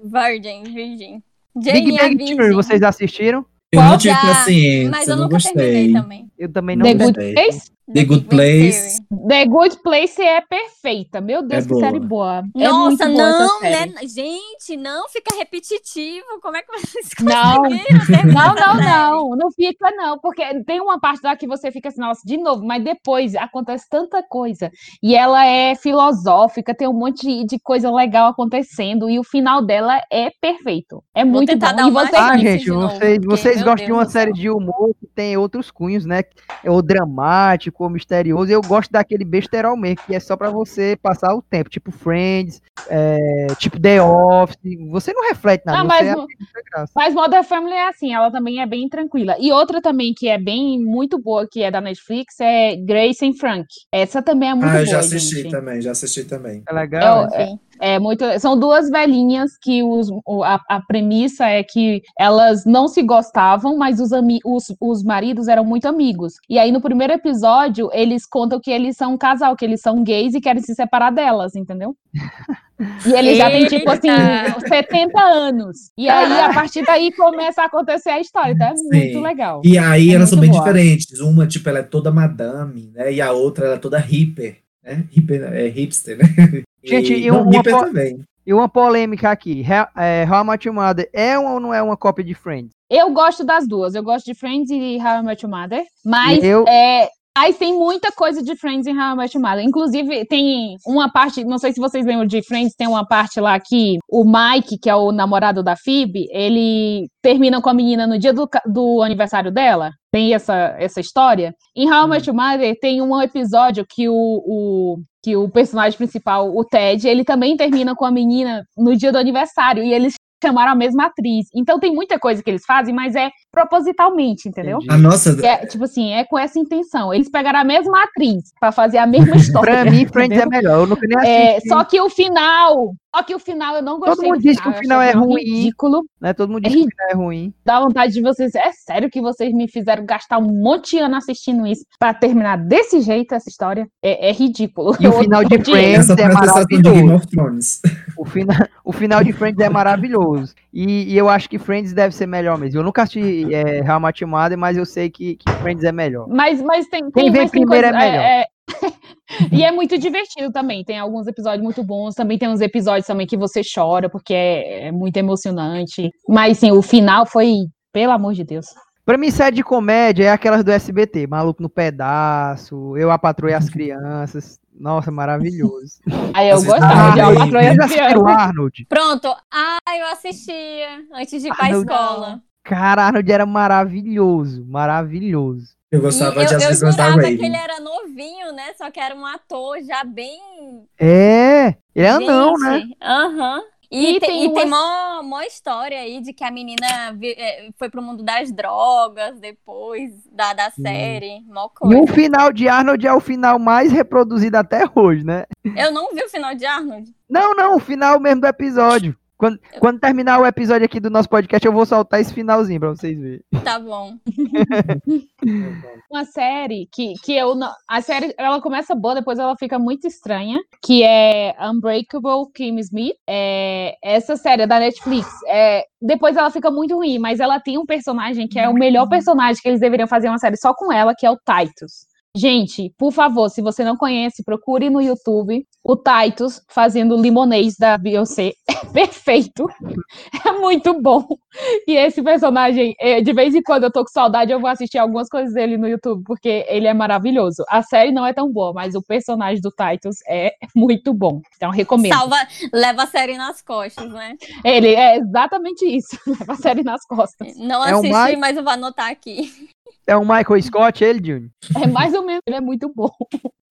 Virgin. Virgin. Big Jane a Bang Virgin. Theory, vocês assistiram? eu não tive já? paciência, Mas eu não nunca gostei. terminei também. Eu também não The gostei. Good gostei. Place? The Good Place. The Good Place é perfeita. Meu Deus, É que série boa. boa. é muito Nossa, boa essa não, série. né? Gente, não fica repetitivo. Como é que vocês Não. conseguiram Não, não, não, não fica não, porque tem uma parte lá que você fica assim, nossa, de novo, mas depois acontece tanta coisa, e ela é filosófica, tem um monte de, de coisa legal acontecendo, e o final dela é perfeito, é Vou muito bom, dar e uma você, Ah, gente, de novo, vocês, porque, vocês gostam de Deus uma do série de humor que tem outros cunhos, né? É o dramático, o misterioso. Eu gosto daquele besterol mesmo, que é só pra você passar o tempo, tipo Friends, é, tipo The Office. Você não reflete nada, Não, você mas é mas Modern Family é assim, ela também é bem tranquila, e outra também que é bem, muito boa, que é da Netflix, é Grace and Frank, essa também é muito Ah, boa, eu já assisti gente. também, já assisti também. É legal. É? Sim. É muito, são duas velhinhas que os, a, a premissa é que elas não se gostavam, mas os, ami, os, os maridos eram muito amigos. E aí, no primeiro episódio, eles contam que eles são um casal, que eles são gays e querem se separar delas, entendeu? E eles já têm, tipo assim, Eita! 70 anos. E aí, a partir daí, começa a acontecer a história. Então, é muito Sim. legal. E aí É elas são bem muito boa. diferentes. Uma, tipo, ela é toda madame, né? E a outra, ela é toda hipper, né? Hipper, é hipster, né? Gente, e não, uma po-. E uma polêmica aqui. How, é, How I Met Your Mother é ou não é uma cópia de Friends? Eu gosto das duas. Eu gosto de Friends e How I Met Your Mother. Mas Eu- é, aí tem muita coisa de Friends e How I Met Your Mother. Inclusive, tem uma parte, não sei se vocês lembram de Friends, tem uma parte lá que o Mike, que é o namorado da Phoebe, ele termina com a menina no dia do, do aniversário dela. Tem essa, essa história. Em How I Met Your Mother tem um episódio que o, o- que o personagem principal, o Ted, ele também termina com a menina no dia do aniversário. E eles chamaram a mesma atriz. Então tem muita coisa que eles fazem, mas é propositalmente, entendeu? A nossa, Que é, tipo assim, é com essa intenção. Eles pegaram a mesma atriz pra fazer a mesma história. Pra mim, Friends é melhor. Eu nunca nem É, assisti. só que o final, só que o final eu não gostei. mundo do diz que o final é ruim. Ridículo. né? Todo mundo É diz que o final é ruim. Dá vontade de vocês. É sério que vocês me fizeram gastar um monte de ano assistindo isso pra terminar desse jeito essa história? É, é ridículo. E o final de. Friends é de maravilhoso. O final, o final de Friends é maravilhoso. E, e eu acho que Friends deve ser melhor mesmo. Eu nunca assisti é, Your Mother, mas eu sei que, que Friends é melhor. Mas, mas tem, Quem tem, vem primeiro é coisa- melhor. é- e é muito divertido também. Tem alguns episódios muito bons. Também tem uns episódios também que você chora, porque é, é muito emocionante. Mas, sim, o final foi, pelo amor de Deus. Pra mim, série de comédia é aquelas do SBT. Maluco no Pedaço, Eu, a Patroa e as Crianças. Nossa, maravilhoso. Aí eu Vocês gostava de sabem, Albatroz e Vocês as Crianças. Arnold? Pronto. Ah, eu assistia antes de ir pra Arnold- escola. Cara, Arnold era maravilhoso. Maravilhoso. Eu E gostava eu, de As eu Visões da jurava que ele era novinho, né? Só que era um ator já bem. É, ele é anão, Gente, né? Aham. E, E tem, tem e tem mó, mó história aí de que a menina vi- é, foi pro mundo das drogas depois da, da série. Mó E o coisa. final de Arnold é o final mais reproduzido até hoje, né? Eu não vi o final de Arnold. Não, não, o final mesmo do episódio. Quando, quando terminar o episódio aqui do nosso podcast, eu vou soltar esse finalzinho pra vocês verem. Tá bom. Uma série que, que eu. A série ela começa boa, depois ela fica muito estranha. Que é Unbreakable Kim Smith. É, essa série é da Netflix. É, depois ela fica muito ruim, mas ela tem um personagem que é o melhor personagem que eles deveriam fazer uma série só com ela, que é o Titus. Gente, por favor, se você não conhece, procure no YouTube o Titus fazendo limonês da Beyoncé. É perfeito. É muito bom. E esse personagem, é, de vez em quando eu tô com saudade, eu vou assistir algumas coisas dele no YouTube, porque ele é maravilhoso. A série não é tão boa, mas o personagem do Titus é muito bom. Então, recomendo. Salva, leva a série nas costas, né? Ele é exatamente isso. Leva a série nas costas. Não É assisti, Mike- mas eu vou anotar aqui. É o Michael Scott, ele, Júnior? É mais ou menos, ele é muito bom.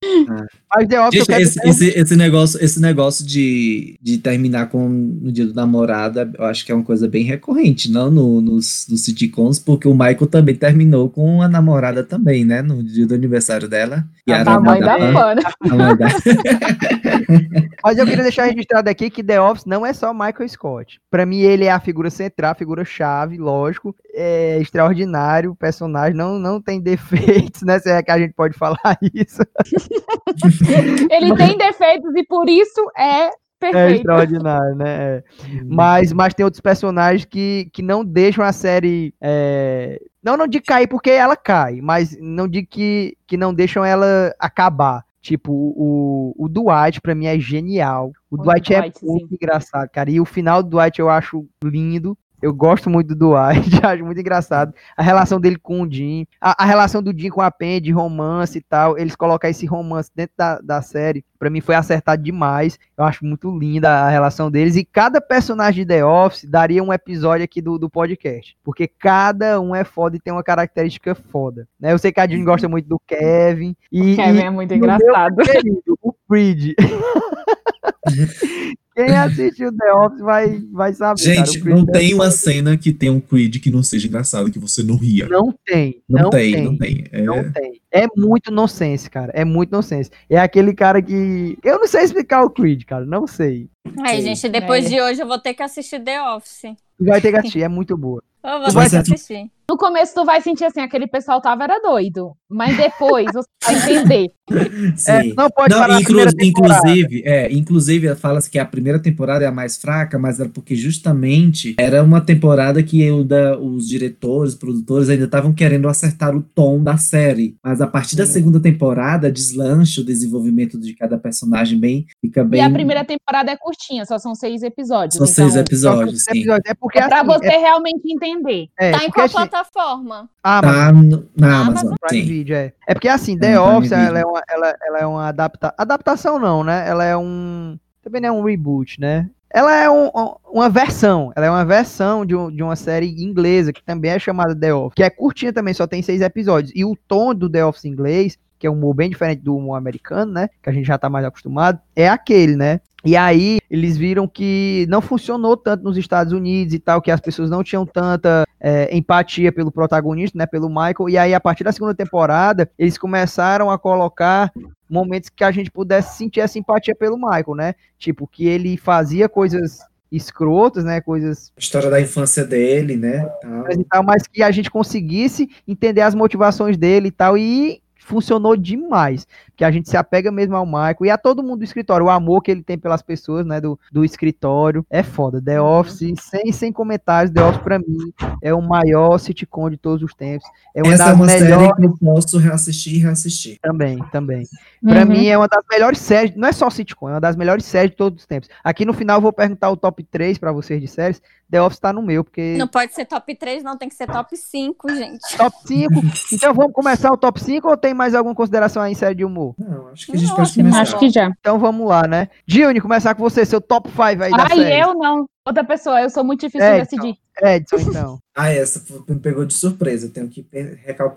Mas Office eu Gente, quero esse, esse, esse negócio, esse negócio de, de terminar com no dia do namorada, eu acho que é uma coisa bem recorrente, não no, nos, nos sitcoms, porque o Michael também terminou com a namorada também, né? No dia do aniversário dela. E A A mãe da fã. Pana. A mãe da- Mas eu queria deixar registrado aqui que The Office não é só Michael Scott. Pra mim, ele é a figura central, a figura chave, lógico. É extraordinário, o personagem não, não tem defeitos, né? Se é que a gente pode falar isso. Ele tem defeitos e por isso é É perfeito. extraordinário, né? É. Mas, mas tem outros personagens que, que não deixam a série. é, Não, não de cair porque ela cai, mas não de que, que não deixam ela acabar. Tipo, o, o Dwight, pra mim, é genial. O O Dwight, Dwight, é muito sim. engraçado, cara. E o final do Dwight eu acho lindo. Eu gosto muito do Dwight, acho muito engraçado. A relação dele com o Jim, a, a relação do Jim com a Pen, de romance e tal. Eles colocar esse romance dentro da, da série, pra mim foi acertado demais. Eu acho muito linda a relação deles. E cada personagem de The Office daria um episódio aqui do, do podcast. Porque cada um é foda e tem uma característica foda. Né? Eu sei que a Jean gosta muito do Kevin. E, Kevin e- é muito e o meu engraçado. preferido, o Creed. Quem assistiu The Office vai, vai saber. cara, Gente, Creed não é tem uma cena que tem um Creed que não seja engraçado, que você não ria. Não tem. Não, Não, tem, tem, não tem. É, Não tem. É muito nonsense, cara. É muito nonsense. É aquele cara que. Eu não sei explicar o Creed, cara. Não sei. Ai, gente, depois É. de hoje eu vou ter que assistir The Office. Tu vai ter que assistir, é muito boa. Eu vou ter é que assistir. No começo tu vai sentir assim, aquele pessoal tava era doido, mas depois você vai entender. sim. É, não pode Não, parar inclu- primeira temporada. inclusive, é, inclusive fala-se que a primeira temporada é a mais fraca, mas era porque justamente era uma temporada que o da- os diretores, produtores ainda estavam querendo acertar o tom da série. Mas a partir da segunda temporada deslancha o desenvolvimento de cada personagem bem, fica bem. E a primeira temporada é curtinha, só são seis episódios. Só seis então, episódios, Só sim. episódios. É porque É pra assim, você é- realmente entender. é, Tá em porque, qual assim, plataforma? ah, mas Tá no- na Amazon. Amazon, Prime sim. Video, é. É porque assim, The Prime Office, ela é uma, ela, ela é uma adapta... adaptação não, né? Ela é um, também não é um reboot, né? Ela é um- um- uma versão, ela é uma versão de, um- de uma série inglesa, que também é chamada The Office, que é curtinha também, só tem seis episódios. E o tom do The Office inglês, que é um humor bem diferente do humor americano, né? Que a gente já tá mais acostumado, é aquele, né? E aí eles viram que não funcionou tanto nos Estados Unidos e tal, que as pessoas não tinham tanta é, empatia pelo protagonista, né? Pelo Michael. E aí, a partir da segunda temporada, eles começaram a colocar momentos que a gente pudesse sentir essa empatia pelo Michael, né? Tipo, que ele fazia coisas escrotas, né? Coisas A história da infância dele, né? tal. tal, mas que a gente conseguisse entender as motivações dele e tal, e funcionou demais, que a gente se apega mesmo ao Michael e a todo mundo do escritório, o amor que ele tem pelas pessoas, né, do, do escritório, é foda, The Office, sem, sem comentários, The Office pra mim é o maior sitcom de todos os tempos, é uma Essa é das uma melhores série que eu posso reassistir e reassistir. também, também. Pra Uhum. mim é uma das melhores séries, não é só sitcom, é uma das melhores séries de todos os tempos. Aqui no final eu vou perguntar o top 3 pra vocês de séries, The Office tá no meu, porque Não pode ser top 3, não, tem que ser top 5, gente. Top 5. Então vamos começar o top 5 ou tem mais alguma consideração aí em série de humor? Não, acho que a gente Não, pode começar. Acho que já. Então vamos lá, né? Gione, começar com você, seu top 5 aí da Ai, série. eu não. Outra pessoa, eu sou muito difícil É, de decidir. Edson, então. Ah, essa me pegou de surpresa. Eu tenho que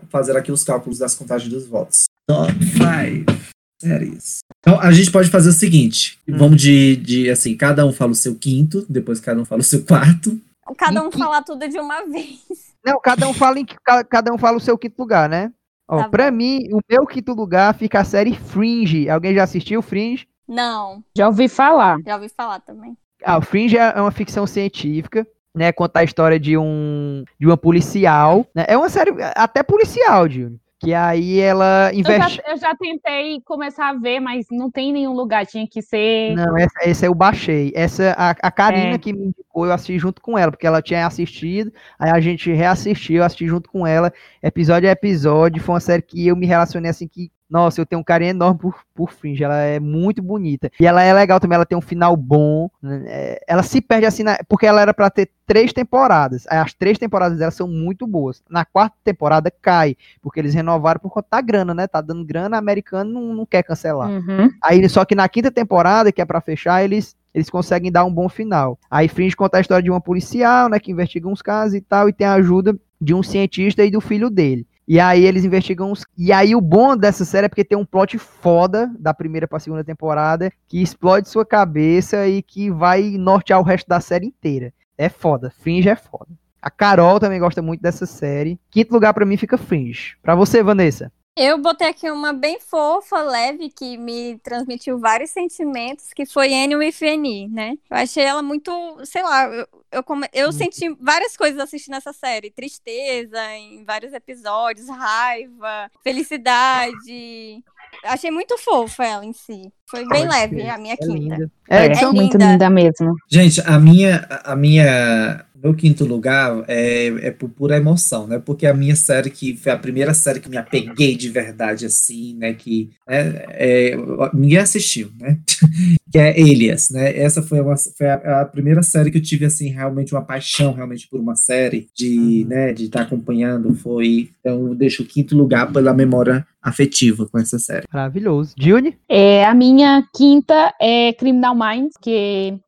fazer aqui os cálculos das contagens dos votos. Top 5 séries. Então, a gente pode fazer o seguinte: Hum. vamos de, de, assim, cada um fala o seu quinto, depois cada um fala o seu quarto. Cada um E que- falar tudo de uma vez. Não, cada um fala em ca- cada um fala o seu quinto lugar, né? Ó, Tá pra bom. mim, o meu quinto lugar fica a série Fringe. Alguém já assistiu Fringe? Não, Já ouvi falar. já ouvi falar também. Ah, o Fringe é é uma ficção científica, né? Conta a história de um de uma policial, né? É uma série até policial, Gione. Que aí ela Eu investe. já, eu já tentei começar a ver, mas não tem nenhum lugar, tinha que ser. Não, essa, essa eu baixei. Essa, a, a Karina É. que me indicou, eu assisti junto com ela, porque ela tinha assistido, aí a gente reassistiu, eu assisti junto com ela, episódio a episódio. Foi uma série que eu me relacionei assim que. Nossa, eu tenho um carinho enorme por, por Fringe, ela é muito bonita. E ela é legal também, ela tem um final bom. né, é, ela se perde assim, na- porque ela era pra ter três temporadas. As três temporadas dela são muito boas. Na quarta temporada cai, porque eles renovaram por conta da grana, né? Tá dando grana, americano não, não quer cancelar. Uhum. Aí, só que na quinta temporada, que é pra fechar, eles, eles conseguem dar um bom final. Aí Fringe conta a história de uma policial, né, que investiga uns casos e tal, e tem a ajuda de um cientista e do filho dele. E aí eles investigam os... E aí o bom dessa série é porque tem um plot foda da primeira pra segunda temporada, que explode sua cabeça e que vai nortear o resto da série inteira. É foda, Fringe é foda. A Carol também gosta muito dessa série. Quinto lugar pra mim fica Fringe. Pra você, Vanessa? Eu botei aqui uma bem fofa, leve, que me transmitiu vários sentimentos, que foi Annie with Annie, né? Eu achei ela muito, sei lá, eu, eu, come- eu senti várias coisas assistindo essa série. Tristeza em vários episódios, raiva, felicidade. Achei muito fofa ela em si. Foi bem Pode leve ser. a minha É quinta. linda. É, Edson? muito linda. linda mesmo. Gente, a minha, a minha, meu quinto lugar é, é por pura emoção, né? Porque a minha série que foi a primeira série que me apeguei de verdade, assim, né? Que né, é, ninguém assistiu, né? que é Elias, né? Essa foi, uma, foi a, a primeira série que eu tive, assim, realmente uma paixão, realmente, por uma série, de, né, de estar acompanhando, foi, então eu deixo o quinto lugar pela memória afetiva com essa série. Maravilhoso. Juni? É, a minha quinta é Criminal Minds, que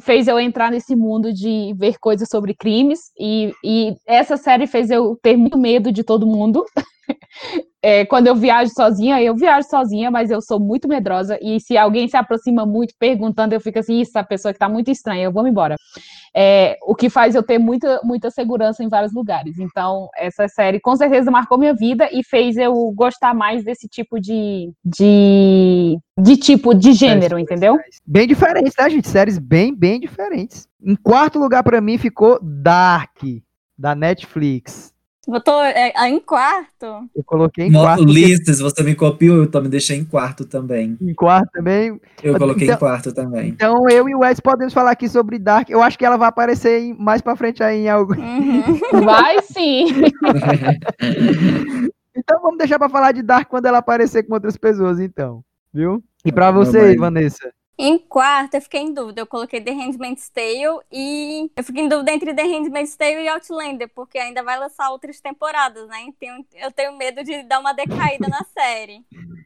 fez eu entrar nesse mundo de ver coisas sobre crimes, e, e essa série fez eu ter muito medo de todo mundo. É, quando eu viajo sozinha, eu viajo sozinha, mas eu sou muito medrosa, e se alguém se aproxima muito perguntando, eu fico assim, isso, a pessoa que tá muito estranha, eu vou embora. É, o que faz eu ter muita, muita segurança em vários lugares. Então, essa série com certeza marcou minha vida e fez eu gostar mais desse tipo de, de, de tipo de gênero, entendeu? Bem diferentes, tá, gente? Séries bem, bem diferentes. Em quarto lugar pra mim ficou Dark, da Netflix. Botou é, em quarto? Eu coloquei em No, quarto. porque- Ulisses, você me copiou, eu também deixei em quarto também. Em quarto também. Eu coloquei Então- em quarto também. Então eu e o Wes podemos falar aqui sobre Dark. Eu acho que ela vai aparecer em- mais pra frente aí em algo. Uhum. Vai sim. Então vamos deixar pra falar de Dark quando ela aparecer com outras pessoas, então. Viu? E pra você, Vanessa? Em quarto, eu fiquei em dúvida. Eu coloquei The Handmaid's Tale e eu fiquei em dúvida entre The Handmaid's Tale e Outlander, porque ainda vai lançar outras temporadas, né? Então eu tenho medo de dar uma decaída na série.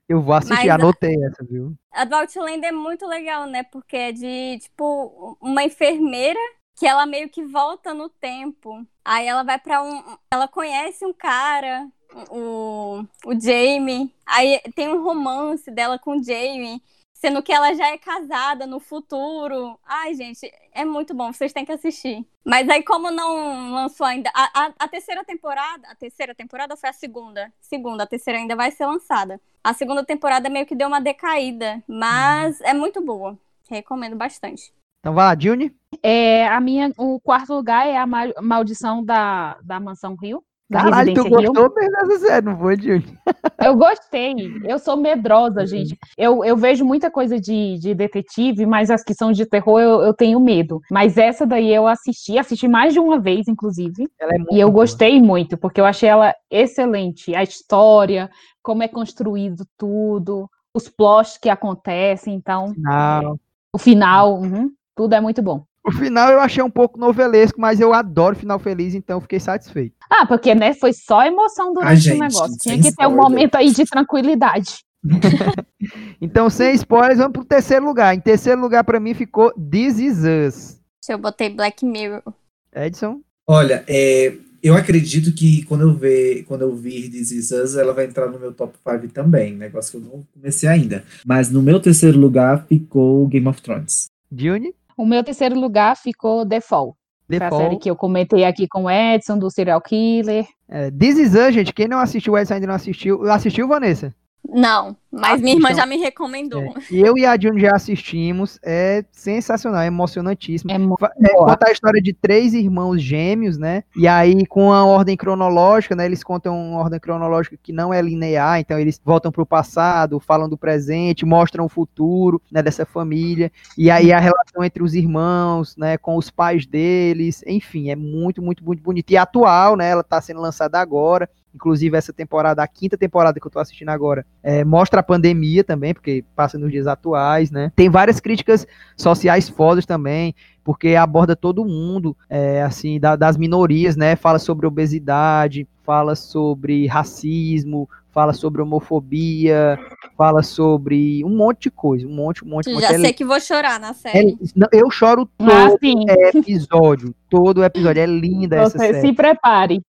Eu vou assistir, Mas anotei essa, viu? A do Outlander é muito legal, né? Porque é de, tipo, uma enfermeira que ela meio que volta no tempo. Aí ela vai pra um. Ela conhece um cara, o, o Jamie. Aí tem um romance dela com o Jamie. Sendo que ela já é casada no futuro. Ai, gente, é muito bom, vocês têm que assistir. Mas aí, como não lançou ainda. A, a, a terceira temporada. A terceira temporada foi a segunda? Segunda, a terceira ainda vai ser lançada. A segunda temporada meio que deu uma decaída. Mas é muito boa. Recomendo bastante. Então vai lá, Juni. É, a minha, o quarto lugar é a ma- maldição da, da mansão Rio. Da Caralho, tu gostou mesmo dessa série, não foi? Eu gostei. Eu sou medrosa, gente. Eu, eu vejo muita coisa de, de detetive, mas as que são de terror eu, eu tenho medo. Mas essa daí eu assisti, assisti mais de uma vez, inclusive. Ela é muito E eu boa. gostei muito, porque eu achei ela excelente. A história, como é construído tudo, os plots que acontecem, então, Não. o final, uhum, tudo é muito bom. O final eu achei um pouco novelesco, mas eu adoro final feliz, então eu fiquei satisfeito. Ah, porque, né, foi só emoção durante Ai, gente, o negócio. Tinha que ter um momento aí de tranquilidade. Então, sem spoilers, vamos pro terceiro lugar. Em terceiro lugar, pra mim, ficou This Is Us. Eu botei Black Mirror. Edson? Olha, é, eu acredito que quando eu ver, quando eu vir This Is Us, ela vai entrar no meu top 5 também, negócio que eu não comecei ainda. Mas no meu terceiro lugar ficou Game of Thrones. Juni? O meu terceiro lugar ficou The Fall. The Foi a Fall. série que eu comentei aqui com o Edson, do Serial Killer. É, This Is Us, gente, quem não assistiu, o Edson ainda não assistiu. Assistiu, Vanessa? Não, mas minha irmã já me recomendou. É. E eu e a June já assistimos, é sensacional, é emocionantíssimo. É muito É, conta a história de três irmãos gêmeos, né? E aí, com a ordem cronológica, né? Eles contam uma ordem cronológica que não é linear, então eles voltam para o passado, falam do presente, mostram o futuro, né? Dessa família. E aí a relação entre os irmãos, né? Com os pais deles, enfim, é muito, muito, muito bonito. E atual, né? Ela tá sendo lançada agora. Inclusive, essa temporada, a quinta temporada que eu tô assistindo agora, é, mostra a pandemia também, porque passa nos dias atuais, né? Tem várias críticas sociais fodas também, porque aborda todo mundo, é, assim, da- das minorias, né? Fala sobre obesidade, fala sobre racismo, fala sobre homofobia, fala sobre um monte de coisa, um monte, um monte, um monte. Já É sei que vou chorar na é- série. não, eu choro Ah, todo sim. episódio, todo episódio. É linda essa série. se prepare.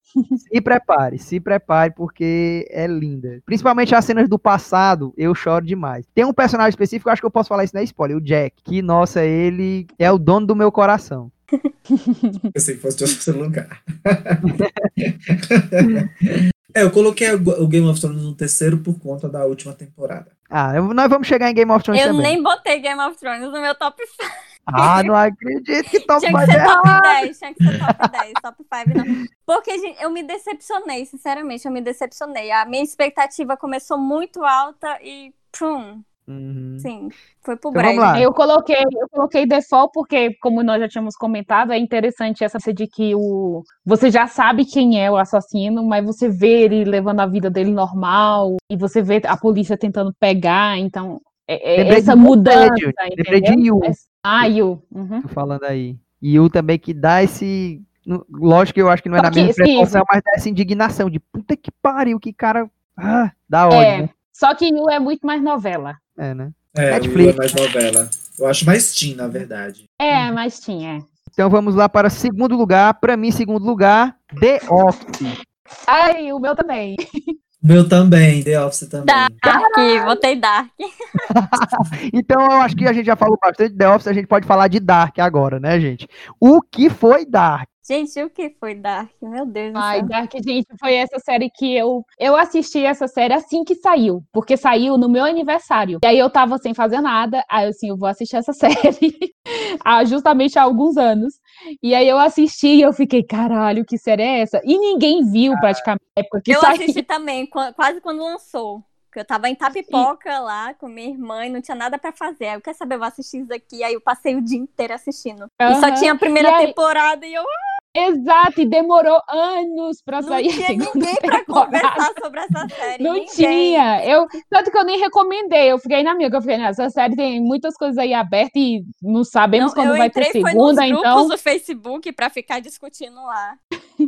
Se prepare, se prepare, porque é linda. Principalmente as cenas do passado, eu choro demais. Tem um personagem específico, acho que eu posso falar isso na spoiler, o Jack. Que, nossa, ele é o dono do meu coração. Eu sei que fosse de outro lugar. é, eu coloquei o Game of Thrones no terceiro por conta da última temporada. Ah, eu- nós vamos chegar em Game of Thrones Eu também. nem botei Game of Thrones no meu top 5. Ah, não acredito que top Tinha que ser top 10, tinha que ser top 10, top 5 não. Porque, gente, eu me decepcionei, sinceramente, eu me decepcionei. A minha expectativa começou muito alta e, pum, Uhum. sim, foi pro Então. Eu coloquei, eu coloquei default porque, como nós já tínhamos comentado, é interessante essa de que o você já sabe quem é o assassino, mas você vê ele levando a vida dele normal e você vê a polícia tentando pegar, então é- é Lembrei essa mudança. Lembrei de? Yu. É- Ah, Yu. Uhum. Tô falando aí. E o também que dá esse. Lógico que eu acho que não é Só na que, mesma proporção, mas dá essa indignação de puta que pariu, que cara. Ah, dá ódio, É, né? só que Yu é muito mais novela. É, né? É, Netflix. é mais novela. Eu acho mais teen, na verdade. É, mas tinha. Então vamos lá para segundo lugar. Para mim, segundo lugar, The Office. Ai, o meu também. Meu também, The Office também. Dark, botei Dark. Então eu acho que a gente já falou bastante de The Office, a gente pode falar de Dark agora, né, gente? O que foi Dark? Gente, o que foi Dark? Meu Deus do Ai, céu. Dark, gente, foi essa série que eu eu assisti essa série assim que saiu, porque saiu no meu aniversário. E aí eu tava sem fazer nada, aí eu assim, eu vou assistir essa série há justamente há alguns anos. E aí eu assisti e eu fiquei, caralho, que série é essa? E ninguém viu praticamente na época que Eu saiu. assisti também, qua- quase quando lançou. Porque eu tava em Tapipoca lá com minha irmã e não tinha nada pra fazer. Aí eu quer saber, eu vou assistir isso daqui. Aí eu passei o dia inteiro assistindo. E só tinha a primeira E aí- temporada e eu Exato, e demorou anos pra não sair a tinha segunda ninguém pra conversar sobre essa série. Não ninguém. tinha. Eu, tanto que eu nem recomendei. Eu fiquei na minha, eu fiquei, essa série tem muitas coisas aí abertas e não sabemos Não, quando vai ter entrei foi segunda, nos grupos então. do Facebook pra ficar discutindo lá.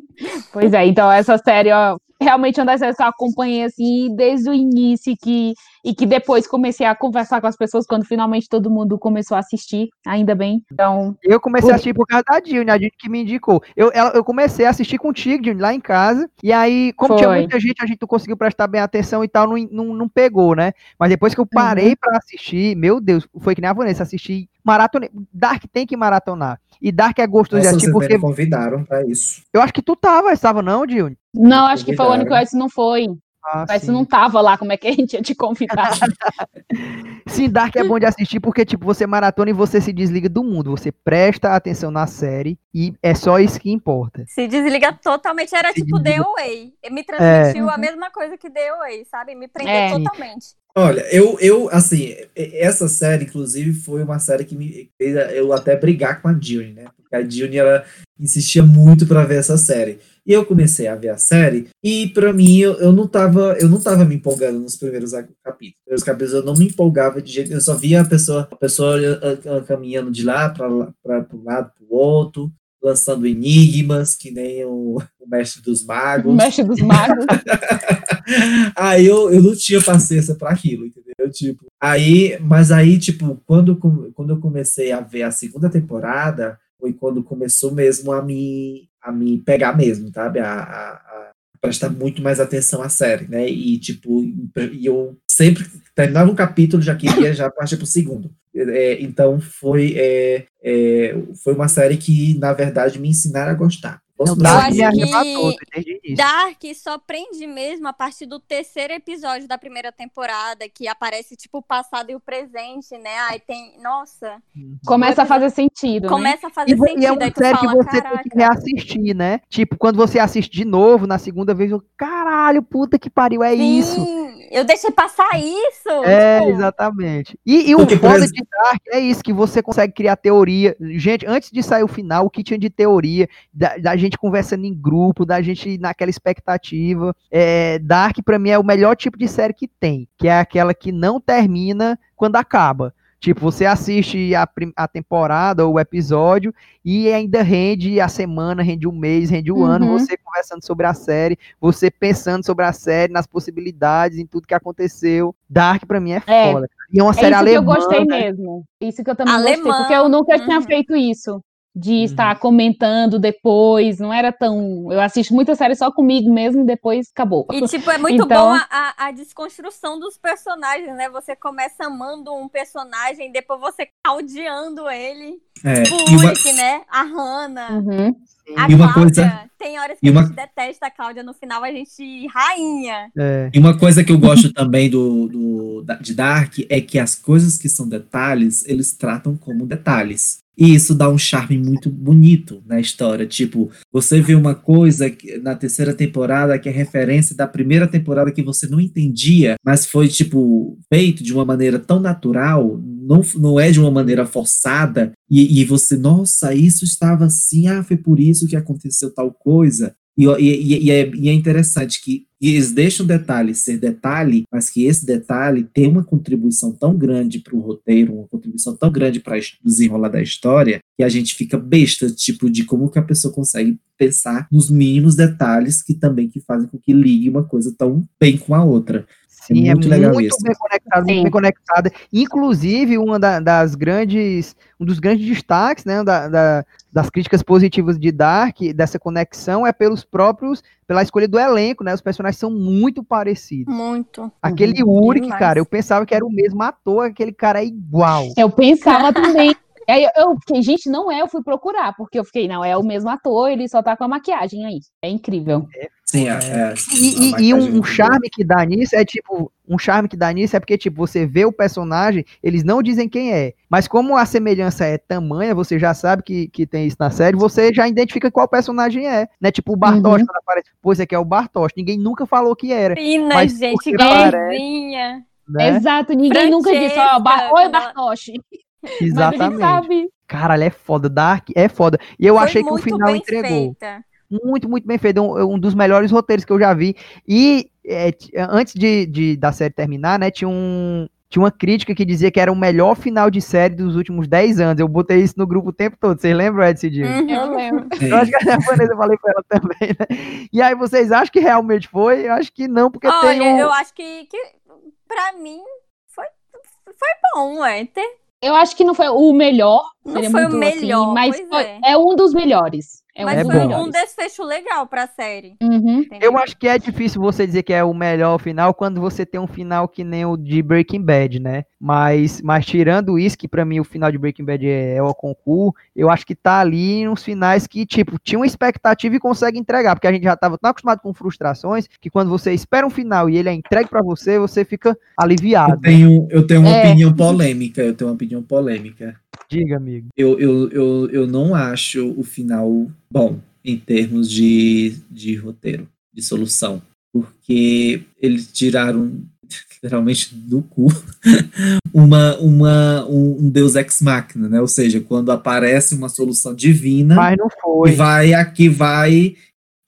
Pois é, então essa série, ó, realmente uma das séries que eu acompanhei assim desde o início que, e que depois comecei a conversar com as pessoas quando finalmente todo mundo começou a assistir, ainda bem. Então, Eu comecei Por- a assistir por causa da Dilne, a Dilne que me indicou. Eu, ela- eu comecei a assistir contigo, Dilne, lá em casa. E aí, como tinha Foi. muita gente, a gente não conseguiu prestar bem atenção e tal, não, não, não pegou, né? Mas depois que eu parei pra assistir, meu Deus, foi que nem a Vanessa, assisti maratona. Dark tem que maratonar. E Dark é gostoso de Nossa, assistir vocês porque me convidaram pra isso. eu acho que tu tava, estava não, Dilne? não, acho que foi o ano que o. Edson não foi. Ah, O Edson sim. não tava lá, como é que a gente ia te convidar? Sim, Dark é bom de assistir porque, tipo, você maratona e você se desliga do mundo. Você presta atenção na série e é só isso que importa. Se desliga totalmente. Era Se tipo The. Away. Me transmitiu É. a mesma coisa que The Away, sabe? Me prendeu É. totalmente. Olha, eu, eu, assim, essa série, inclusive, foi uma série que me fez eu até brigar com a June, né? Porque a June, ela insistia muito pra ver essa série. E eu comecei a ver a série, e pra mim, eu, eu não tava, eu não tava me empolgando nos primeiros capítulos. Primeiros capítulos eu não me empolgava de jeito, eu só via a pessoa, a pessoa ah, ah, caminhando de lá para para um lado, pro outro, lançando enigmas, que nem o, o mestre dos O magos. mestre dos magos. aí eu, eu não tinha paciência para aquilo, entendeu? Tipo, aí, mas aí, tipo, quando, quando eu comecei a ver a segunda temporada, foi quando começou mesmo a me, a me pegar mesmo, sabe? A, a, a prestar muito mais atenção à série, né? E, tipo, e eu sempre terminava um capítulo, já queria já partir pro segundo. É, então, foi, é, é, foi uma série que, na verdade, me ensinaram a gostar. Eu Dark acho que só prende mesmo a partir do terceiro episódio da primeira temporada, que aparece tipo o passado e o presente, né? Aí tem. Nossa, Começa a fazer sentido. né? começa a fazer E, sentido. e é uma série que fala, você caraca. tem que reassistir, né? Tipo, quando você assiste de novo, na segunda vez, eu, caralho, puta que pariu, é Sim, isso. Eu deixei passar isso. É, tipo, exatamente. E, e o foda de Dark é isso, que você consegue criar teoria. Gente, antes de sair o final, o que tinha de teoria, da, da gente conversando em grupo, da gente naquela expectativa. É, Dark, pra mim, é o melhor tipo de série que tem, que é aquela que não termina quando acaba. Tipo, você assiste a, a temporada ou o episódio e ainda rende a semana, rende o mês, rende o ano, Uhum. você conversando sobre a série, você pensando sobre a série, nas possibilidades, em tudo que aconteceu. Dark pra mim é É. foda. E é uma É série isso alemã. que eu gostei né? mesmo. Isso que eu também Alemã. gostei, porque eu nunca tinha Uhum. feito isso. De Uhum. estar comentando depois, não era tão. Eu assisto muita série só comigo mesmo e depois acabou. E, tipo, é muito Então- bom a, a, desconstrução dos personagens, né? Você começa amando um personagem, depois você odiando ele. É, Tipo, o uma, Ulrich, né? A Hannah. Uhum. A E uma Cláudia. coisa- Tem horas que e a uma- gente detesta a Cláudia, no final a gente rainha. É. e uma coisa que eu gosto também do, do, da- de Dark é que as coisas que são detalhes, eles tratam como detalhes. E isso dá um charme muito bonito na história. Tipo, você vê uma coisa na terceira temporada que é referência da primeira temporada que você não entendia, mas foi, tipo, feito de uma maneira tão natural, não, não é de uma maneira forçada, e, e você, nossa, isso estava assim, ah, foi por isso que aconteceu tal coisa. E, e- e é, e é interessante que eles deixam o detalhe ser detalhe, mas que esse detalhe tem uma contribuição tão grande para o roteiro, uma contribuição tão grande para desenrolar da história, que a gente fica besta, tipo, de como que a pessoa consegue pensar nos mínimos detalhes que também que fazem com que ligue uma coisa tão bem com a outra. Sim, é muito muito, legal isso. bem conectado, muito bem conectada. Inclusive, uma da- das grandes, um dos grandes destaques, né, da- da- das críticas positivas de Dark, dessa conexão, é pelos próprios, pela escolha do elenco, né? Os personagens são muito parecidos. Muito. Aquele Uric, demais. cara, eu pensava que era o mesmo ator, aquele cara é igual. Eu pensava também. Aí eu, fiquei, gente, não é, eu fui procurar, porque eu fiquei, não, é o mesmo ator, ele só tá com a maquiagem aí. É incrível. Sim, é, é, E, a e- e maquiagem um, um boa. charme que dá nisso é tipo, um charme que dá nisso é porque, tipo, você vê o personagem, eles não dizem quem é. Mas como a semelhança é tamanha, você já sabe que, que tem isso na série, você já identifica qual personagem é. Né? Tipo o Bartosz, Uhum. quando aparece, pô, esse aqui é o Bartosz. Ninguém nunca falou que era. Fina, Mas gente, igualzinha. Né? Exato, ninguém nunca disse, ó, Francesca, Bar Oi, quando Bartoshi. Mas a gente Exatamente. sabe. Caralho, é foda. Dark é foda. E eu Foi achei que o final bem entregou. feita. Muito, muito bem feito. Um, um dos melhores roteiros que eu já vi. E é, t- antes de, de- da série terminar, né, tinha, um, tinha uma crítica que dizia que era o melhor final de série dos últimos 10 anos. Eu botei isso no grupo o tempo todo. Vocês lembram, Ed Cidinho? Uhum. Eu lembro. Eu acho que a Vanessa eu falei pra ela também, né? E aí, vocês acham que realmente foi? Eu acho que não, porque tem Olha, um... eu acho que, que pra mim foi, foi bom, ué. Ter- Eu acho que não foi o melhor. Não foi o muito assim, melhor, mas foi- é. é um dos melhores. É um Mas É foi bom. um desfecho legal pra série. Uhum. Eu acho que é difícil você dizer que é o melhor final quando você tem um final que nem o de Breaking Bad, né? Mas, mas tirando isso, que pra mim o final de Breaking Bad é, é o concurso, eu acho que tá ali nos finais que, tipo, tinha uma expectativa e consegue entregar, porque a gente já tava tão acostumado com frustrações que quando você espera um final e ele é entregue pra você, você fica Eu aliviado. tenho, eu tenho uma É. opinião polêmica, eu tenho uma opinião polêmica. Diga, amigo. Eu, eu, eu, eu não acho o final bom em termos de, de roteiro, de solução. Porque eles tiraram literalmente do cu uma, uma, um, deus ex machina, né? Ou seja, quando aparece uma solução divina Mas não foi. vai aqui vai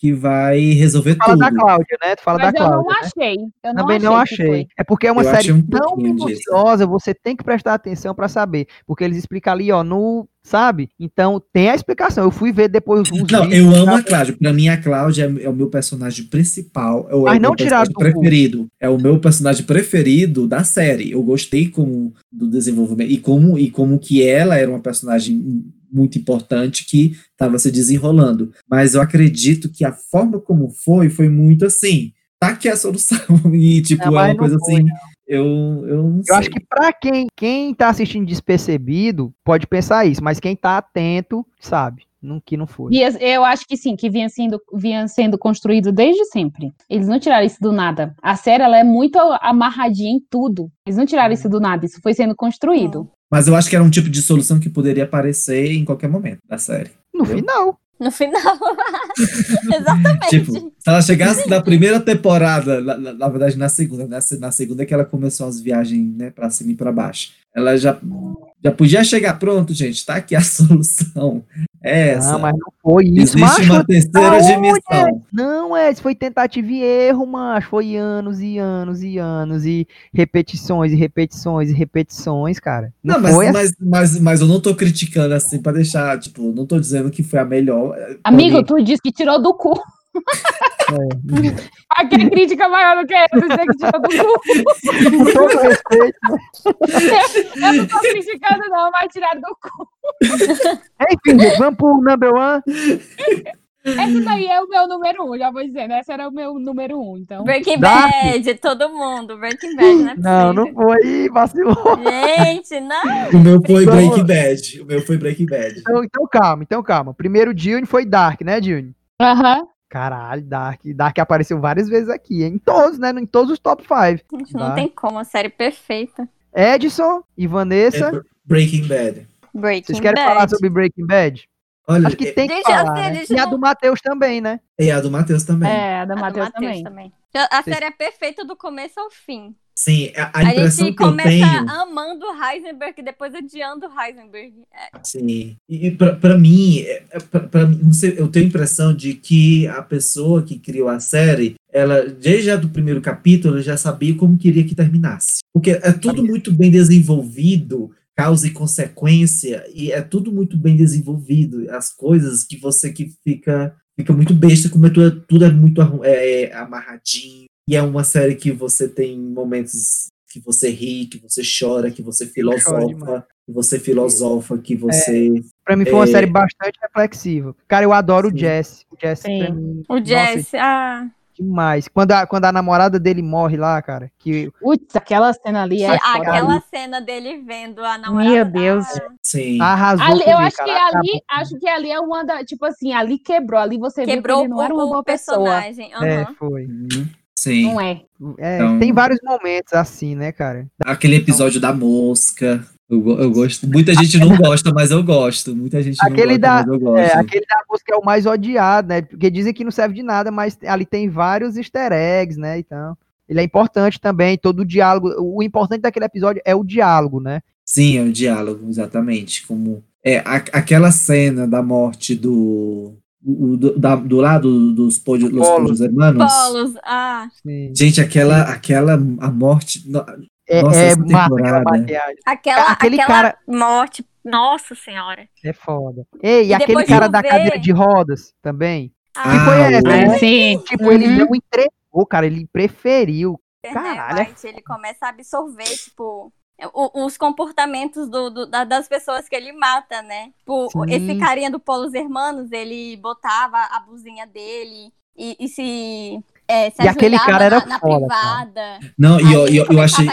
que vai resolver Fala da tudo. Cláudia, né? Tu fala Mas da eu Cláudia. não né? achei. Eu não Também não achei. que achei. É porque é uma Eu série um tão minuciosa, você tem que prestar atenção pra saber. Porque eles explicam ali, ó, no. Sabe? Então tem a explicação. Eu fui ver depois os Não, eu amo sabe? a Cláudia. Pra mim, a Cláudia é, é o meu personagem principal. É o, Mas é não meu tiraram personagem do cu. preferido. É o meu personagem preferido da série. Eu gostei como do desenvolvimento e como e como que ela era uma personagem muito importante que estava se desenrolando. Mas eu acredito que a forma como foi foi muito assim. Tá aqui a solução e tipo Não, é uma não coisa foi, assim. Eu eu não Eu sei. acho que pra quem, quem tá assistindo despercebido, pode pensar isso, mas quem tá atento, sabe. não, que não foi. E eu acho que sim, que vinha sendo, vinha sendo construído desde sempre. Eles não tiraram isso do nada. A série ela é muito amarradinha em tudo. Eles não tiraram isso do nada, isso foi sendo construído. Mas eu acho que era um tipo de solução que poderia aparecer em qualquer momento da série. No final. No final. Exatamente. Tipo, se ela chegasse na primeira temporada, na, na, na verdade na segunda, na, na segunda é que ela começou as viagens, né, pra cima e pra baixo. Ela já, já podia chegar, pronto, gente, tá aqui a solução. É essa. Não, mas não foi isso, Existe macho. uma terceira Aonde? dimensão. Não, é, isso foi tentativa e erro, macho. Foi anos e anos e anos e repetições e repetições e repetições, cara. Não, Não, mas, foi assim. mas, mas, mas eu não tô criticando assim pra deixar, tipo, não tô dizendo que foi a melhor. Amigo, tu disse que tirou do cu. É. Aqui é crítica maior do que essa, dizer que tirou do cu. Com todo respeito. Eu não tô criticando, não, mas tiraram do cu. Enfim, vamos pro number one. Esse daí é o meu número um, já vou dizendo. Esse era o meu número um, então. Breaking. Bad, todo mundo. Breaking Bad, né? Não, não foi, vacilou. Gente, não. O meu foi Então- Breaking Bad. O meu foi Breaking Bad. Então, então calma, então calma. Primeiro Dune foi Dark, né, Dune? Aham. Caralho, Dark. Dark apareceu várias vezes aqui, hein? em todos, né? Em todos os top 5. Gente, não Tá. tem como, a série perfeita. Edson e Vanessa, É Breaking Bad. Breaking vocês querem Bad. falar sobre Breaking Bad? Olha, Acho que tem que Gente, falar, assim, a né? E a do Matheus também, né? é a do Matheus também. É, a do Matheus Matheus também. A série é perfeita do começo ao fim. Sim, a, a A, impressão gente que eu começa tenho. amando o Heisenberg e depois odiando o Heisenberg. É, Sim. E, e pra, pra mim, é- é- pra, pra mim, não sei, eu tenho a impressão de que a pessoa que criou a série, ela, desde do primeiro capítulo, já sabia como queria que terminasse. Porque é tudo muito bem desenvolvido, causa e consequência, e é tudo muito bem desenvolvido. As coisas que você que fica, fica muito besta, como é tudo, tudo é muito é, é amarradinho. E é uma série que você tem momentos que você ri, que você chora, que você filosofa, que você filosofa, que você. Pra mim foi uma É. série bastante reflexiva. Cara, eu adoro o Sim. Jesse. O Jesse Sim. pra mim. O nossa, Jesse, ah, demais. Quando a, quando a namorada dele morre lá, cara, que Putz, aquela cena ali é aquela cena dele vendo a namorada. Meu da- Deus. Sim. arrasou Ali, eu acho cara. que ali, Acabou. acho que ali é uma da, tipo assim, ali quebrou, ali você Quebrou viu que ele não era uma o, boa o pessoa. personagem. É, aham. foi. Uhum. Sim. Não é. É, Então- Tem vários momentos assim, né, cara? Aquele episódio da mosca. Eu, eu gosto. Muita gente não gosta, mas eu gosto. Muita gente Aquele não da- gosta, mas eu gosto. É, aquele da música é o mais odiado, né? Porque dizem que não serve de nada, mas ali tem vários easter eggs, né? Então, ele é importante também, todo o diálogo. O importante daquele episódio é o diálogo, né? Sim, é o diálogo, exatamente. Como é a- aquela cena da morte do o- do, da- do lado dos Polos. Polos hermanos. Polos, ah, Sim. Gente, aquela aquela a morte. no- É, Nossa, é aquela temporada. aquela, Aquele aquela cara- morte. Nossa senhora. É foda. Ei, e, E aquele cara da ver- cadeira de rodas também. Ah, Que foi Ah, essa, né? sim. Tipo, ele Uhum. não entregou, cara, ele preferiu. Caralho, é ele começa a absorver, tipo, os comportamentos do, do- da- das pessoas que ele mata, né? Tipo, esse carinha do Polos Hermanos, ele botava a blusinha dele e, e se, é, se E aquele cara era na, na privada. Não, e eu, ele eu, eu achei.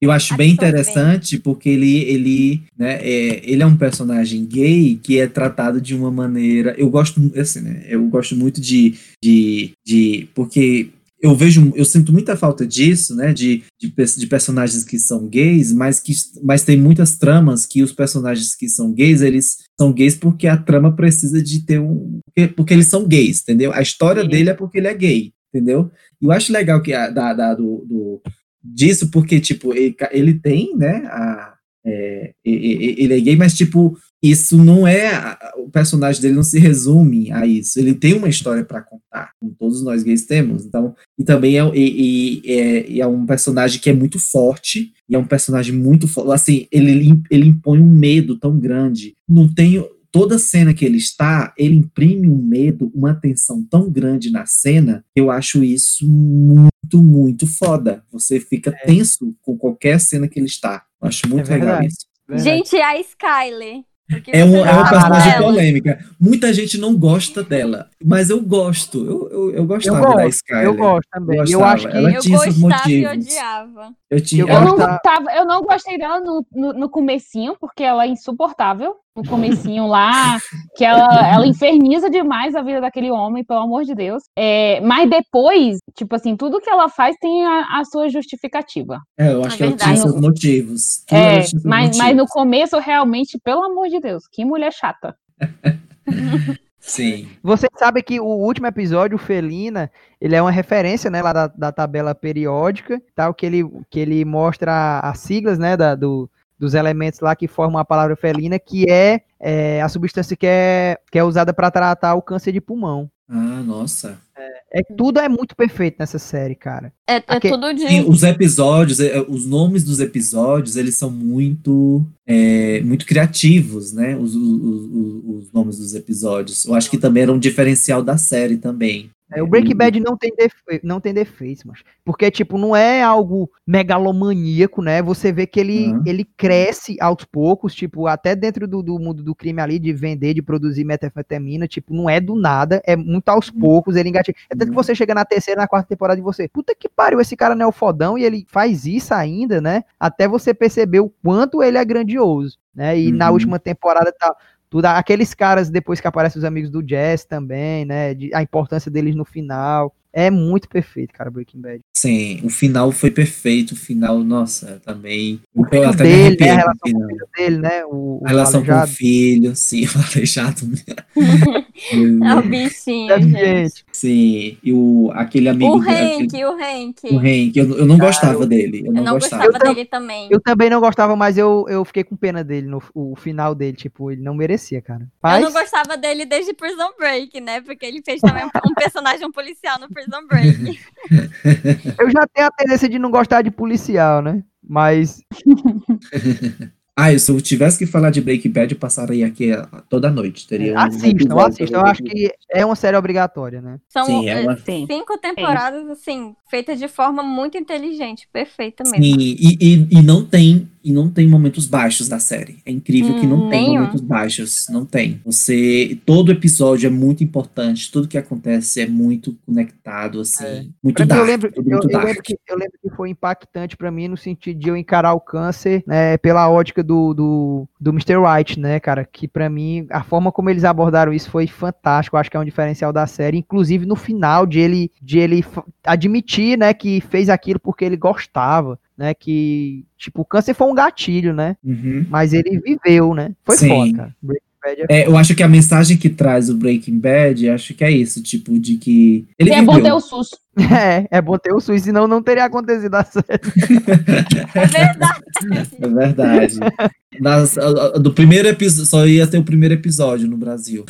Eu acho bem interessante porque ele, ele, né, é, ele é um personagem gay que é tratado de uma maneira. Eu gosto, assim, né? Eu gosto muito de, de, de porque eu vejo, eu sinto muita falta disso, né? De, de, de personagens que são gays, mas que mas tem muitas tramas que os personagens que são gays eles são gays porque a trama precisa de ter um, porque, porque eles são gays, entendeu? A história Sim. dele é porque ele é gay, entendeu? E eu acho legal que a, da, da- do, do disso porque, tipo, ele, ele tem, né, a, é, ele é gay, mas, tipo, isso não é, o personagem dele não se resume a isso, ele tem uma história para contar, como todos nós gays temos, então, e também é, e, e- é, e é um personagem que é muito forte, e é um personagem muito forte, assim, ele, ele impõe um medo tão grande, não tem, toda cena que ele está, ele imprime um medo, uma tensão tão grande na cena, que eu acho isso muito, muito foda. Você fica tenso com qualquer cena que ele está. Eu acho muito É legal verdade. isso. Gente, a Skyler. É, um, é uma personagem polêmica. Muita gente não gosta dela, mas eu gosto. Eu, eu, eu gostava da gosto, Skyler. Eu gosto também. Eu, gostava. acho que Ela Eu tinha gostava e motivos. odiava. Eu tinha. Eu Eu não, gostava, eu não gostei dela no, no, no comecinho, porque ela é insuportável. No comecinho lá, que ela, ela inferniza demais a vida daquele homem, pelo amor de Deus. É, mas depois, tipo assim, tudo que ela faz tem a, a sua justificativa. É, eu acho É que ela tinha verdade. seus motivos. Tudo É, ela tinha seus mas, mas no motivos. começo, realmente, pelo amor de Deus, que mulher chata. Sim. Você sabe que o último episódio, o Felina, ele é uma referência, né, lá da, da tabela periódica, tal, que ele, que ele mostra as siglas, né, da, do, dos elementos lá que formam a palavra felina, que é, é a substância que é, que é usada para tratar o câncer de pulmão. Ah, nossa. É, tudo é muito perfeito nessa série, cara. É, é Aque- tudo de. Sim, os episódios, é, os nomes dos episódios, eles são muito, é, muito criativos, né? Os, os, os- os nomes dos episódios. Eu acho que também era um diferencial da série também. É, o Breaking Bad não tem, defe não tem defeitos, mas porque tipo não é algo megalomaníaco, né? Você vê que ele, Uhum. ele cresce aos poucos, tipo até dentro do, do mundo do crime ali de vender, de produzir metanfetamina, tipo não é do nada, é muito aos poucos. Ele engatilha. É tanto que Uhum. você chega na terceira, na quarta temporada e você, puta que pariu, esse cara não é o fodão e ele faz isso ainda, né? Até você perceber o quanto ele é grandioso, né? E na Uhum. última temporada tá tudo, aqueles caras, depois que aparecem os amigos do Jazz também, né? de- a importância deles no final. É muito perfeito, cara, Breaking Bad. Sim, o final foi perfeito. O final, nossa, também. Eu filho até me dele, né, a com relação o final. filho dele, né? O, o A relação com o filho, sim, o aleijado. É o bichinho, É, gente. Sim, e o, aquele amigo. O aquele- Hank, o Hank. o Hank, eu, eu não Cara, gostava eu- dele. Eu não, Eu não gostava. gostava Eu dele também. Eu também não gostava, mas eu, eu fiquei com pena dele no o final dele. Tipo, ele não merecia, cara. Eu Mas, não gostava dele desde Prison Break, né? Porque ele fez também um, um personagem um policial no Prison Break. eu já tenho a tendência de não gostar de policial, né? Mas Ah, se eu tivesse que falar de Breaking Bad, eu passaria aqui a- toda noite. Teria um assistam, episódio assistam. Eu acho que é uma série obrigatória, né? São Sim, é eh, uma- Sim. cinco temporadas, assim, feitas de forma muito inteligente, perfeita mesmo. Sim, e, e, e não tem e não tem momentos baixos da série. É incrível que não Hum, tem nenhum. momentos baixos, não tem. Você todo episódio é muito importante, tudo que acontece é muito conectado assim, É. muito Pra mim, dark, eu, lembro, tudo eu, muito eu dark. lembro que, eu lembro que foi impactante pra mim no sentido de eu encarar o câncer né, pela ótica do, do, do Mr. White, né, cara? Que pra mim, a forma como eles abordaram isso foi fantástico. Eu acho que é um diferencial da série. Inclusive no final, de ele, de ele admitir, né, que fez aquilo porque ele gostava, né? Que, tipo, o câncer foi um gatilho, né? Uhum. Mas ele viveu, né? Foi Sim. foda, cara. É É, eu acho que a mensagem que traz o Breaking Bad, acho que é isso, tipo, de que ele E é bom ter viveu. o SUS. É, é bom ter o SUS, senão não teria acontecido a série. É verdade. É verdade. A- do primeiro episódio, só ia ter o primeiro episódio no Brasil.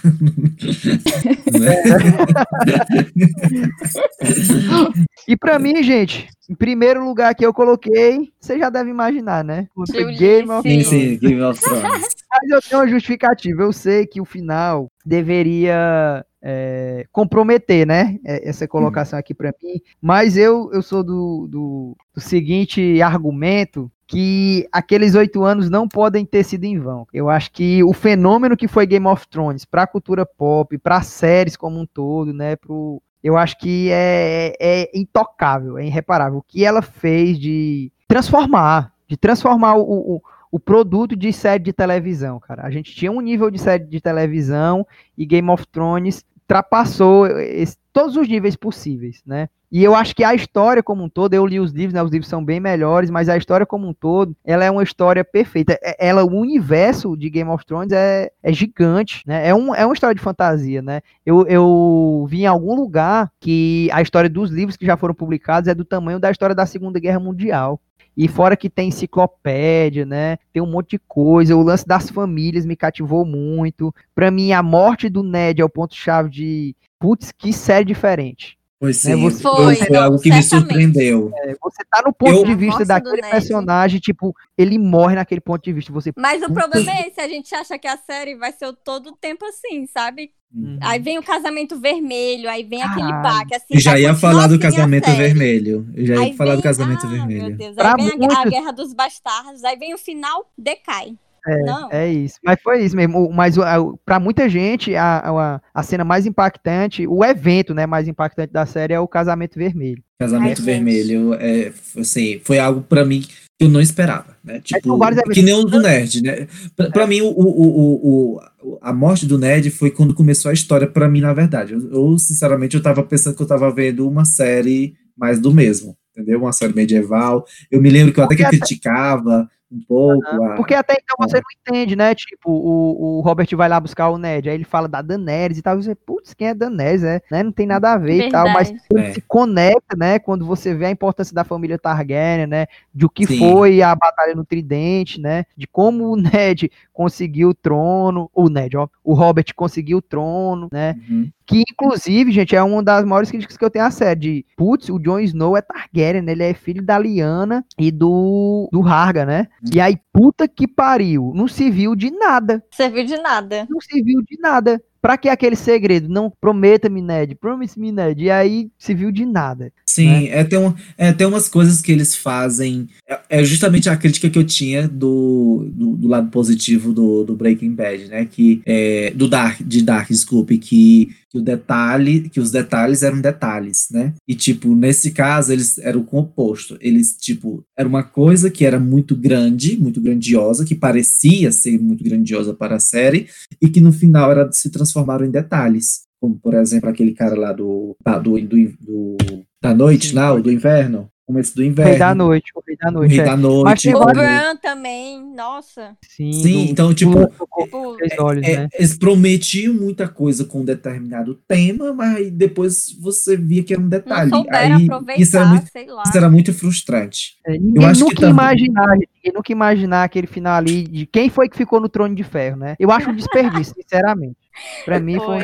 E pra mim, gente, em primeiro lugar que eu coloquei, você já deve imaginar, né? O Julice. Game of Sim, Thrones. sim, Game of Thrones. Mas eu tenho uma justificativa. Eu sei que o final deveria é, comprometer, né? é, Essa colocação aqui pra mim. Mas eu, eu sou do, do, do seguinte argumento. Que aqueles oito anos não podem ter sido em vão. Eu acho que o fenômeno que foi Game of Thrones para a cultura pop, para séries como um todo, né? Pro, eu acho que é, é intocável, é irreparável. O que ela fez de transformar, de transformar o, o, o produto de série de televisão, cara. A gente tinha um nível de série de televisão e Game of Thrones ultrapassou esse- todos os níveis possíveis, né? E eu acho que a história como um todo, eu li os livros, né? Os livros são bem melhores, mas a história como um todo, ela é uma história perfeita. É- Ela, o universo de Game of Thrones é, é gigante, né? É, um, é uma história de fantasia, né? Eu, eu vi em algum lugar que a história dos livros que já foram publicados é do tamanho da história da Segunda Guerra Mundial. E fora que tem enciclopédia, né? Tem um monte de coisa. O lance das famílias me cativou muito. Pra mim, a morte do Ned é o ponto-chave de. Putz, que série diferente. Foi sim, você- foi, Foi, foi algo que me certamente. surpreendeu. É, você tá no ponto Eu- de vista do daquele personagem, tipo, ele morre naquele ponto de vista. Você. Mas o problema é esse, a gente acha que a série vai ser todo o tempo assim, sabe? Uhum. Aí vem o casamento vermelho, aí vem aquele Caralho. baque, assim. Eu já ia falar do assim casamento vermelho. Eu já ia Aí falar do vem- casamento ah, Meu vermelho. Deus. Pra Aí vem a- a, guerra dos bastardos, aí vem o final, decai. Não. É isso. Mas foi isso mesmo. Mas o- a- pra muita gente, a, a, a cena mais impactante, o evento né, mais impactante da série é o casamento vermelho. Casamento Ai, vermelho, é, assim, foi algo pra mim eu não esperava, né? Tipo, que nem o do Nerd, né? Pra, pra mim, o, o, o, o, a morte do Ned foi quando começou a história, pra mim, na verdade. Eu, eu, sinceramente, eu tava pensando que eu tava vendo uma série mais do mesmo, entendeu? Uma série medieval. Eu me lembro que eu até que criticava um pouco. Uhum. Porque até então você não entende, né? Tipo, o, o Robert vai lá buscar o Ned, aí ele fala da Daenerys e tal, e você, putz, quem é Daenerys, é? Né? Não tem nada a ver Verdade. e tal, mas é. se conecta, né? Quando você vê a importância da família Targaryen, né? De o que Sim. foi a batalha no Tridente, né? De como o Ned conseguiu o trono, o Ned, ó, o Robert conseguiu o trono, né? Uhum. Que, inclusive, gente, é uma das maiores críticas que eu tenho a série. De, putz, o Jon Snow é Targaryen, ele é filho da Lyanna e do, do Harga, né? E aí, puta que pariu, não serviu de nada. Serviu de nada. Não serviu de nada. Pra que aquele segredo? Não prometa-me, Ned, promise-me, Ned. E aí se viu de nada. Sim, né? é, tem um, é, tem umas coisas que eles fazem. É, é justamente a crítica que eu tinha do, do, do, lado positivo do, do Breaking Bad, né? Que, é, do Dark, de Dark, desculpe, que, que o detalhe, que os detalhes eram detalhes, né? E, tipo, nesse caso, eles eram o composto. Eles, tipo, era uma coisa que era muito grande, muito grandiosa, que parecia ser muito grandiosa para a série, e que no final era se transformar transformaram em detalhes. Como, por exemplo, aquele cara lá do, do, do, do da noite, Sim, lá, o do inverno. Começo do inverno. Rei da noite, o Rei da Noite. O Rei é. da Noite. o Bran também, nossa. Sim, Sim do, então, tipo, do, é, olhos, é, né? eles prometiam muita coisa com um determinado tema, mas depois você via que era um detalhe. Não Aí, isso era muito, sei lá. Isso era muito frustrante. É, ninguém Eu acho nunca que imaginar, ninguém nunca imaginar aquele final ali de quem foi que ficou no trono de ferro, né? Eu acho um desperdício, sinceramente. Para mim foi.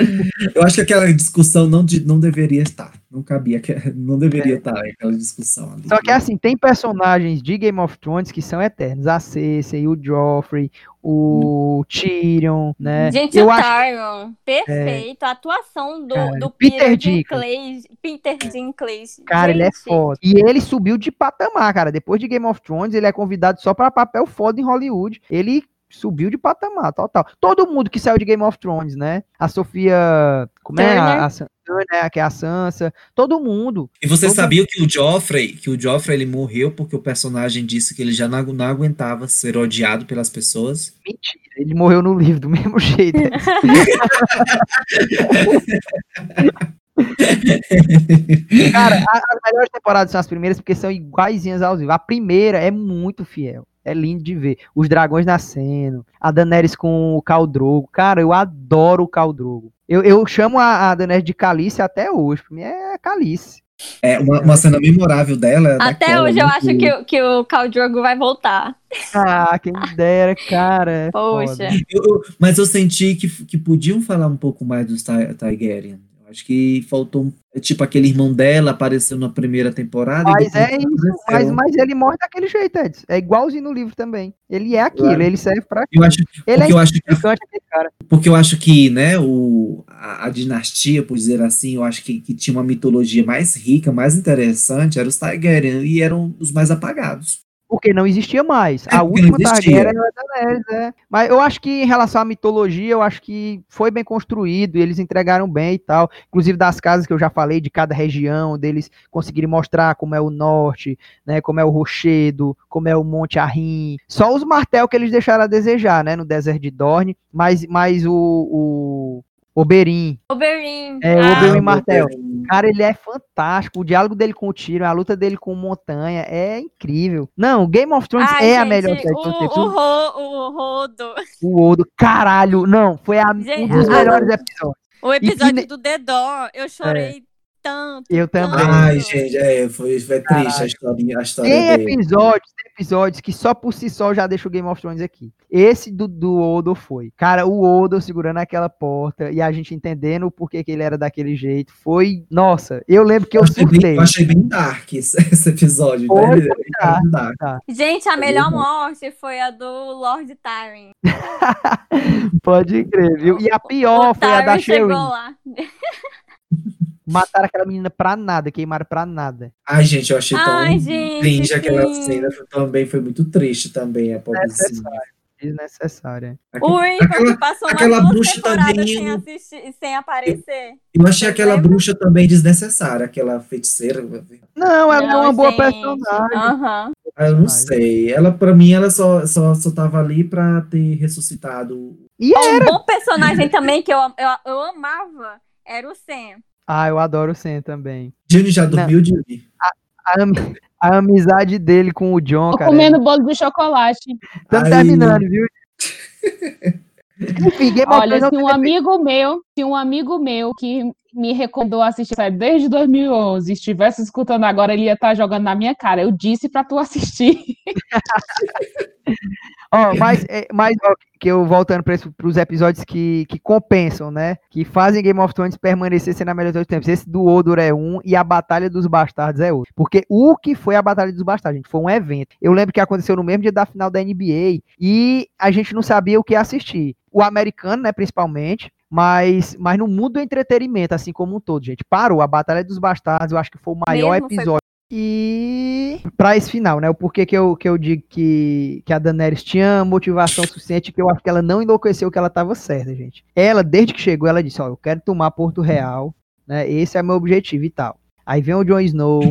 Eu acho que aquela discussão não, de, não deveria estar. Não cabia, não deveria é. estar aquela discussão ali. Só que assim, tem personagens de Game of Thrones que são eternos. A Cersei, o Joffrey, o Tyrion, né? Gente, eu o acho... Tyrion, perfeito. É... A atuação do, cara, do Peter, Dinklage. Peter Dinklage. Cara, Gente. ele é foda. E ele subiu de patamar, cara. Depois de Game of Thrones, ele é convidado só para papel foda em Hollywood. Ele subiu de patamar, total. Todo mundo que saiu de Game of Thrones, né? A Sofia, como é? A, a Turner, que é a Sansa, todo mundo. E você todo sabia mundo. que o Joffrey, que o Joffrey ele morreu porque o personagem disse que ele já não, não aguentava ser odiado pelas pessoas? Mentira, ele morreu no livro do mesmo jeito. Cara, as melhores temporadas são as primeiras porque são iguaizinhas aos livros. A primeira é muito fiel é lindo de ver. Os dragões nascendo, a Daenerys com o Caldrogo. Cara, eu adoro o Caldrogo. Eu, eu chamo a, a Daenerys de Calice até hoje. Pra mim é Calice. É, uma, uma cena memorável dela. É até hoje eu acho que, que o Caldrogo vai voltar. Ah, quem dera, cara. É Poxa. Eu, eu, mas eu senti que, que podiam falar um pouco mais dos Targaryen. Acho que faltou é tipo aquele irmão dela apareceu na primeira temporada. Mas é isso, mas, mas ele morre daquele jeito, Edson. É igualzinho no livro também. Ele é aquilo, claro. ele serve pra eu acho, ele é eu acho que, cara. Porque eu acho que, né, o, a, a, dinastia, por dizer assim, eu acho que, que tinha uma mitologia mais rica, mais interessante, era os Targaryen, e eram os mais apagados. Porque não existia mais. É, a última Targaryen era Daenerys, né? Mas eu acho que em relação à mitologia, eu acho que foi bem construído, e eles entregaram bem e tal. Inclusive das casas que eu já falei, de cada região, deles conseguirem mostrar como é o norte, né? Como é o Rochedo, como é o Monte Arrim. Só os martel que eles deixaram a desejar, né? No deserto de Dorne. Mas, mas o, o Oberyn. Oberyn. É, ah, Oberyn Martel. Oberyn. Cara, ele é fantástico. O diálogo dele com o Tiro, a luta dele com Montanha é incrível. Não, Game of Thrones Ai, é gente, a melhor série. O, o, Ro, o Rodo. O Rodo, caralho. Não, foi a, gente, um dos melhores episódios. O episódio que... do The Door, eu chorei é tanto. Eu também. Ai, gente, é, foi, foi triste a história, a história tem dele. episódios, tem episódios que só por si só já deixa o Game of Thrones aqui. Esse do, do Odo foi. Cara, o Odo segurando aquela porta e a gente entendendo o porquê que ele era daquele jeito. Foi. Nossa, eu lembro que eu, eu surtei. Bem, eu achei bem dark esse, esse episódio. Foi, né? foi dark, dark. Dark. Gente, a melhor morte foi a do Lord Tyrion. Pode crer, viu? E a pior o foi Tyrion a da Sherry. mataram aquela menina pra nada, queimaram pra nada. Ai, gente, eu achei tão cringe aquela cena. Também foi muito triste também, a pobrezinha. Desnecessária. Ui, aquela, passou aquela bruxa também sem, assistir, sem aparecer. Eu achei aquela bruxa também desnecessária, aquela feiticeira. Não, ela não, é uma boa personagem. Uhum. Eu não sei. Ela, pra mim, ela só, só, só tava ali pra ter ressuscitado. E Um era. bom personagem também que eu, eu, eu amava era o Sam. Ah, eu adoro o Sen também. Juni já dormiu, Juni? A, am- a amizade dele com o John, Tô cara. comendo bolo de chocolate. Estamos terminando, viu? Enfim, Game Olha, se um amigo meu, se um amigo meu que me recomendou assistir a série desde 2011 estivesse escutando agora, ele ia estar jogando na minha cara. Eu disse pra tu assistir. Ó, mas, é, mas ó, que eu voltando para os episódios que, que compensam, né? Que fazem Game of Thrones permanecer sendo a melhor de todos os tempos. Esse do Odor é um e a Batalha dos Bastardos é outro. Porque o que foi a Batalha dos Bastardos, gente, foi um evento. Eu lembro que aconteceu no mesmo dia da final da NBA e a gente não sabia o que assistir. O americano, né, principalmente. Mas, mas no mundo do entretenimento, assim como um todo, gente, parou. A Batalha dos Bastardos, eu acho que foi o maior Mesmo, episódio. E pra esse final, né? O porquê que eu, que eu digo que, que a Daenerys tinha motivação suficiente, que eu acho que ela não enlouqueceu que ela tava certa, gente. Ela, desde que chegou, ela disse, ó, eu quero tomar Porto Real, né? Esse é meu objetivo e tal. Aí vem o Jon Snow,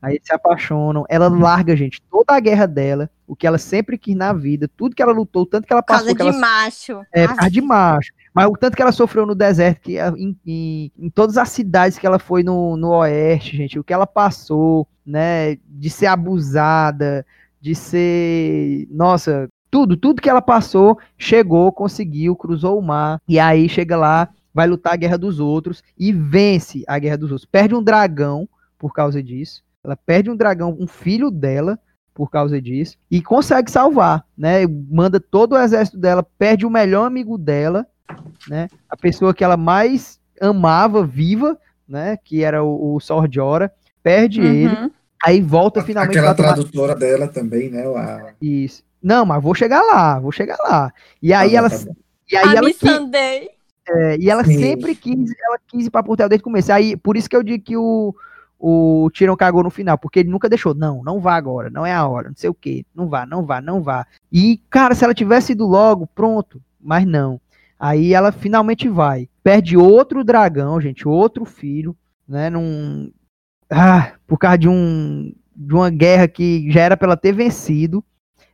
aí eles se apaixonam, ela larga, gente, toda a guerra dela, o que ela sempre quis na vida, tudo que ela lutou, tanto que ela passou, que de ela macho. é, causa de macho. Mas o tanto que ela sofreu no deserto, que em, em, em todas as cidades que ela foi no, no oeste, gente, o que ela passou, né, de ser abusada, de ser, nossa, tudo, tudo que ela passou, chegou, conseguiu, cruzou o mar, e aí chega lá, vai lutar a guerra dos outros e vence a guerra dos outros. Perde um dragão por causa disso. Ela perde um dragão, um filho dela, por causa disso, e consegue salvar, né? Manda todo o exército dela, perde o melhor amigo dela, né? A pessoa que ela mais amava, viva, né? Que era o, o Sordiora, perde ele, uhum. aí volta finalmente Aquela tomar tradutora dela também, né? A... isso. Não, mas vou chegar lá, vou chegar lá. E aí Tá bom, ela, tá bom. e aí A ela é, e ela Sim. sempre quis, ela quis ir pra Portel desde o começo. Aí, por isso que eu digo que o, o Tyrion cagou no final, porque ele nunca deixou, não, não vá agora, não é a hora, não sei o que, não vá, não vá, não vá. E, cara, se ela tivesse ido logo, pronto, mas não. Aí ela finalmente vai. Perde outro dragão, gente, outro filho, né, num... Ah, por causa de um de uma guerra que já era pra ela ter vencido.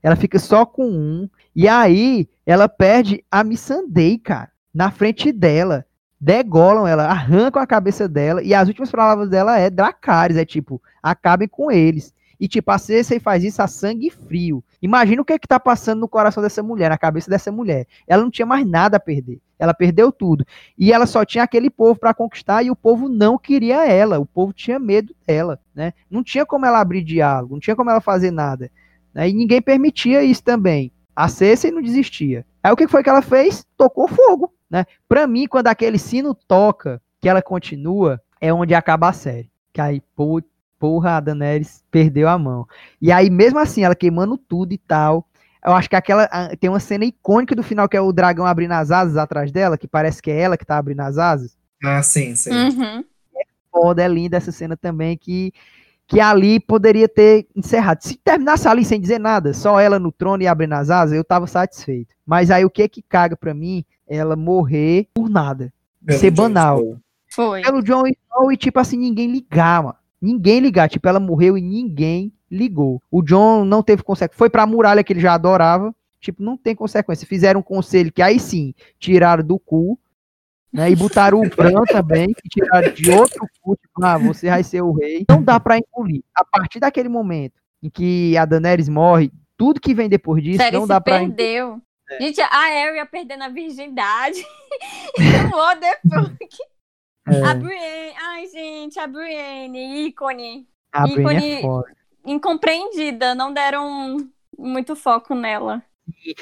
Ela fica só com um. E aí, ela perde a Missandei, cara, na frente dela. Degolam ela, arrancam a cabeça dela. E as últimas palavras dela é Dracarys, é tipo, acabem com eles. E tipo, a Cersei faz isso a sangue frio. Imagina o que é que tá passando no coração dessa mulher, na cabeça dessa mulher. Ela não tinha mais nada a perder. Ela perdeu tudo. E ela só tinha aquele povo para conquistar e o povo não queria ela. O povo tinha medo dela, né? Não tinha como ela abrir diálogo, não tinha como ela fazer nada. né? E ninguém permitia isso também. A Cersei não desistia. Aí o que foi que ela fez? Tocou fogo, né? Pra mim, quando aquele sino toca, que ela continua, é onde acaba a série. Que aí, pô, porra, a Daenerys perdeu a mão. E aí, mesmo assim, ela queimando tudo e tal. Eu acho que aquela. Tem uma cena icônica do final que é o dragão abrindo as asas atrás dela, que parece que é ela que tá abrindo as asas. Ah, sim, sim. Uhum. Foda, é linda essa cena também, que, que ali poderia ter encerrado. Se terminasse ali sem dizer nada, só ela no trono e abrindo as asas, eu tava satisfeito. Mas aí o que que caga pra mim? Ela morrer por nada. Pelo ser banal. Foi. Pelo John Snow e, tipo assim, ninguém ligar, mano. Ninguém ligar. Tipo, ela morreu e ninguém ligou. O John não teve consequência. Foi pra muralha que ele já adorava. Tipo, não tem consequência. Fizeram um conselho que aí sim tiraram do cu. Né, e botaram o Bran também, que tiraram de outro cu, tipo, ah, você vai ser o rei. Não dá pra engolir. A partir daquele momento em que a Daenerys morre, tudo que vem depois disso Sério, não dá pra engolir. perdeu. É. Gente, a Arya perdendo a virgindade. e o Odepook. É. A Brienne. Ai, gente, a Brienne, ícone. A Brienne é ícone- foda. Incompreendida, não deram muito foco nela.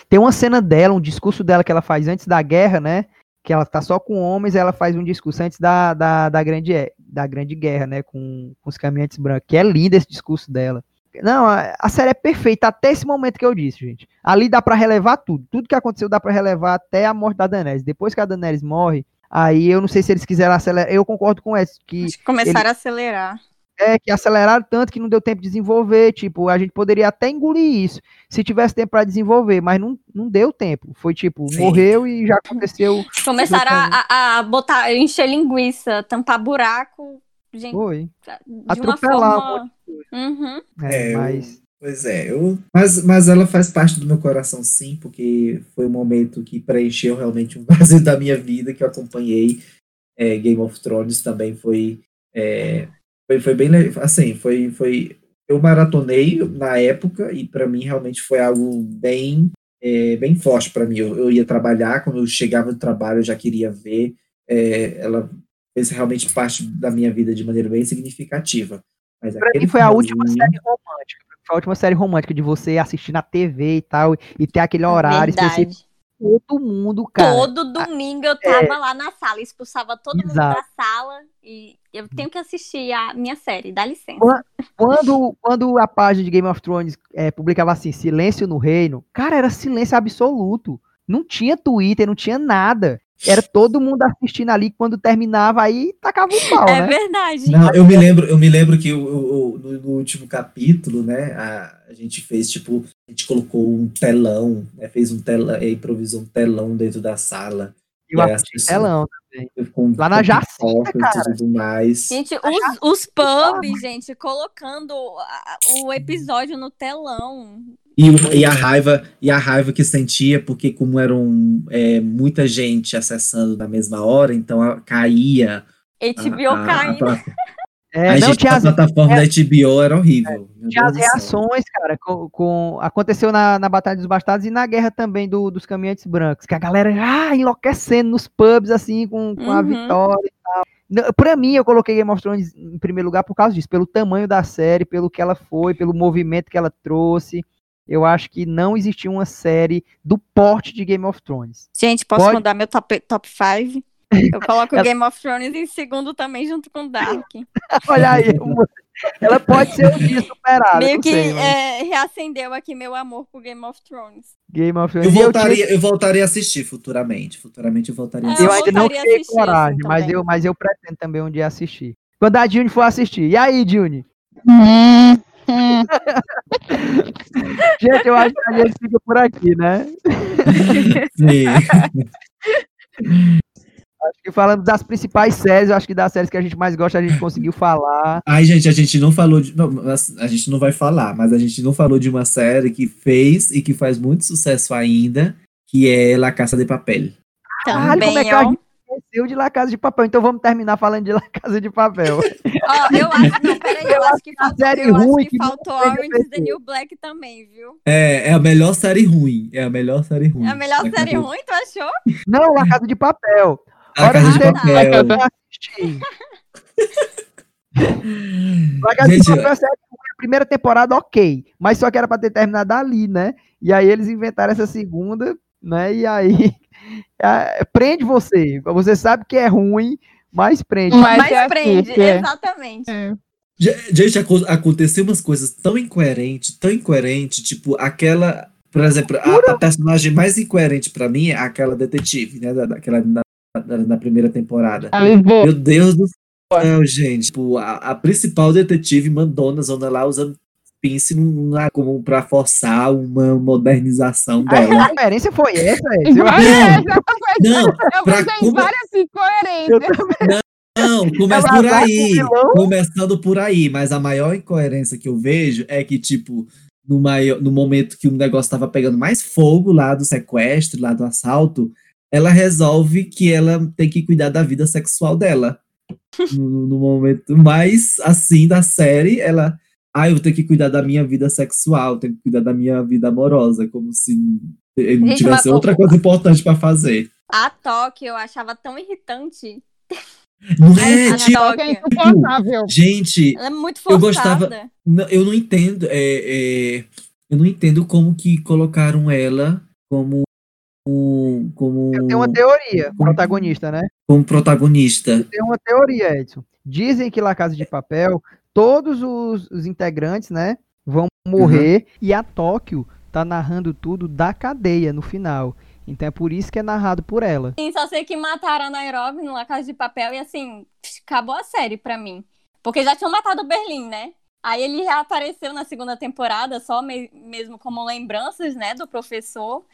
Tem uma cena dela, um discurso dela que ela faz antes da guerra, né? Que ela tá só com homens, ela faz um discurso antes da, da, da, grande, é- da grande guerra, né? Com, com os caminhantes brancos. Que é lindo esse discurso dela. Não, a, a série é perfeita até esse momento que eu disse, gente. Ali dá pra relevar tudo. Tudo que aconteceu dá pra relevar até a morte da Daenerys. Depois que a Daenerys morre, aí eu não sei se eles quiseram acelerar. Eu concordo com esse, que começaram a acelerar. é, que aceleraram tanto que não deu tempo de desenvolver. Tipo, a gente poderia até engolir isso se tivesse tempo para desenvolver, mas não, não deu tempo. Foi tipo, Sim. morreu e já aconteceu. Começaram a, a- botar, encher linguiça, tampar buraco. Gente, Foi. de uma Atropelar um forma. Uhum. É, É, eu- mas Pois é, eu, mas, mas ela faz parte do meu coração sim, porque foi um momento que preencheu realmente um vazio da minha vida, que eu acompanhei. É, Game of Thrones também foi, é, foi, foi bem, assim, foi, foi, eu maratonei na época e para mim realmente foi algo bem, é, bem forte para mim. Eu, eu ia trabalhar, quando eu chegava do trabalho eu já queria ver, ela fez realmente parte da minha vida de maneira bem significativa. Mas aquele mim foi a última série romântica. Foi a última série romântica de você assistir na TV e tal, e ter aquele horário específico. Verdade. Todo mundo, cara. Todo domingo eu tava lá na sala, expulsava todo mundo Exato. da sala e eu tenho que assistir a minha série, dá licença. Quando, quando a página de Game of Thrones é, publicava assim, silêncio no reino, cara, era silêncio absoluto. Não tinha Twitter, não tinha nada. Era todo mundo assistindo ali, quando terminava, aí tacava o pau, É né? verdade. Não, eu me lembro, eu me lembro que o, o- o- no, no último capítulo, né, a, a gente fez tipo, a gente colocou um telão, né, fez um telão, é, improvisou um telão dentro da sala. E aí as assisti pessoas- telão. com- Lá na Jacinta, e tudo mais. Gente, os, os pubs, gente, colocando a- o episódio no telão. E, e a raiva e a raiva que sentia porque como eram é, muita gente acessando na mesma hora, então a- caía. HBO a- a- caindo. a- É, a não, gente, tinha a as, plataforma da HBO era horrível. Meu tinha as reações, cara, com, com- aconteceu na, na Batalha dos Bastardos e na guerra também do- dos caminhantes brancos, que a galera ah, enlouquecendo nos pubs, assim, com, com a Uhum. vitória e tal. Pra mim, eu coloquei Game of Thrones em primeiro lugar por causa disso, pelo tamanho da série, pelo que ela foi, pelo movimento que ela trouxe. Eu acho que não existia uma série do porte de Game of Thrones. Gente, posso Pode- mudar meu top 5? Top five? eu coloco Ela- Game of Thrones em segundo também, junto com Dark. Olha aí, ela pode ser um dia superada. Meio que sei, mas é, reacendeu aqui meu amor por Game of Thrones. Game of Eu Thrones. Eu voltaria, eu voltaria a assistir futuramente. Futuramente eu voltaria a Eu assistir. ainda não assistir, coragem, mas, eu, mas eu pretendo também um dia assistir. Quando a Juni for assistir. E aí, Juni? Hum, hum. Gente, eu acho que a gente fica por aqui, né? Sim. Acho que falando das principais séries, eu acho que das séries que a gente mais gosta, a gente conseguiu falar. Ai, gente, a gente não falou de. Não, mas a gente não vai falar, mas a gente não falou de uma série que fez e que faz muito sucesso ainda, que é La Caça de Papel. Caralho, como é Também, que a ó. gente esqueceu de La Casa de Papel? Então vamos terminar falando de La Casa de Papel. Ó, eu acho, não, peraí, eu acho que a faltou, série eu ruim que que faltou Orange is the. New Black também, viu? É, é a melhor série ruim. É a melhor série ruim. É a melhor La série ruim, tu achou? Não, La Casa de Papel. La Casa de. Papel. Eu não assisti. La Casa Gente, de Papel, a série ruim, primeira temporada, ok. Mas só que era pra ter terminado ali, né? E aí eles inventaram essa segunda, né? E aí é, prende você. Você sabe que é ruim, mas prende. Mas Mas é prende, assiste, é. exatamente. Ge- Gente, aco- aconteceu umas coisas tão incoerentes, tão incoerentes, tipo, aquela. Por exemplo, a, a personagem mais incoerente pra mim é aquela detetive, né? Da, daquela, na, da, da primeira temporada. Meu Deus do céu, gente. Tipo, a, a principal detetive mandona zona lá usando pince num- como pra forçar uma modernização A dela. referência foi essa, Várias, eu tô Não, eu pra pensei como- várias incoerências. Não, começa por aí. Começando por aí, mas a maior incoerência que eu vejo é que, tipo, no, maior, no momento que o negócio tava pegando mais fogo lá do sequestro, lá do assalto, ela resolve que ela tem que cuidar da vida sexual dela. No, no momento mais assim da série, ela. Ah, eu vou ter que cuidar da minha vida sexual, tenho que cuidar da minha vida amorosa, como se ele não Gente, tivesse mas- outra coisa importante pra fazer. A Tóquio eu achava tão irritante. Não Ai, é, a tipo, é insuportável. gente, Ela é muito Eu forçada. gostava- Não, eu não entendo. é, é, eu não entendo como que colocaram ela como como Tem uma teoria, protagonista, né? como protagonista. Tem uma teoria, Edson. Dizem que La Casa de Papel, todos os, os integrantes, né, vão morrer e a Tóquio tá narrando tudo da cadeia no final. Então é por isso que é narrado por ela. Sim, só sei que mataram a Nairobi no La Casa de Papel e assim, acabou a série pra mim. Porque já tinham matado o Berlim, né? Aí ele reapareceu na segunda temporada, só me- mesmo como lembranças, né, do professor.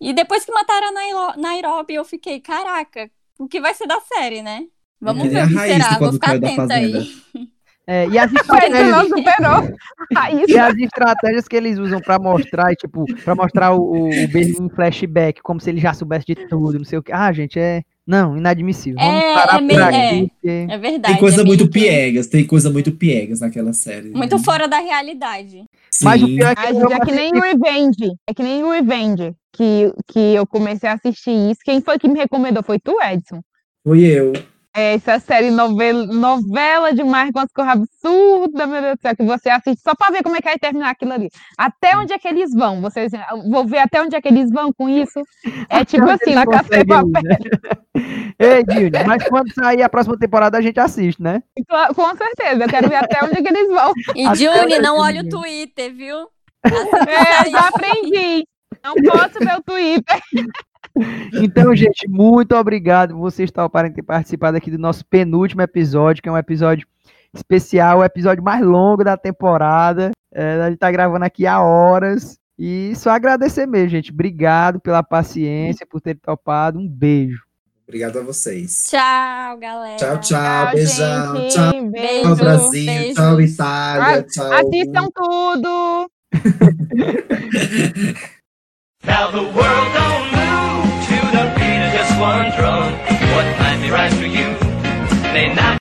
E depois que mataram a Nairo- Nairobi, eu fiquei, caraca, o que vai ser da série, né? Vamos nem ver a o que será, vou ficar atenta aí. É, e as histórias, superou. E as estratégias que eles usam pra mostrar, tipo, pra mostrar o, o Berlim em flashback, como se ele já soubesse de tudo, não sei o que. Ah, gente, é. Não, inadmissível. Vamos É, parar é por aqui. é. porque- É verdade. Tem coisa é muito que- piegas, tem coisa muito piegas naquela série. né? Muito fora da realidade. Mas o Sim. pior é que Ai, é que nem assistir- Revenge. É que nem Revenge. Que, que eu comecei a assistir isso. Quem foi que me recomendou? Foi tu, Edson. Foi eu. É, essa série novela, novela demais, com as coisas absurdas, meu Deus do céu, que você assiste só pra ver como é que vai terminar aquilo ali. Até onde é que eles vão? Vocês vou ver até onde é que eles vão com isso. É tipo onde assim, na casa de papel. né? Ei, Dilne, mas quando sair a próxima temporada a gente assiste, né? Claro, Com certeza, eu quero ver até onde é que eles vão. E Até Juni, não hoje, olha o. Twitter, viu? É, já aprendi. Não posso ver o Twitter. Então, gente, muito obrigado por vocês estarem ter participado aqui do nosso penúltimo episódio, que é um episódio especial, o episódio mais longo da temporada. É, a gente tá gravando aqui há horas. E só agradecer mesmo, gente. Obrigado pela paciência, por ter topado. Um beijo. Obrigado a vocês. Tchau, galera. Tchau, tchau. Tchau, beijão. gente. Tchau, Beijo. Brasil. beijo. Tchau, Itália. Tchau. Assistam tudo. Now the world don't move to the beat of just one drum. What might be right for you may not.